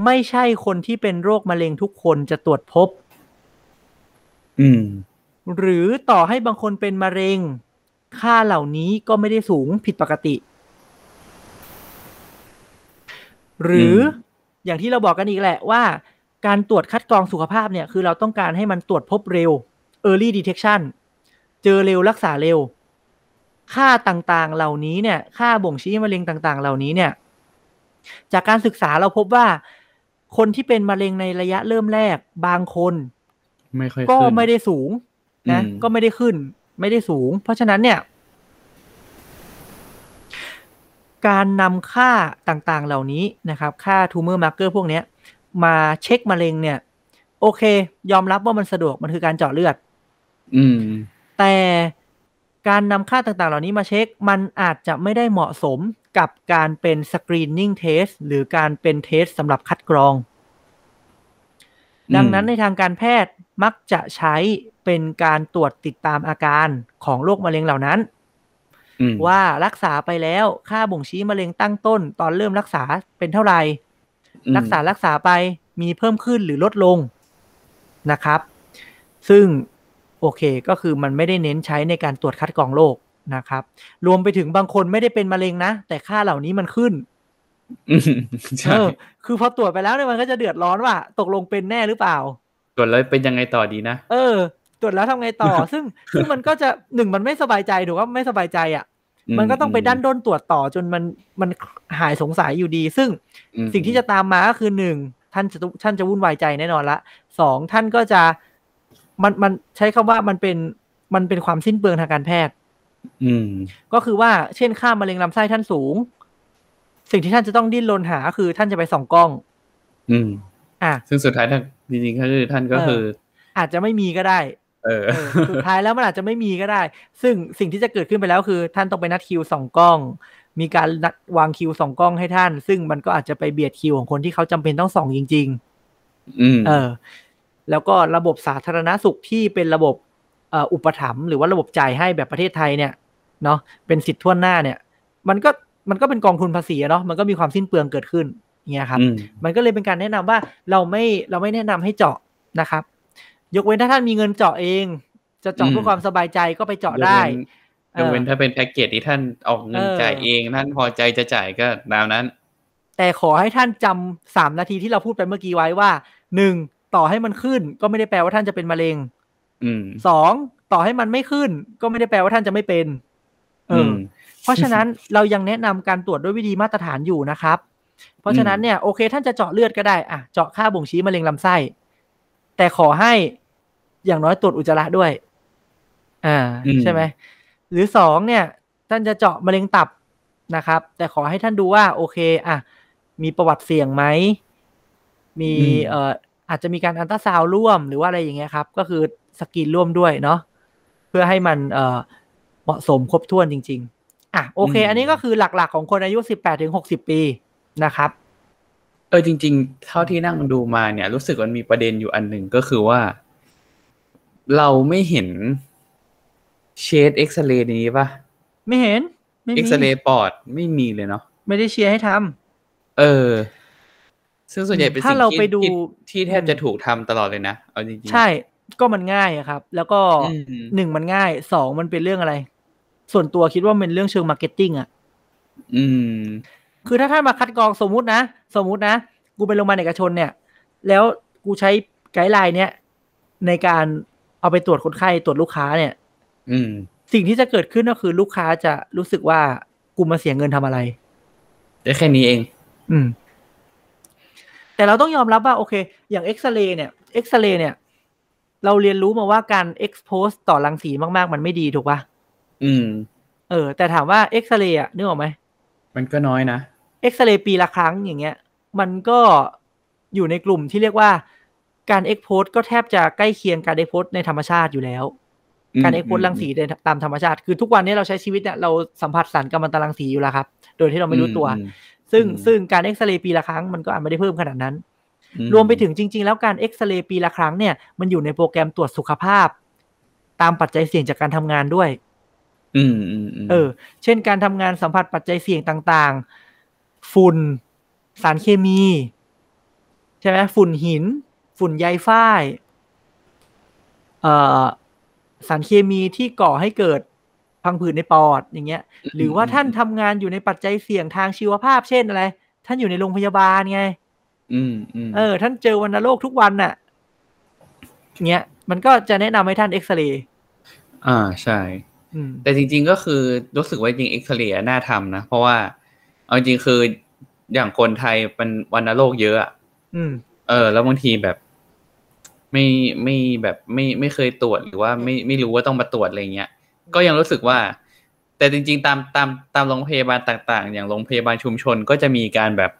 ไม่ใช่คนที่เป็นโรคมะเร็งทุกคนจะตรวจพบ อืม หรือต่อให้บางคนเป็นมะเร็ง ค่าเหล่านี้ก็ไม่ได้สูงผิดปกติ หรืออมอย่างที่เราบอกกันอีกแหละว่า การตรวจคัดกรองสุขภาพเนี่ย คือเราต้องการให้มันตรวจพบเร็ว early detection เจอเร็วรักษาเร็ว ค่าต่างๆเหล่านี้เนี่ย ค่าบ่งชี้มะเร็งต่างๆ เหล่านี้เนี่ย จากการศึกษาเราพบว่าคนที่เป็นมะเร็งในระยะเริ่มแรกบางคน ไม่ค่อยก็ขึ้นไม่ได้สูงนะอืมก็ไม่ได้ขึ้น ไม่ได้สูง เพราะฉะนั้นเนี่ย การนำค่าต่างๆเหล่านี้นะครับ ค่า tumor marker พวกเนี้ยมาเช็คมะเร็งเนี่ย โอเค ยอมรับว่ามันสะดวกมันคือการเจาะเลือด อืม แต่การนำค่าต่างๆ เหล่านี้มาเช็ค มันอาจจะไม่ได้เหมาะสมกับการเป็นสกรีนนิ่งเทสหรือการเป็นเทสสำหรับคัดกรอง ดังนั้นในทางการแพทย์ มักจะใช้เป็นการตรวจติดตามอาการของโรคมะเร็งเหล่านั้นอืมว่ารักษาไปแล้วค่าบ่งชี้มะเร็งตั้งต้น ตอนเริ่มรักษาเป็นเท่าไหร่อืมรักษารักษาไปมีเพิ่มขึ้นหรือลดลงนะครับ ซึ่งโอเคก็คือมันไม่ได้เน้นใช้ในการตรวจคัดกรองโรคนะครับ รวมไปถึงบางคนไม่ได้เป็นมะเร็งนะ แต่ค่าเหล่านี้มันขึ้นอืมใช่เออคือพอตรวจไปแล้วเนี่ยมันก็จะเดือดร้อนว่า ตกลงเป็นแน่หรือเปล่า ส่วนแล้วเป็นยังไงต่อดีนะ เออ ตรวจแล้วทำไงต่อ ซึ่งซึ่งมันก็จะหนึ่งมันไม่สบายใจถูกว่าไม่สบายใจอะ มันก็ต้องไปดันด้นตรวจต่อจนมันมันหายสงสัยอยู่ดี ซึ่งอืมสิ่งที่จะตามมาก็คือหนึ่งท่านจะท่านจะวุ่นวายใจแน่นอนละสองท่านก็จะมันมันใช้คำว่ามันเป็นมันเป็นความสิ้นเปลืองทางการแพทย์ อืม ก็คือว่าเช่นค่ามะเร็งลำไส้ท่านสูง สิ่งที่ท่านจะต้องดิ้นรนหา คือท่านจะไปส่องกล้อง อืม อะซึ่งสุดท้ายท่าน จริงๆก็คือท่านก็คือ อาจจะไม่มีก็ได้เออเออสุดท้ายแล้วมันอาจจะไม่มีก็ได้ ซึ่งสิ่งที่จะเกิดขึ้นไปแล้วคือ ท่านต้องไปนัดคิวส่องกล้อง มีการนัดวางคิวส่องกล้องให้ท่าน ซึ่งมันก็อาจจะไปเบียดคิวของคนที่เขาจำเป็นต้องส่องจริงอืมๆเออ แล้วก็ระบบสาธารณสุขที่เป็นระบบเอ่ออุปถัมภ์หรือว่าระบบจ่ายให้แบบประเทศไทยเนี่ยเนาะเป็นสิทธิ์ทั่วหน้าเนี่ย มันก็มันก็เป็นกองทุนภาษีอะเนาะมันก็มีความสิ้นเปลืองเกิดขึ้น เนี่ยครับอืมมันก็เลยเป็นการแนะนำว่าเราไม่เราไม่แนะนำให้เจาะนะครับ ยกเว้นถ้าท่านมีเงินเจาะเอง จะเจาะอืมเพื่อความสบายใจก็ไปเจาะได้ยกเว้นถ้าเป็นแพ็กเกจที่ท่านออกเงินเออจ่ายเองท่านพอใจจะจ่ายก็ตามนั้น แต่ขอให้ท่านจำสามนาทีที่เราพูดไปเมื่อกี้ไว้ว่าหนึ่งต่อให้มันขึ้น ก็ไม่ได้แปลว่าท่านจะเป็นมะเร็งอืมสองต่อให้มันไม่ขึ้น ก็ไม่ได้แปลว่าท่านจะไม่เป็น เอออมเพราะฉะนั้นเรายังแนะนำการตรวจด้วยวิธีมาตรฐานอยู่นะครับเพ ราะฉะนั้นเนี่ยโอเค ท่านจะเจาะเลือดก็ได้อะเจาะค่าบ่งชี้มะเร็งลำไส้ แต่ขอให้อย่างน้อยตรวจอุจจาระด้วย อ่าอืมใช่ไหมหรือสองเนี่ย ท่านจะเจาะมะเร็งตับนะครับ แต่ขอให้ท่านดูว่า โอเค อะ มีประวัติเสี่ยงไหม มีอืมเอ่ออาจจะมีการอัลตราซาวด์ร่วมหรือว่าอะไรอย่างเงี้ยครับ ก็คือสกรีนร่วมด้วยเนาะเพื่อให้มันเอ่อเหมาะสมครบถ้วนจริง ๆ อะโอเค อันนี้ก็คือหลักๆของคนอายุสิบแปดถึงหกสิบปี นะครับ เออจริง ๆ เท่าที่นั่งดูมาเนี่ย รู้สึกมันมีประเด็นอยู่อันหนึ่งก็คือว่า เราไม่เห็น chest x-ray นี้ปะไม่เห็นไม่มีเอ็กซเรย์ปอดไม่มีเลยเนาะไม่ได้เชียร์ให้ทำเออ ซึ่งส่วนใหญ่เป็นถ้าสิ่งเราที่ไปดูที่ที่แทบจะถูกทำตลอดเลยนะเอาจริงๆใช่ก็มันง่ายอะครับ แล้วก็อืมหนึ่งมันง่ายสองมันเป็นเรื่องอะไร ส่วนตัวคิดว่ามันเป็นเรื่องเชิง marketing อะอืม คือถ้าท่านมาคัดกรองสมมุตินะ สมมุตินะ กูเป็นโรงพยาบาลเอกชนเนี่ย แล้วกูใช้ guideline เนี่ยในการเอาไปตรวจคนไข้ตรวจลูกค้าเนี่ย อืม สิ่งที่จะเกิดขึ้นก็คือลูกค้าจะรู้สึกว่ากูมาเสียเงินทำอะไรได้แค่นี้เอง อืม แต่เราต้องยอมรับว่า โอเค อย่างเอ็กซเรย์เนี่ยเอ็กซเรย์เนี่ย เราเรียนรู้มาว่าการ expose ต่อรังสีมากๆ มันไม่ดีถูกปะอืม เออ แต่ถามว่าเอ็กซเรย์อะนึกออกไหม มันก็น้อยนะ เอ็กซเรย์ปีละครั้งอย่างเงี้ย มันก็อยู่ในกลุ่มที่เรียกว่าการ expose ก็แทบจะใกล้เคียงการ expose ในธรรมชาติอยู่แล้วอืมการ expose รังสีในตามธรรมชาติ คือทุกวันนี้เราใช้ชีวิตเนี่ยเราสัมผัสสารกัมมันตรังสีอยู่แล้วครับ โดยที่เราไม่รู้ตัวอืมซึ่งอืมซึ่งการเอ็กซเรย์ปีละครั้งมันก็อาจไม่ได้เพิ่มขนาดนั้นอืรวมไปถึงจริง ๆ แล้วการเอ็กซเรย์ปีละครั้งเนี่ยมันอยู่ในโปรแกรมตรวจสุขภาพ ตามปัจจัยเสี่ยงจากการทำงานด้วยอืมอืมอืมเออ เช่นการทำงานสัมผัสปัจจัยเสี่ยงต่างๆ ฝุ่น สารเคมี ใช่ไหมฝุ่นหิน ฝุ่นใยฝ้ายเอ่อสารเคมีที่ก่อให้เกิดพังผืดในปอดอย่างเงี้ย หรือว่าท่านทำงานอยู่ในปัจจัยเสี่ยงทางชีวภาพเช่นอะไร ท่านอยู่ในโรงพยาบาลไง อืมอืมเออ ท่านเจอวัณโรคทุกวันน่ะเงี้ย มันก็จะแนะนำให้ท่านเอ็กซเรย์อ่าใช่อืมแต่จริง ๆก็คือรู้สึกว่าจริงเอ็กซเรย์น่าทำนะ เพราะว่า เอาจริงๆคืออย่างคนไทยเป็นวันโรคเยอะอะอืมเออ แล้วบางทีแบบไม่ไม่แบบไม่ไม่เคยตรวจหรือว่าไม่ไม่รู้ว่าต้องมาตรวจอะไรเงี้ย ก็ยังรู้สึกว่า แต่จริง ๆ ตามตามตามโรงพยาบาลต่าง ๆ อย่างโรงพยาบาลชุมชนก็จะมีการแบบ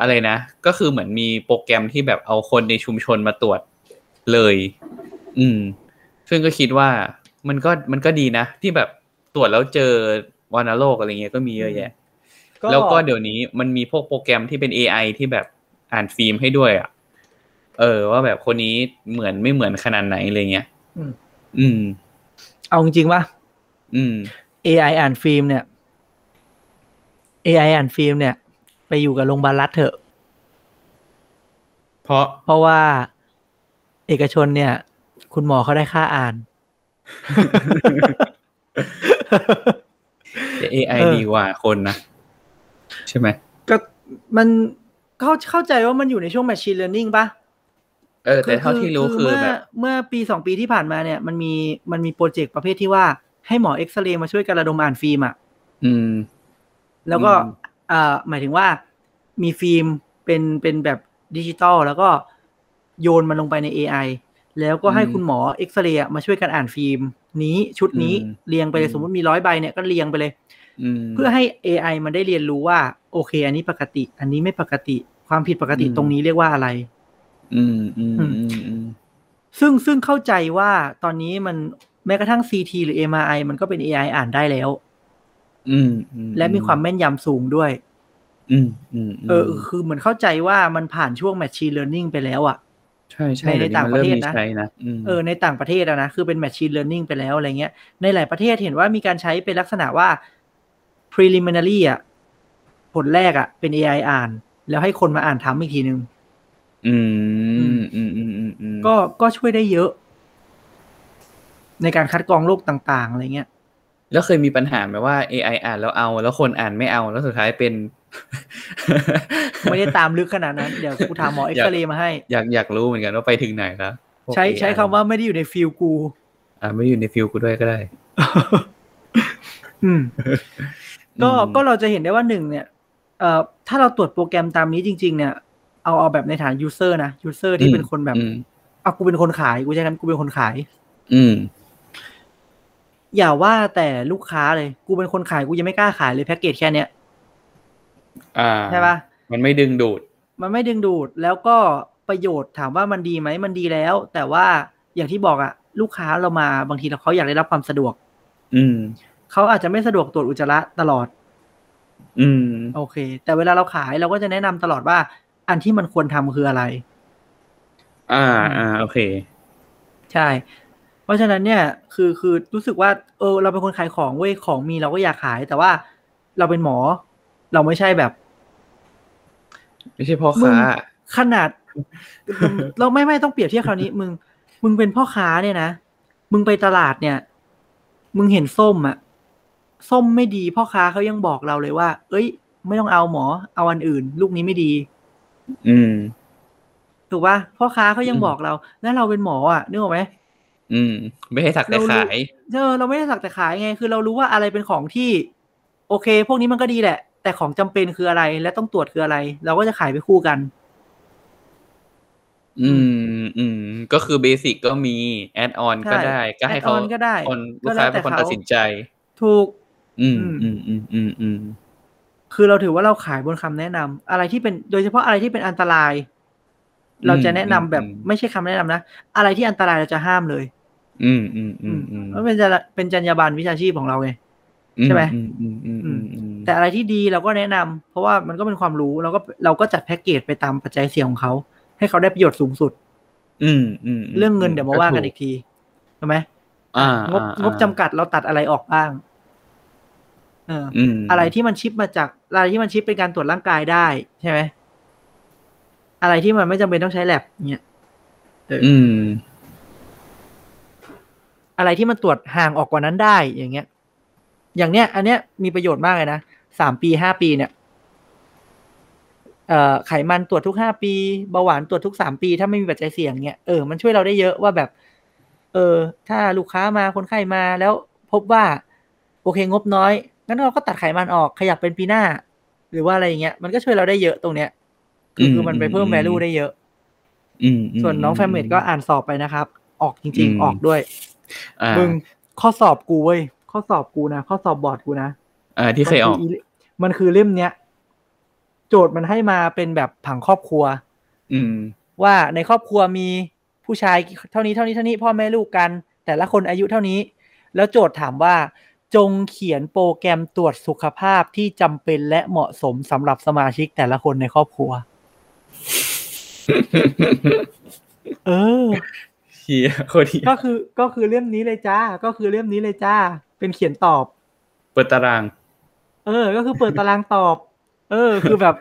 อะไรนะ ก็คือเหมือนมีโปรแกรมที่แบบเอาคนในชุมชนมาตรวจเลย อืม ซึ่งก็คิดว่ามันก็มันก็ดีนะ ที่แบบตรวจแล้วเจอ วานาโลกอะไรเงี้ยก็มีเยอะแยะ แล้วก็เดี๋ยวนี้มันมีพวกโปรแกรมที่เป็น AI ที่แบบอ่านฟิล์มให้ด้วย อะ เออ ว่าแบบคนนี้เหมือนไม่เหมือนขนาดไหนอะไรเงี้ยอืมอืมเอาจริงๆว่าอืม AI อ่านฟิล์มเนี่ย AI อ่านฟิล์มเนี่ย ไปอยู่กับโรงพยาบาลรัฐเถอะ เพราะเพราะว่าเอกชนเนี่ย คุณหมอเขาได้ค่าอ่านแต่ AI เออดีกว่าคนนะ ใช่ไหมก็มันเข้าเข้าใจว่ามันอยู่ในช่วง machine learning ปะเออแต่เท่าที่รู้คือเมื่อแบบเมื่อปีสองปีที่ผ่านมาเนี่ย มันมีมันมี project ประเภทที่ว่าให้หมอเอ็กซเรย์มาช่วยกันระดมอ่านฟิล์มอะอืม แล้วก็อืมอ่าหมายถึงว่ามีฟิล์มเป็นเป็นแบบดิจิตอลแล้วก็โยนมันลงไปใน AI แล้วก็ให้คุณหมอเอ็กซเรย์มาช่วยกันอ่านฟิล์ม นี้ชุดนี้เรียงไปเลยสมมติมีร้อยใบเนี่ยก็เรียงไปเลยอืมเพื่อให้ AI มันได้เรียนรู้ว่า โอเค อันนี้ปกติ อันนี้ไม่ปกติ ความผิดปกติอืมตรงนี้เรียกว่าอะไรอืมอืมอืมอืมซึ่งซึ่งเข้าใจว่าตอนนี้มันแม้กระทั่ง CT หรือ MRI มันก็เป็น AI อ่านได้แล้ว อืมอืและมีความแม่นยำสูงด้วย อืมอืมมเออ คือเหมือนเข้าใจว่ามันผ่านช่วง Machine Learning ไปแล้วอะ ใช่ใช่ในในดี๋ยวต่างประเทศนะมัมมีใช้นะอืมเออในต่างประเทศอะนะคือเป็น Machine Learning ไปแล้วอะไรเงี้ย ในหลายประเทศเห็นว่ามีการใช้เป็นลักษณะว่า preliminary อะผลแรกอะเป็น AI อ่าน แล้วให้คนมาอ่านทำอีกทีนึงอืมอืมอืมอืมอืมก็ก็ช่วยได้เยอะ ในการคัดกรองโรคต่าง ๆ อะไรเงี้ย แล้วเคยมีปัญหาไหมว่า AI อ่านแล้วเอา แล้วคนอ่านไม่เอาแล้วสุดท้ายเป็น ไม่ได้ตามลึกขนาดนั้น เดี๋ยวกูถามหมอเอ็กซเรย์มาให้ อยากอยากรู้เหมือนกันว่าไปถึงไหนแล้วพวกใช้ AI ใช้คำว่าไม่ได้อยู่ใน field กู อ่าไม่อยู่ใน field กูด้วยก็ได้อืมก็อืมก็เราจะเห็นได้ว่าหนึ่งเนี่ยเอ่อถ้าเราตรวจโปรแกรมตามนี้จริง ๆ เนี่ย เอาเอาแบบในฐาน user นะ user ที่เป็นคนแบบอืมเอากูเป็นคนขายกูใช้คำกูเป็นคนขาย อืม อย่าว่าแต่ลูกค้าเลย กูเป็นคนขายกูยังไม่กล้าขายเลยแพ็กเกจแค่เนี้ยอ่าใช่ปะมันไม่ดึงดูด มันไม่ดึงดูดแล้วก็ประโยชน์ถามว่ามันดีไหมมันดีแล้ว แต่ว่าอย่างที่บอกอะลูกค้าเรามาบางทีเขาอยากได้รับความสะดวก อืมเขาอาจจะไม่สะดวกตรวจอุจจาระตลอด อืม โอเค แต่เวลาเราขายเราก็จะแนะนำตลอดว่า อันที่มันควรทำคืออะไร อ่าอ่าโอเค ใช่ เพราะฉะนั้นเนี่ยคือคือรู้สึกว่า เออ เราเป็นคนขายของเว้ยของมีเราก็อยากขาย แต่ว่าเราเป็นหมอ เราไม่ใช่แบบ ไม่ใช่พ่อมึงค้าขนาด เราไม่ไม่ต้องเปรียบเทียบคราวนี้ มึง มึงเป็นพ่อค้าเนี่ยนะมึงไปตลาดเนี่ย มึงเห็นส้มอะส้มไม่ดีพ่อค้าเขายังบอกเราเลยว่า เอ้ย ไม่ต้องเอาหมอ เอาอันอื่น ลูกนี้ไม่ดี อืมถูกปะพ่อค้าเขายังอืมบอกเรา แล้วเราเป็นหมออะนึกออกไหม อืม ไม่ให้สักแต่เรารู้ขายเออเราไม่ได้สักแต่ขายไง คือเรารู้ว่าอะไรเป็นของที่ โอเค พวกนี้มันก็ดีแหละ แต่ของจำเป็นคืออะไร และต้องตรวจคืออะไร เราก็จะขายไปคู่กัน อืมอืมก็คือ basic ก็มี add-on ก็ใช่ได้ ก็ให้เขา add-on ก็ได้คนลูก็กแล้วค้าเป็นคนแต่เขาตัดสินใจ ถูกอืมอืมอืมอืมอืมอืมคือเราถือว่าเราขายบนคำแนะนำอะไรที่เป็นโดยเฉพาะอะไรที่เป็นอันตราย เราจะแนะนำแบบอืมไม่ใช่คำแนะนำนะ อะไรที่อันตรายเราจะห้ามเลย อืมอืมอืมอืมมันเป็นจรรเป็นจรรยาบรรณวิชาชีพของเราไงใช่ไหมอืมอืมอืมอืมอืมแต่อะไรที่ดีเราก็แนะนำเพราะว่ามันก็เป็นความรู้เราก็เราก็จัดแพ็กเกจไปตามปัจจัยเสี่ยงของเขา ให้เขาได้ประโยชน์สูงสุด อืมอืมเรื่องเงินเดี๋ยวมาว่ากันอีกทีใช่ไหมอ่างบงบจำกัดเราตัดอะไรออกบ้างเอออืมอะไรที่มันชิปมาจากอะไรที่มันชิปเป็นการตรวจร่างกายได้ใช่ไหมอะไรที่มันไม่จำเป็นต้องใช้แลบเนี่ยอืม อะไรที่มันตรวจห่างออกกว่านั้นได้อย่างเงี้ย อย่างเนี้ย อันเนี้ยมีประโยชน์มากเลยนะสามปีห้าปีเนี่ยเอ่อไขมันตรวจทุกห้าปีเบาหวานตรวจทุกสามปี ถ้าไม่มีปัจจัยเสี่ยงเนี่ยเออมันช่วยเราได้เยอะว่าแบบ เออ ถ้าลูกค้ามาคนไข้มาแล้วพบว่า โอเคงบน้อยงั้นเราก็ตัดไขมันออกขยับเป็นปีหน้า หรือว่าอะไรอย่างเงี้ยมันก็ช่วยเราได้เยอะตรงเนี้ยคือคือมันไปเพิ่ม value ได้เยอะอืมส่วนน้องแฟมเมดก็อ่านสอบไปนะครับ ออกจริงอืมๆออกด้วยอ่า มึงข้อสอบกูเว้ยข้อสอบกูนะข้อสอบบอร์ดกูนะอ่าที่เคยออกมันมันคือเล่มเนี้ย โจทย์มันให้มาเป็นแบบผังครอบครัว อืม ว่าในครอบครัวมีผู้ชายเท่านี้เท่านี้เท่านี้พ่อแม่ลูกกัน แต่ละคนอายุเท่านี้ แล้วโจทย์ถามว่าเจงเขียนโปรแกรมตรวจสุขภาพที่จำเป็นและเหมาะสมสำหรับสมาชิกแต่ละคนในครอบครัว เออ เฮียโคตรเฮียก็คือก็คือเล่มนี้เลยจ้า ก็คือเล่มนี้เลยจ้า เป็นเขียนตอบ เปิดตาราง เออ ก็คือเปิดตารางตอบ เออ คือแบบ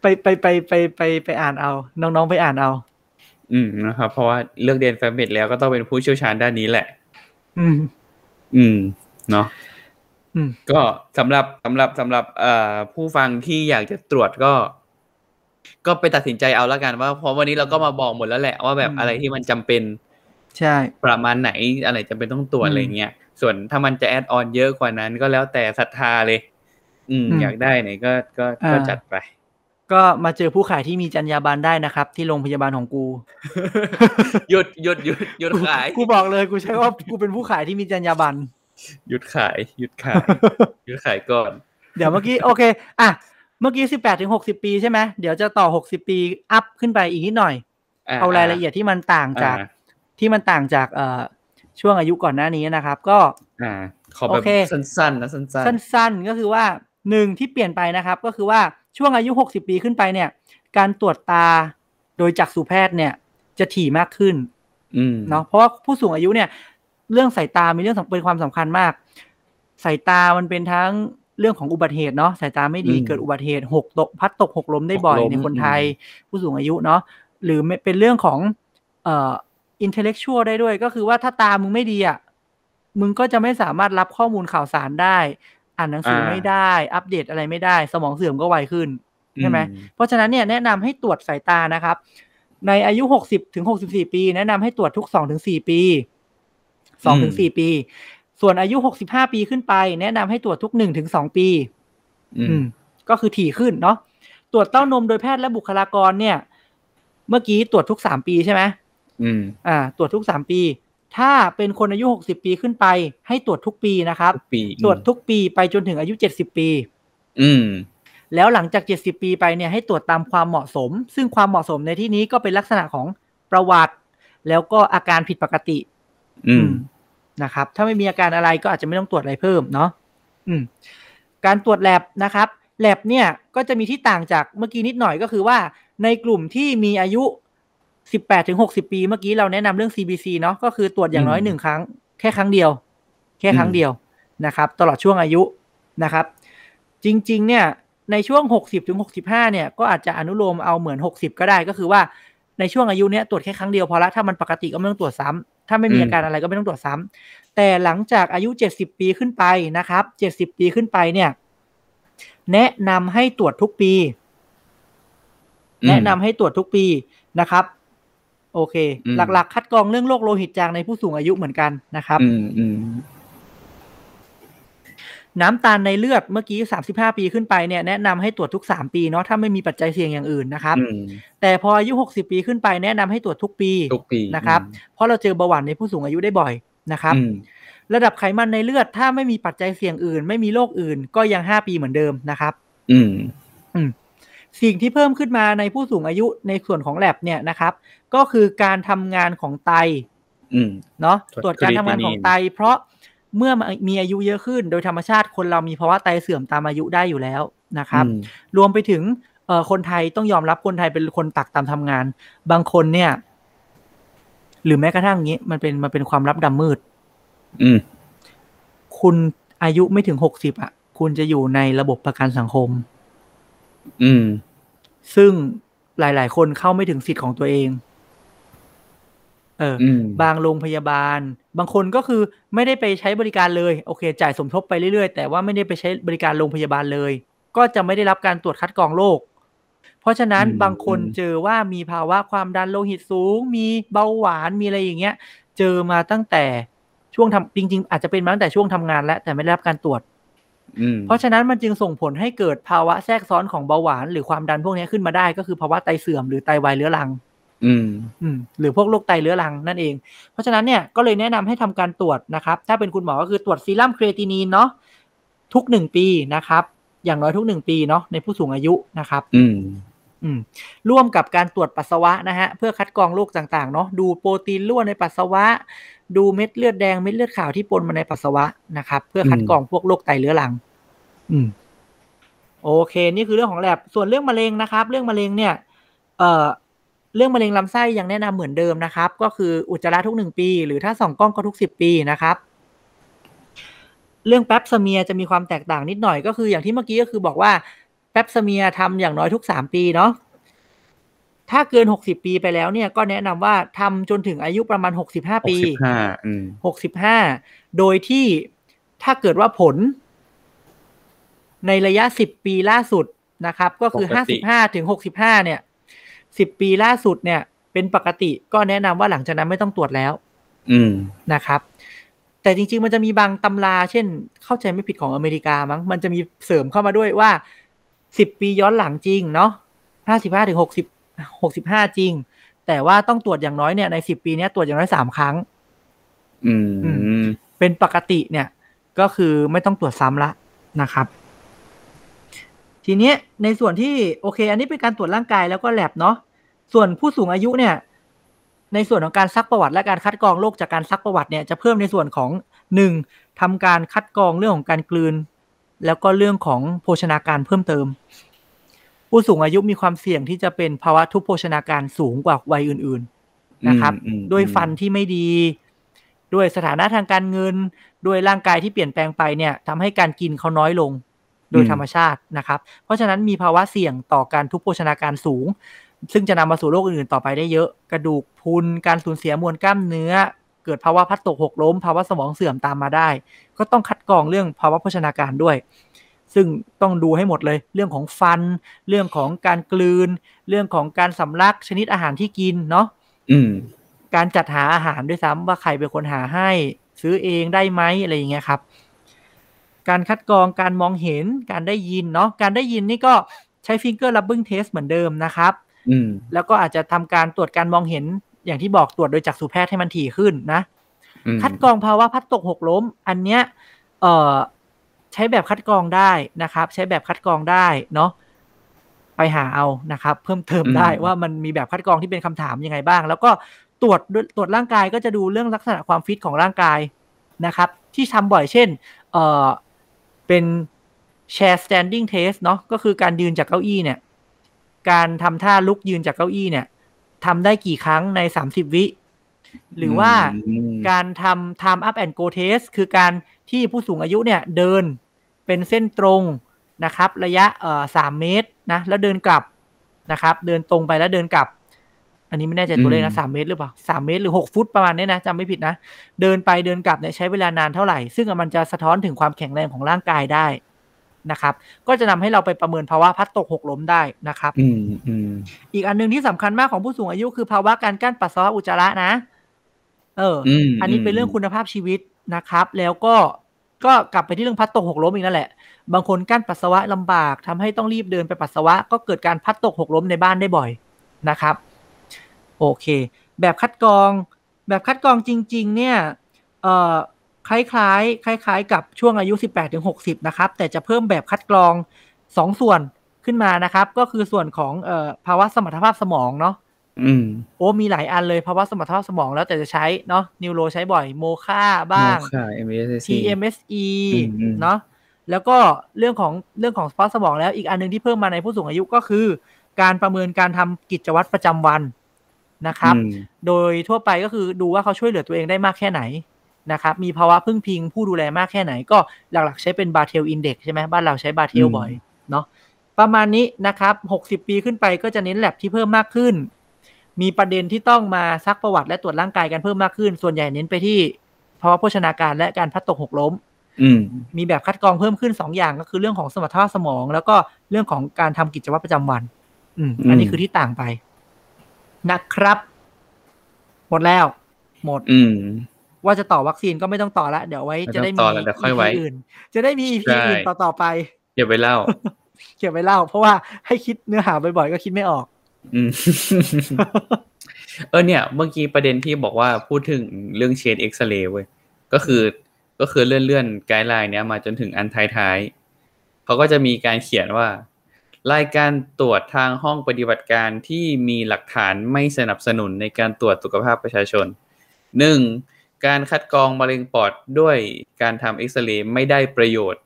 ไปไปไปไปไปไปอ่านเอา น้องๆไปอ่านเอา อืมนะครับ เพราะว่าเลือกเรียนแฟมเมดแล้วก็ต้องเป็นผู้เชี่ยวชาญด้านนี้แหละ อืม อืม เนาะอืมก็สำหรับสำหรับสำหรับเอ่อผู้ฟังที่อยากจะตรวจก็ ก็ไปตัดสินใจเอาละกันว่าเพราะวันนี้เราก็มาบอกหมดแล้วแหละว่าแบบอืมอะไรที่มันจำเป็นใช่ประมาณไหนอะไรจำเป็นต้องตรวจอืมอะไรเงี้ยส่วนถ้ามันจะแอดออนเยอะกว่านั้นก็แล้วแต่ศรัทธาเลย อืมอืมอยากได้ไหนก็ก็ก็อ่าจัดไป ก็มาเจอผู้ขายที่มีจรรยาบรรณได้นะครับ ที่โรงพยาบาลของกูหยุดหยุดหยุดหยุดขาย กูบอกเลยกูใช้ว่ากูเป็นผู้ขายที่มีจรรยาบรรณหยุดขายหยุดขายหยุดขายก่อน เดี๋ยวเมื่อกี้โอเค อะ เมื่อกี้สิบแปดถึงหกสิบปีใช่ไหมเดี๋ยวจะต่อหกสิบปีอัพขึ้นไปอีกนิดหน่อย เอารายละเอียดที่มันต่างจากอ่าที่มันต่างจากเอ่อช่วงอายุก่อนหน้านี้นะครับ ก็อ่าขอแบบโอเคสั้นๆนะสั้นๆสั้น ๆ ก็คือว่าหนึ่งที่เปลี่ยนไปนะครับ ก็คือว่าช่วงอายุหกสิบปีขึ้นไปเนี่ย การตรวจตาโดยจักษุแพทย์เนี่ย จะถี่มากขึ้นอืมเนาะเพราะว่าผู้สูงอายุเนี่ย เรื่องสายตามีเรื่องสำเป็นความสำคัญมาก สายตามันเป็นทั้ง เรื่องของอุบัติเหตุเนาะสายตาไม่ดีอืมเกิดอุบัติเหตุหกตกพัดตกหกล้มได้บ่อยหกล้มในคนไทยอืผู้สูงอายุเนาะหรือไม่เป็นเรื่องของเอ่อ intellectual ได้ด้วยก็คือว่าถ้าตามึงไม่ดีอะมึงก็จะไม่สามารถรับข้อมูลข่าวสารได้ อ่านหนังสือไม่ได้ อัปเดตอะไรไม่ได้ สมองเสื่อมก็ไวขึ้นใช่ไหมอืเพราะฉะนั้นเนี่ยแนะนำให้ตรวจสายตานะครับ ในอายุ60ถึง64ปี แนะนำให้ตรวจทุก2ถึง4ปี2ถึง4ปี ส่วนอายุ 65 ปีขึ้นไป แนะนำให้ตรวจทุก1ถึง2ปี อือืมมก็คือถี่ขึ้นเนาะ ตรวจเต้านมโดยแพทย์และบุคลากรเนี่ย เมื่อกี้ตรวจทุก 3 ปีใช่ไหมอืม อ่า ตรวจทุก 3 ปี ถ้าเป็นคนอายุ 60 ปีขึ้นไป ให้ตรวจทุกปีนะครับทุกปีตรวจทุกปีไปจนถึงอายุ 70 ปี อืม แล้วหลังจาก 70 ปีไปเนี่ยให้ตรวจตามความเหมาะสม ซึ่งความเหมาะสมในที่นี้ก็เป็นลักษณะของประวัติ แล้วก็อาการผิดปกติ อืม นะครับ ถ้าไม่มีอาการอะไรก็อาจจะไม่ต้องตรวจอะไรเพิ่มเนาะอืมการตรวจแลบนะครับแลบเนี่ยก็จะมีที่ต่างจากเมื่อกี้นิดหน่อยก็คือว่า ในกลุ่มที่มีอายุ 18ถึง60 ปี เมื่อกี้เราแนะนำเรื่อง CBC เนาะก็คือตรวจอย่างน้อยอืมหนึ่งครั้ง แค่ครั้งเดียว แค่ครั้งเดียวนะครับ ตลอดช่วงอายุนะครับ จริง ๆ เนี่ยในช่วง 60ถึง65 เนี่ย ก็อาจจะอนุโลมเอาเหมือน 60 ก็ได้ก็คือว่า ในช่วงอายุเนี้ยตรวจแค่ครั้งเดียวพอละถ้ามันปกติก็ไม่ต้องตรวจซ้ำถ้าไม่มีอืมอาการอะไรก็ไม่ต้องตรวจซ้ำแต่หลังจากอายุ70ปีขึ้นไปนะครับ70ปีขึ้นไปเนี่ย แนะนำให้ตรวจทุกปี แนะนำให้ตรวจทุกปีนะครับ โอเคอืมหลัก ๆ คัดกรองเรื่องโรคโลหิตจางในผู้สูงอายุเหมือนกันนะครับ อืมอืม น้ำตาลในเลือดเมื่อกี้ 35 ปีขึ้นไปเนี่ยแนะนำให้ตรวจทุก 3 ปีเนาะถ้าไม่มีปัจจัยเสี่ยงอย่างอื่นนะครับอืมแต่พออายุ 60 ปีขึ้นไปแนะนำให้ตรวจทุกปีทุกปีนะครับ เพราะเราเจอเบาหวานในผู้สูงอายุได้บ่อยนะครับอืมระดับไขมันในเลือดถ้าไม่มีปัจจัยเสี่ยงอื่น ไม่มีโรคอื่น ก็ยัง 5 ปีเหมือนเดิมนะครับ อืมสิ่งที่เพิ่มขึ้นมาในผู้สูงอายุในส่วนของแลบเนี่ยนะครับ ก็คือการทำงานของไตอืมเนาะตรวจตรวจการทำงานของไต เพราะ เมื่อมีอายุเยอะขึ้น โดยธรรมชาติคนเรามีภาวะไตเสื่อมตามอายุได้อยู่แล้วนะครับอืมรวมไปถึงเอ่อคนไทยต้องยอมรับคนไทยเป็นคนตักตามทำงาน บางคนเนี่ย หรือแม้กระทั่งงี้มันเป็นมันเป็นความลับดำมืด อืม คุณอายุไม่ถึงหกสิบอะ คุณจะอยู่ในระบบประกันสังคม อืม ซึ่งหลาย ๆ คนเข้าไม่ถึงสิทธิ์ของตัวเอง เอออืมบางโรงพยาบาล บางคนก็คือไม่ได้ไปใช้บริการเลยโอเค จ่ายสมทบไปเรื่อยๆ แต่ว่าไม่ได้ไปใช้บริการโรงพยาบาลเลย ก็จะไม่ได้รับการตรวจคัดกรองโรคเพราะฉะนั้นอืมบางคนอืมเจอว่ามีภาวะความดันโลหิตสูง มีเบาหวานมีอะไรอย่างเงี้ย เจอมาตั้งแต่ช่วงทำจริง ๆ อาจจะเป็นมาตั้งแต่ช่วงทำงานแล้วแต่ไม่ได้รับการตรวจอืมเพราะฉะนั้นมันจึงส่งผลให้เกิดภาวะแทรกซ้อนของเบาหวาน หรือความดันพวกนี้ขึ้นมาได้ ก็คือภาวะไตเสื่อมหรือไตวายเรื้อรัง อืมอืมหรือพวกโรคไตเรื้อรังนั่นเอง เพราะฉะนั้นเนี่ยก็เลยแนะนำให้ทำการตรวจนะครับ ถ้าเป็นคุณหมอก็คือตรวจซีรัมครีเอตินีนเนาะทุกหนึ่งปีนะครับ อย่างน้อยทุกหนึ่งปีเนาะในผู้สูงอายุนะครับ อืมอืมร่วมกับการตรวจปัสสาวะนะฮะเพื่อคัดกรองโรคต่างๆเนาะดูโปรตีนรั่วในปัสสาวะ ดูเม็ดเลือดแดงเม็ดเลือดขาวที่ปนมาในปัสสาวะนะครับ เพื่อคัดกรองพวกโรคไตเรื้อรัง อืม โอเค นี่คือเรื่องของแลบส่วนเรื่องมะเร็งนะครับ เรื่องมะเร็งเนี่ย เอ่อ เรื่องมะเร็งลำไส้ยังแนะนำเหมือนเดิมนะครับ ก็คืออุจจาระทุกหนึ่งปี หรือถ้าส่องกล้องก็ทุกสิบปีนะครับ เรื่องแป๊บสเมียจะมีความแตกต่างนิดหน่อยก็คืออย่างที่เมื่อกี้ก็คือบอกว่าแป๊บสเมียทำอย่างน้อยทุกสามปีเนาะถ้าเกินหกสิบปีไปแล้วเนี่ยก็แนะนำว่าทำจนถึงอายุประมาณหกสิบห้าหกปีสิบห้าอืมหกสิบห้าโดยที่ถ้าเกิดว่าผล ในระยะสิบปีล่าสุดนะครับ ก็คือปกห้าติสิบห้าถึงหกสิบห้าเนี่ย สิบปีล่าสุดเนี่ย เป็นปกติก็แนะนำว่าหลังจากนั้นไม่ต้องตรวจแล้ว อืมนะครับ แต่จริง ๆ มันจะมีบางตำรา เช่น เข้าใจไม่ผิดของอเมริกามั้งมันจะมีเสริมเข้ามาด้วยว่าสิบปีย้อนหลังจริงเนาะห้าสิบห้าถึงหกสิบหกสิบห้าจริง แต่ว่าต้องตรวจอย่างน้อยเนี่ยในสิบปีเนี้ยตรวจอย่างน้อยสามครั้ง อืมเป็นปกติเนี่ย ก็คือไม่ต้องตรวจซ้ำละนะครับ ทีเนี้ยในส่วนที่โอเค อันนี้เป็นการตรวจร่างกายแล้วก็แลบเนาะส่วนผู้สูงอายุเนี่ย ในส่วนของการซักประวัติและการคัดกรองโรคจากการซักประวัติเนี่ยจะเพิ่มในส่วนของหนึ่งทำการคัดกรองเรื่องของการกลืน แล้วก็เรื่องของโภชนาการเพิ่มเติม ผู้สูงอายุมีความเสี่ยงที่จะเป็นภาวะทุพโภชนาการสูงกว่าวัยอื่น ๆนะครับอืมอืมด้วยฟันที่ไม่ดี ด้วยสถานะทางการเงิน ด้วยร่างกายที่เปลี่ยนแปลงไปเนี่ยทำให้การกินเขาน้อยลง โดยธรรมชาตินะครับ เพราะฉะนั้นมีภาวะเสี่ยงต่อการทุพโภชนาการสูง ซึ่งจะนำมาสู่โรคอื่นๆต่อไปได้เยอะ กระดูกพรุนการสูญเสียมวลกล้ามเนื้อ เกิดภาวะพัดตกหกล้ม ภาวะสมองเสื่อมตามมาได้ ก็ต้องคัดกรองเรื่องภาวะโภชนาการด้วย ซึ่งต้องดูให้หมดเลย เรื่องของฟัน เรื่องของการกลืน เรื่องของการสำลักชนิดอาหารที่กินเนาะอืมการจัดหาอาหารด้วยซ้ำว่าใครเป็นคนหาให้ ซื้อเองได้ไหมอะไรอย่างเงี้ยครับ การคัดกรองการมองเห็นการได้ยินเนาะการได้ยินนี่ก็ใช้ฟิงเกอร์ลับเบิ n งเทสเหมือนเดิมนะครับอืมแล้วก็อาจจะทำการตรวจการมองเห็นอย่างที่บอกตรวจโดยจักษุแพทย์ให้มันถี่ขึ้นนะอืมคัดกรองภาวะพัดตกหกล้ม อันเนี้ยเอ่อใช้แบบคัดกรองได้นะครับ ใช้แบบคัดกรองได้เนาะไปหาเอานะครับ เพิ่มเติมได้ว่ามันมีแบบคัดกรองที่เป็นคำถามยังไงบ้าง แล้วก็ตรวจด้วยตรวจร่างกายก็จะดูเรื่องลักษณะความฟิตของร่างกายนะครับ ที่ทำบ่อยเช่น เอ่อ เป็น chair standing test เนาะก็คือการยืนจากเก้าอี้เนี่ย การทำท่าลุกยืนจากเก้าอี้เนี่ยทำได้กี่ครั้งในสามสิบวิ หรือว่าอืมการทำ time up and go test คือการที่ผู้สูงอายุเนี่ยเดินเป็นเส้นตรงนะครับ ระยะเอ่อสามเมตรนะแล้วเดินกลับนะครับ เดินตรงไปแล้วเดินกลับ อันนี้ไม่แน่ใจตัวเลขนะสามเมตรหรือเปล่าสามเมตรหรือหกฟุตประมาณนี้นะจำไม่ผิดนะ เดินไปเดินกลับเนี่ยใช้เวลานานเท่าไหร่ ซึ่งมันจะสะท้อนถึงความแข็งแรงของร่างกายได้นะครับ ก็จะนำให้เราไปประเมินภาวะพัดตกหกล้มได้นะครับอืมอืมอีกอันหนึ่งที่สำคัญมากของผู้สูงอายุคือภาวะการกั้นปัสสาวะอุจจาระนะ เออออืมอันนี้เป็นเรื่องคุณภาพชีวิตนะครับ แล้วก็ก็กลับไปที่เรื่องพัดตกหกล้มอีกนั่นแหละ บางคนกั้นปัสสาวะลำบากทำให้ต้องรีบเดินไปปัสสาวะ ก็เกิดการพัดตกหกล้มในบ้านได้บ่อยนะครับ โอเค แบบคัดกรอง แบบคัดกรองจริง ๆ เนี่ยเอ่อคล้ายๆ คล้าย ๆ กับช่วงอายุ 18ถึง60 นะครับ แต่จะเพิ่มแบบคัดกรองสองส่วนขึ้นมานะครับ ก็คือส่วนของเอ่อภาวะสมรรถภาพสมองเนาะอืมโอ้มีหลายอันเลยภาวะสมรรถภาพสมองแล้วแต่จะใช้เนาะนิวโรใช้บ่อยโมค่าบ้างค่ะ MSC TMSE อืมอืมเนาะแล้วก็เรื่องของเรื่องของสปอร์ตสมองแล้วอีกอันหนึ่งที่เพิ่มมาในผู้สูงอายุก็คือ การประเมินการทำกิจวัตรประจำวัน นะครับอืมโดยทั่วไปก็คือดูว่าเขาช่วยเหลือตัวเองได้มากแค่ไหนนะครับมีภาวะพึ่งพิงผู้ดูแลมากแค่ไหนก็หลักๆใช้เป็น Barthel index ใช่ไหมบ้านเราใช้ Barthel อืมบ่อยเนาะประมาณนี้นะครับหกสิบปีขึ้นไปก็จะเน้นแลบที่เพิ่มมากขึ้น มีประเด็นที่ต้องมาซักประวัติและตรวจร่างกายกันเพิ่มมากขึ้น ส่วนใหญ่เน้นไปที่ภาวะโภชนาการและการพัดตกหกล้มอืมมีแบบคัดกรองเพิ่มขึ้นสองอย่างก็คือเรื่องของสมรรถภาพสมอง แล้วก็เรื่องของการทำกิจวัตรประจำวัน อืมอันนี้คือที่ต่างไป นะครับ หมดแล้ว หมด อืม ว่าจะต่อวัคซีนก็ไม่ต้องต่อละเดี๋ยวไว้ไม่จะต้องได้ต่มีอแล้วเดี๋ยวค่อยไว้ EP อื่น จะได้มี EP ใช่อื่นต่อต่อๆไปเดี๋ยวไปเล่าเก็บไว้เล่า เพราะว่าให้คิดเนื้อหาบ่อยๆก็คิดไม่ออก อืมเออเนี่ย เมื่อกี้ประเด็นที่บอกว่าพูดถึงเรื่อง chest x-ray เว้ยก็คือก็คือเลื่อนเลื่อน guideline เนี้ยมาจนถึงอันท้ายๆเขาก็จะมีการเขียนว่า รายการตรวจทางห้องปฏิบัติการที่มีหลักฐานไม่สนับสนุนในการตรวจสุขภาพประชาชนหนึ่งการคัดกรองมะเร็งปอดด้วยการทำเอ็กซเรย์ไม่ได้ประโยชน์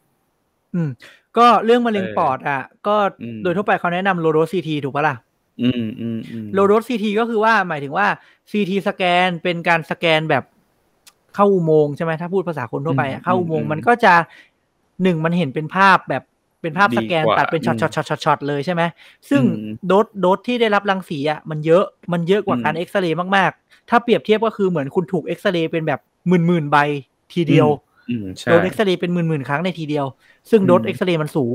อืม ก็เรื่องมะเร็งเออปอดอะ ก็อืมโดยทั่วไปเขาแนะนำ low dose CT ถูกปะล่ะอืมอืมอืม low dose CT ก็คือว่าหมายถึงว่า CT scan เป็นการสแกนแบบเข้าอุโมงค์ใช่ไหมถ้าพูดภาษาคนทั่วไปอะเข้าอุโมงค์มันก็จะหนึ่งมันเห็นเป็นภาพแบบ เป็นภาพสแกนตัดเป็นช็อตช็อตช็อตช็อตช็อตเลยใช่ไหมซึ่งโดสโดสที่ได้รับรังสีอะมันเยอะมันเยอะกว่าการเอ็กซเรย์มากๆ ถ้าเปรียบเทียบก็คือเหมือนคุณถูกเอ็กซเรย์เป็นแบบหมื่นหมื่นๆใบทีเดียวอืมใช่โดสเอ็กซเรย์เป็นหมื่นหมื่นๆครั้งในทีเดียว ซึ่งโดสอืมเอ็กซเรย์มันสูง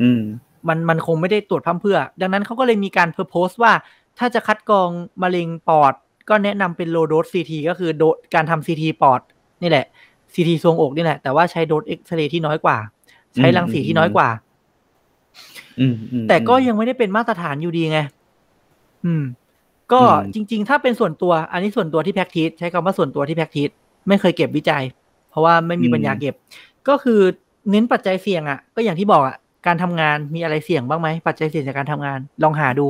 อืมมันมันคงไม่ได้ตรวจพร่ำเพรื่อ ดังนั้นเขาก็เลยมีการ propose ว่า ถ้าจะคัดกรองมะเร็งปอด ก็แนะนำเป็น low dose CT ก็คือโดสการทำ CT ปอดนี่แหละ CT ทรวงอกนี่แหละแต่ว่าใช้โดสเอ็กซเรย์ที่น้อยกว่า ใช้รังสีที่น้อยกว่าอืมอืมแต่ก็ยังไม่ได้เป็นมาตรฐานอยู่ดีไง อืม ก็อืมจริง ๆ ถ้าเป็นส่วนตัว อันนี้ส่วนตัวที่ practice ใช้คำว่าส่วนตัวที่ practice ไม่เคยเก็บวิจัย เพราะว่าไม่มีปัญญาเก็บ ก็คือเน้นปัจจัยเสี่ยงอะ ก็อย่างที่บอกอะ การทำงานมีอะไรเสี่ยงบ้างไหม ปัจจัยเสี่ยงจากการทำงาน ลองหาดู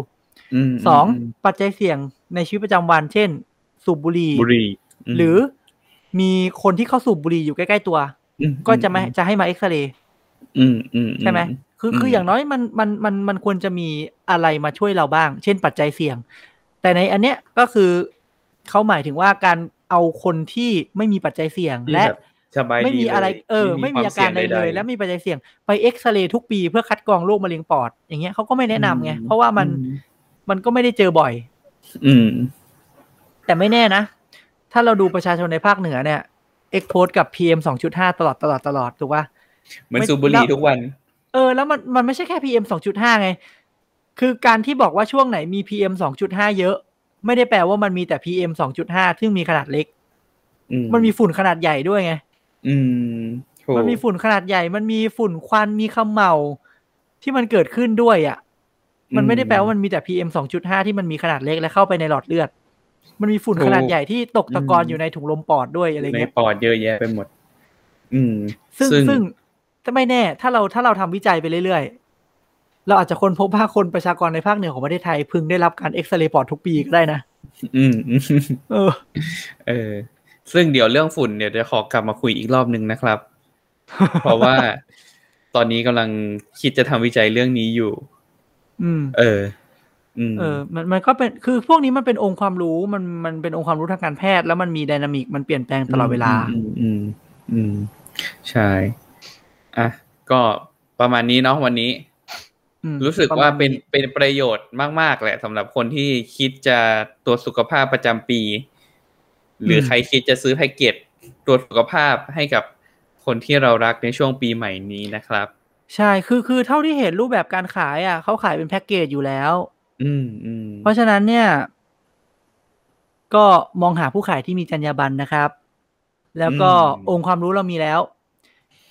มสองมปัจจัยเสี่ยงในชีวิตประจำวัน เช่น สูบบุหรี่บุหรี่มหรือมีคนที่เขาสูบบุหรี่อยู่ใกล้ ๆ ตัวมก็จะไม่จะให้มาเอ็กซเรย์ อืมอืมใช่ไหมคือคือมอย่างน้อยมันมันมันมันควรจะมีอะไรมาช่วยเราบ้าง เช่นปัจจัยเสี่ยง แต่ในอันเนี้ยก็คือเขาหมายถึงว่าการเอาคนที่ไม่มีปัจจัยเสี่ยงที่และแบบสบายดีไม่มีอะไรลยเออ ไม่มีอาการใดเลย และมีปัจจัยเสี่ยงไปเอ็กซเรย์ทุกปีเพื่อคัดกรองโรคมะเร็งปอด อย่างเงี้ยเขาก็ไม่แนะนำไงเพราะว่ามันอืมันก็ไม่ได้เจอบ่อย อืม แต่ไม่แน่นะ ถ้าเราดูประชาชนในภาคเหนือเนี่ยเอ็กโพสกับ PM 2.5ตลอดตลอดตลอดถูกป่ะ เหมือนไม่สูบบุหรี่แล้วทุกวัน เออ แล้วมันมันไม่ใช่แค่ PM 2.5ไง คือการที่บอกว่าช่วงไหนมี PM 2.5เยอะ ไม่ได้แปลว่ามันมีแต่ PM 2.5ซึ่งมีขนาดเล็กอืมมันมีฝุ่นขนาดใหญ่ด้วยไง อืมถูกมันมีฝุ่นขนาดใหญ่ มันมีฝุ่นควันมีเขมเหลาที่มันเกิดขึ้นด้วยอะ มันไม่ได้แปลว่ามันมีแต่ PM 2.5 ที่มันมีขนาดเล็กและเข้าไปในหลอดเลือด มันมีฝุ่นขนาดใหญ่ที่ตกตะกอนอยู่ในถุงลมปอดด้วยอะไรในเงี้ยปอดเยอะแยะไปหมด อืม ซึ่งซึ่ง ถ้าไม่แน่ ถ้าเราถ้าเราทำวิจัยไปเรื่อยๆ เราอาจจะคนพบว่าคนประชากรในภาคเหนือของประเทศไทย พึงได้รับการเอ็กซเรย์ปอดทุกปีก็ได้นะ อืมอืมเออ เออ ซึ่งเดี๋ยวเรื่องฝุ่นเดี๋ยวจะขอกลับมาคุยอีกรอบหนึ่งนะครับ เพราะว่าตอนนี้กำลังคิดจะทำวิจัยเรื่องนี้อยู่ อืม เอออืมเออ มันมันก็เป็น คือพวกนี้มันเป็นองค์ความรู้ มันมันเป็นองค์ความรู้ทางการแพทย์ แล้วมันมีไดนามิก มันเปลี่ยนแปลงตลอดเวลา อืม อืมอืมใช่ อะก็ประมาณนี้เนาะวันนี้อืมรู้สึกประมว่าณเป็นเป็นประโยชน์มาก ๆ แหละสำหรับคนที่คิดจะตรวจสุขภาพประจำปี หรือใครคิดจะซื้อแพ็กเกจตรวจสุขภาพให้กับคนที่เรารักในช่วงปีใหม่นี้นะครับ ใช่คือคือเท่าที่เห็นรูปแบบการขายอะเขาขายเป็นแพ็กเกจอยู่แล้ว อืมอืมเพราะฉะนั้นเนี่ย ก็มองหาผู้ขายที่มีจรรยาบรรณนะครับ แล้วก็องค์ความรู้เรามีแล้ว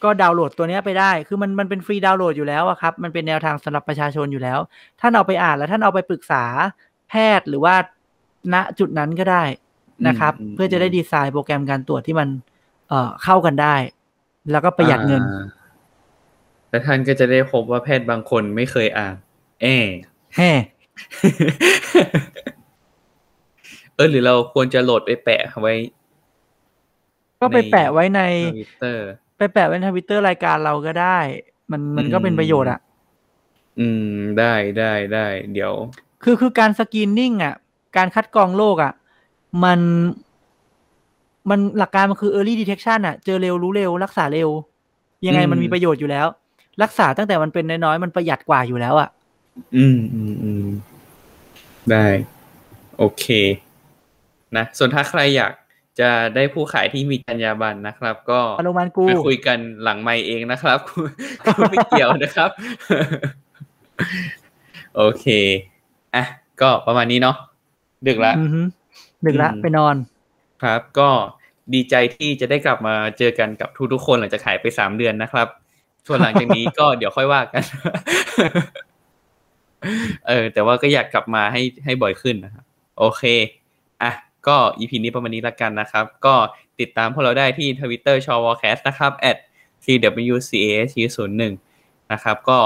ก็ดาวน์โหลดตัวเนี้ยไปได้ คือมันมันเป็นฟรีดาวน์โหลดอยู่แล้วอะครับ มันเป็นแนวทางสำหรับประชาชนอยู่แล้ว ท่านเอาไปอ่านแล้วท่านเอาไปปรึกษาแพทย์หรือว่าณจุดนั้นก็ได้นะครับ เพื่อจะได้ดีไซน์โปรแกรมการตรวจที่มัน เอ่อเข้ากันได้ แล้วก็ประหยัดเงินอ่าและท่านก็จะได้พบว่าแพทย์บางคนไม่เคยอ่านแอแฮ่เออหรือเราควรจะโหลดไปแปะไว้ ก็ไปแปะไว้ในทวิตเตอร์ ไปแปะไว้ในทวิตเตอร์รายการเราก็ได้ มันมันก็เป็นประโยชน์อะอืมได้ได้ได้ เดี๋ยว คือคือการสกรีนนิ่งอะ การคัดกรองโรคอะ มัน มันหลักการมันคือ early detection อะ เจอเร็วรู้เร็ว รักษาเร็ว ยังไงอืมมันมีประโยชน์อยู่แล้ว รักษาตั้งแต่มันเป็นน้อยๆมันประหยัดกว่าอยู่แล้วอะ อืมอืมอืมได้ โอเค นะ ส่วนถ้าใครอยาก จะได้ผู้ขายที่มีจรรยาบรรณนะครับ ก็อนุมานกูไปคุยกันหลังไมค์เองนะครับคุณไม่เกี่ยวนะครับ โอเคอะก็ประมาณนี้เนาะดึกละอือฮึดึกละอืมไปนอน ครับ ก็ดีใจที่จะได้กลับมาเจอกันกับทุกๆคนหลังจากหายไปสามเดือนนะครับ ส่วนหลังจากนี้ก็เดี๋ยวค่อยว่ากัน เออ แต่ว่าก็อยากกลับมาให้ให้บ่อยขึ้นนะครับ โอเคอะ ก็ EP นี้ประมาณนี้ละกันนะครับ ก็ติดตามพวกเราได้ที่ทวิตเตอร์ชอวอแคสต์นะครับ at cwcast 0 1 นะครับ ก็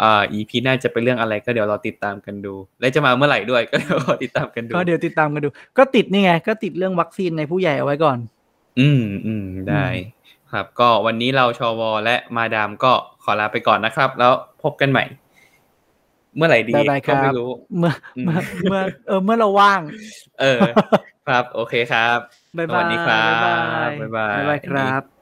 อ่า EP หน่าจะเป็นเรื่องอะไรก็เดี๋ยวเราติดตามกันดู และจะมาเมื่อไหร่ด้วยก็เดี๋ยวรอติดตามกันดูก็เดี๋ยวติดตามกันดู ก็ติดนี่ไง ก็ติดเรื่องวัคซีนในผู้ใหญ่เอาไว้ก่อน อืมอืมได้ ครับ ก็วันนี้เราชวและมาดามก็ขอลาไปก่อนนะครับ แล้วพบกันใหม่ เมื่อไหร่ดีได้ได้คก็รับไม่รู้ เมื่ออืมเมื่อเมื่อเออเมื่อเราว่าง เออ ครับ โอเคครับ บ๊ายบายวัสดีครับ บ๊ายบายบ๊ายบายบ๊ายบายครับ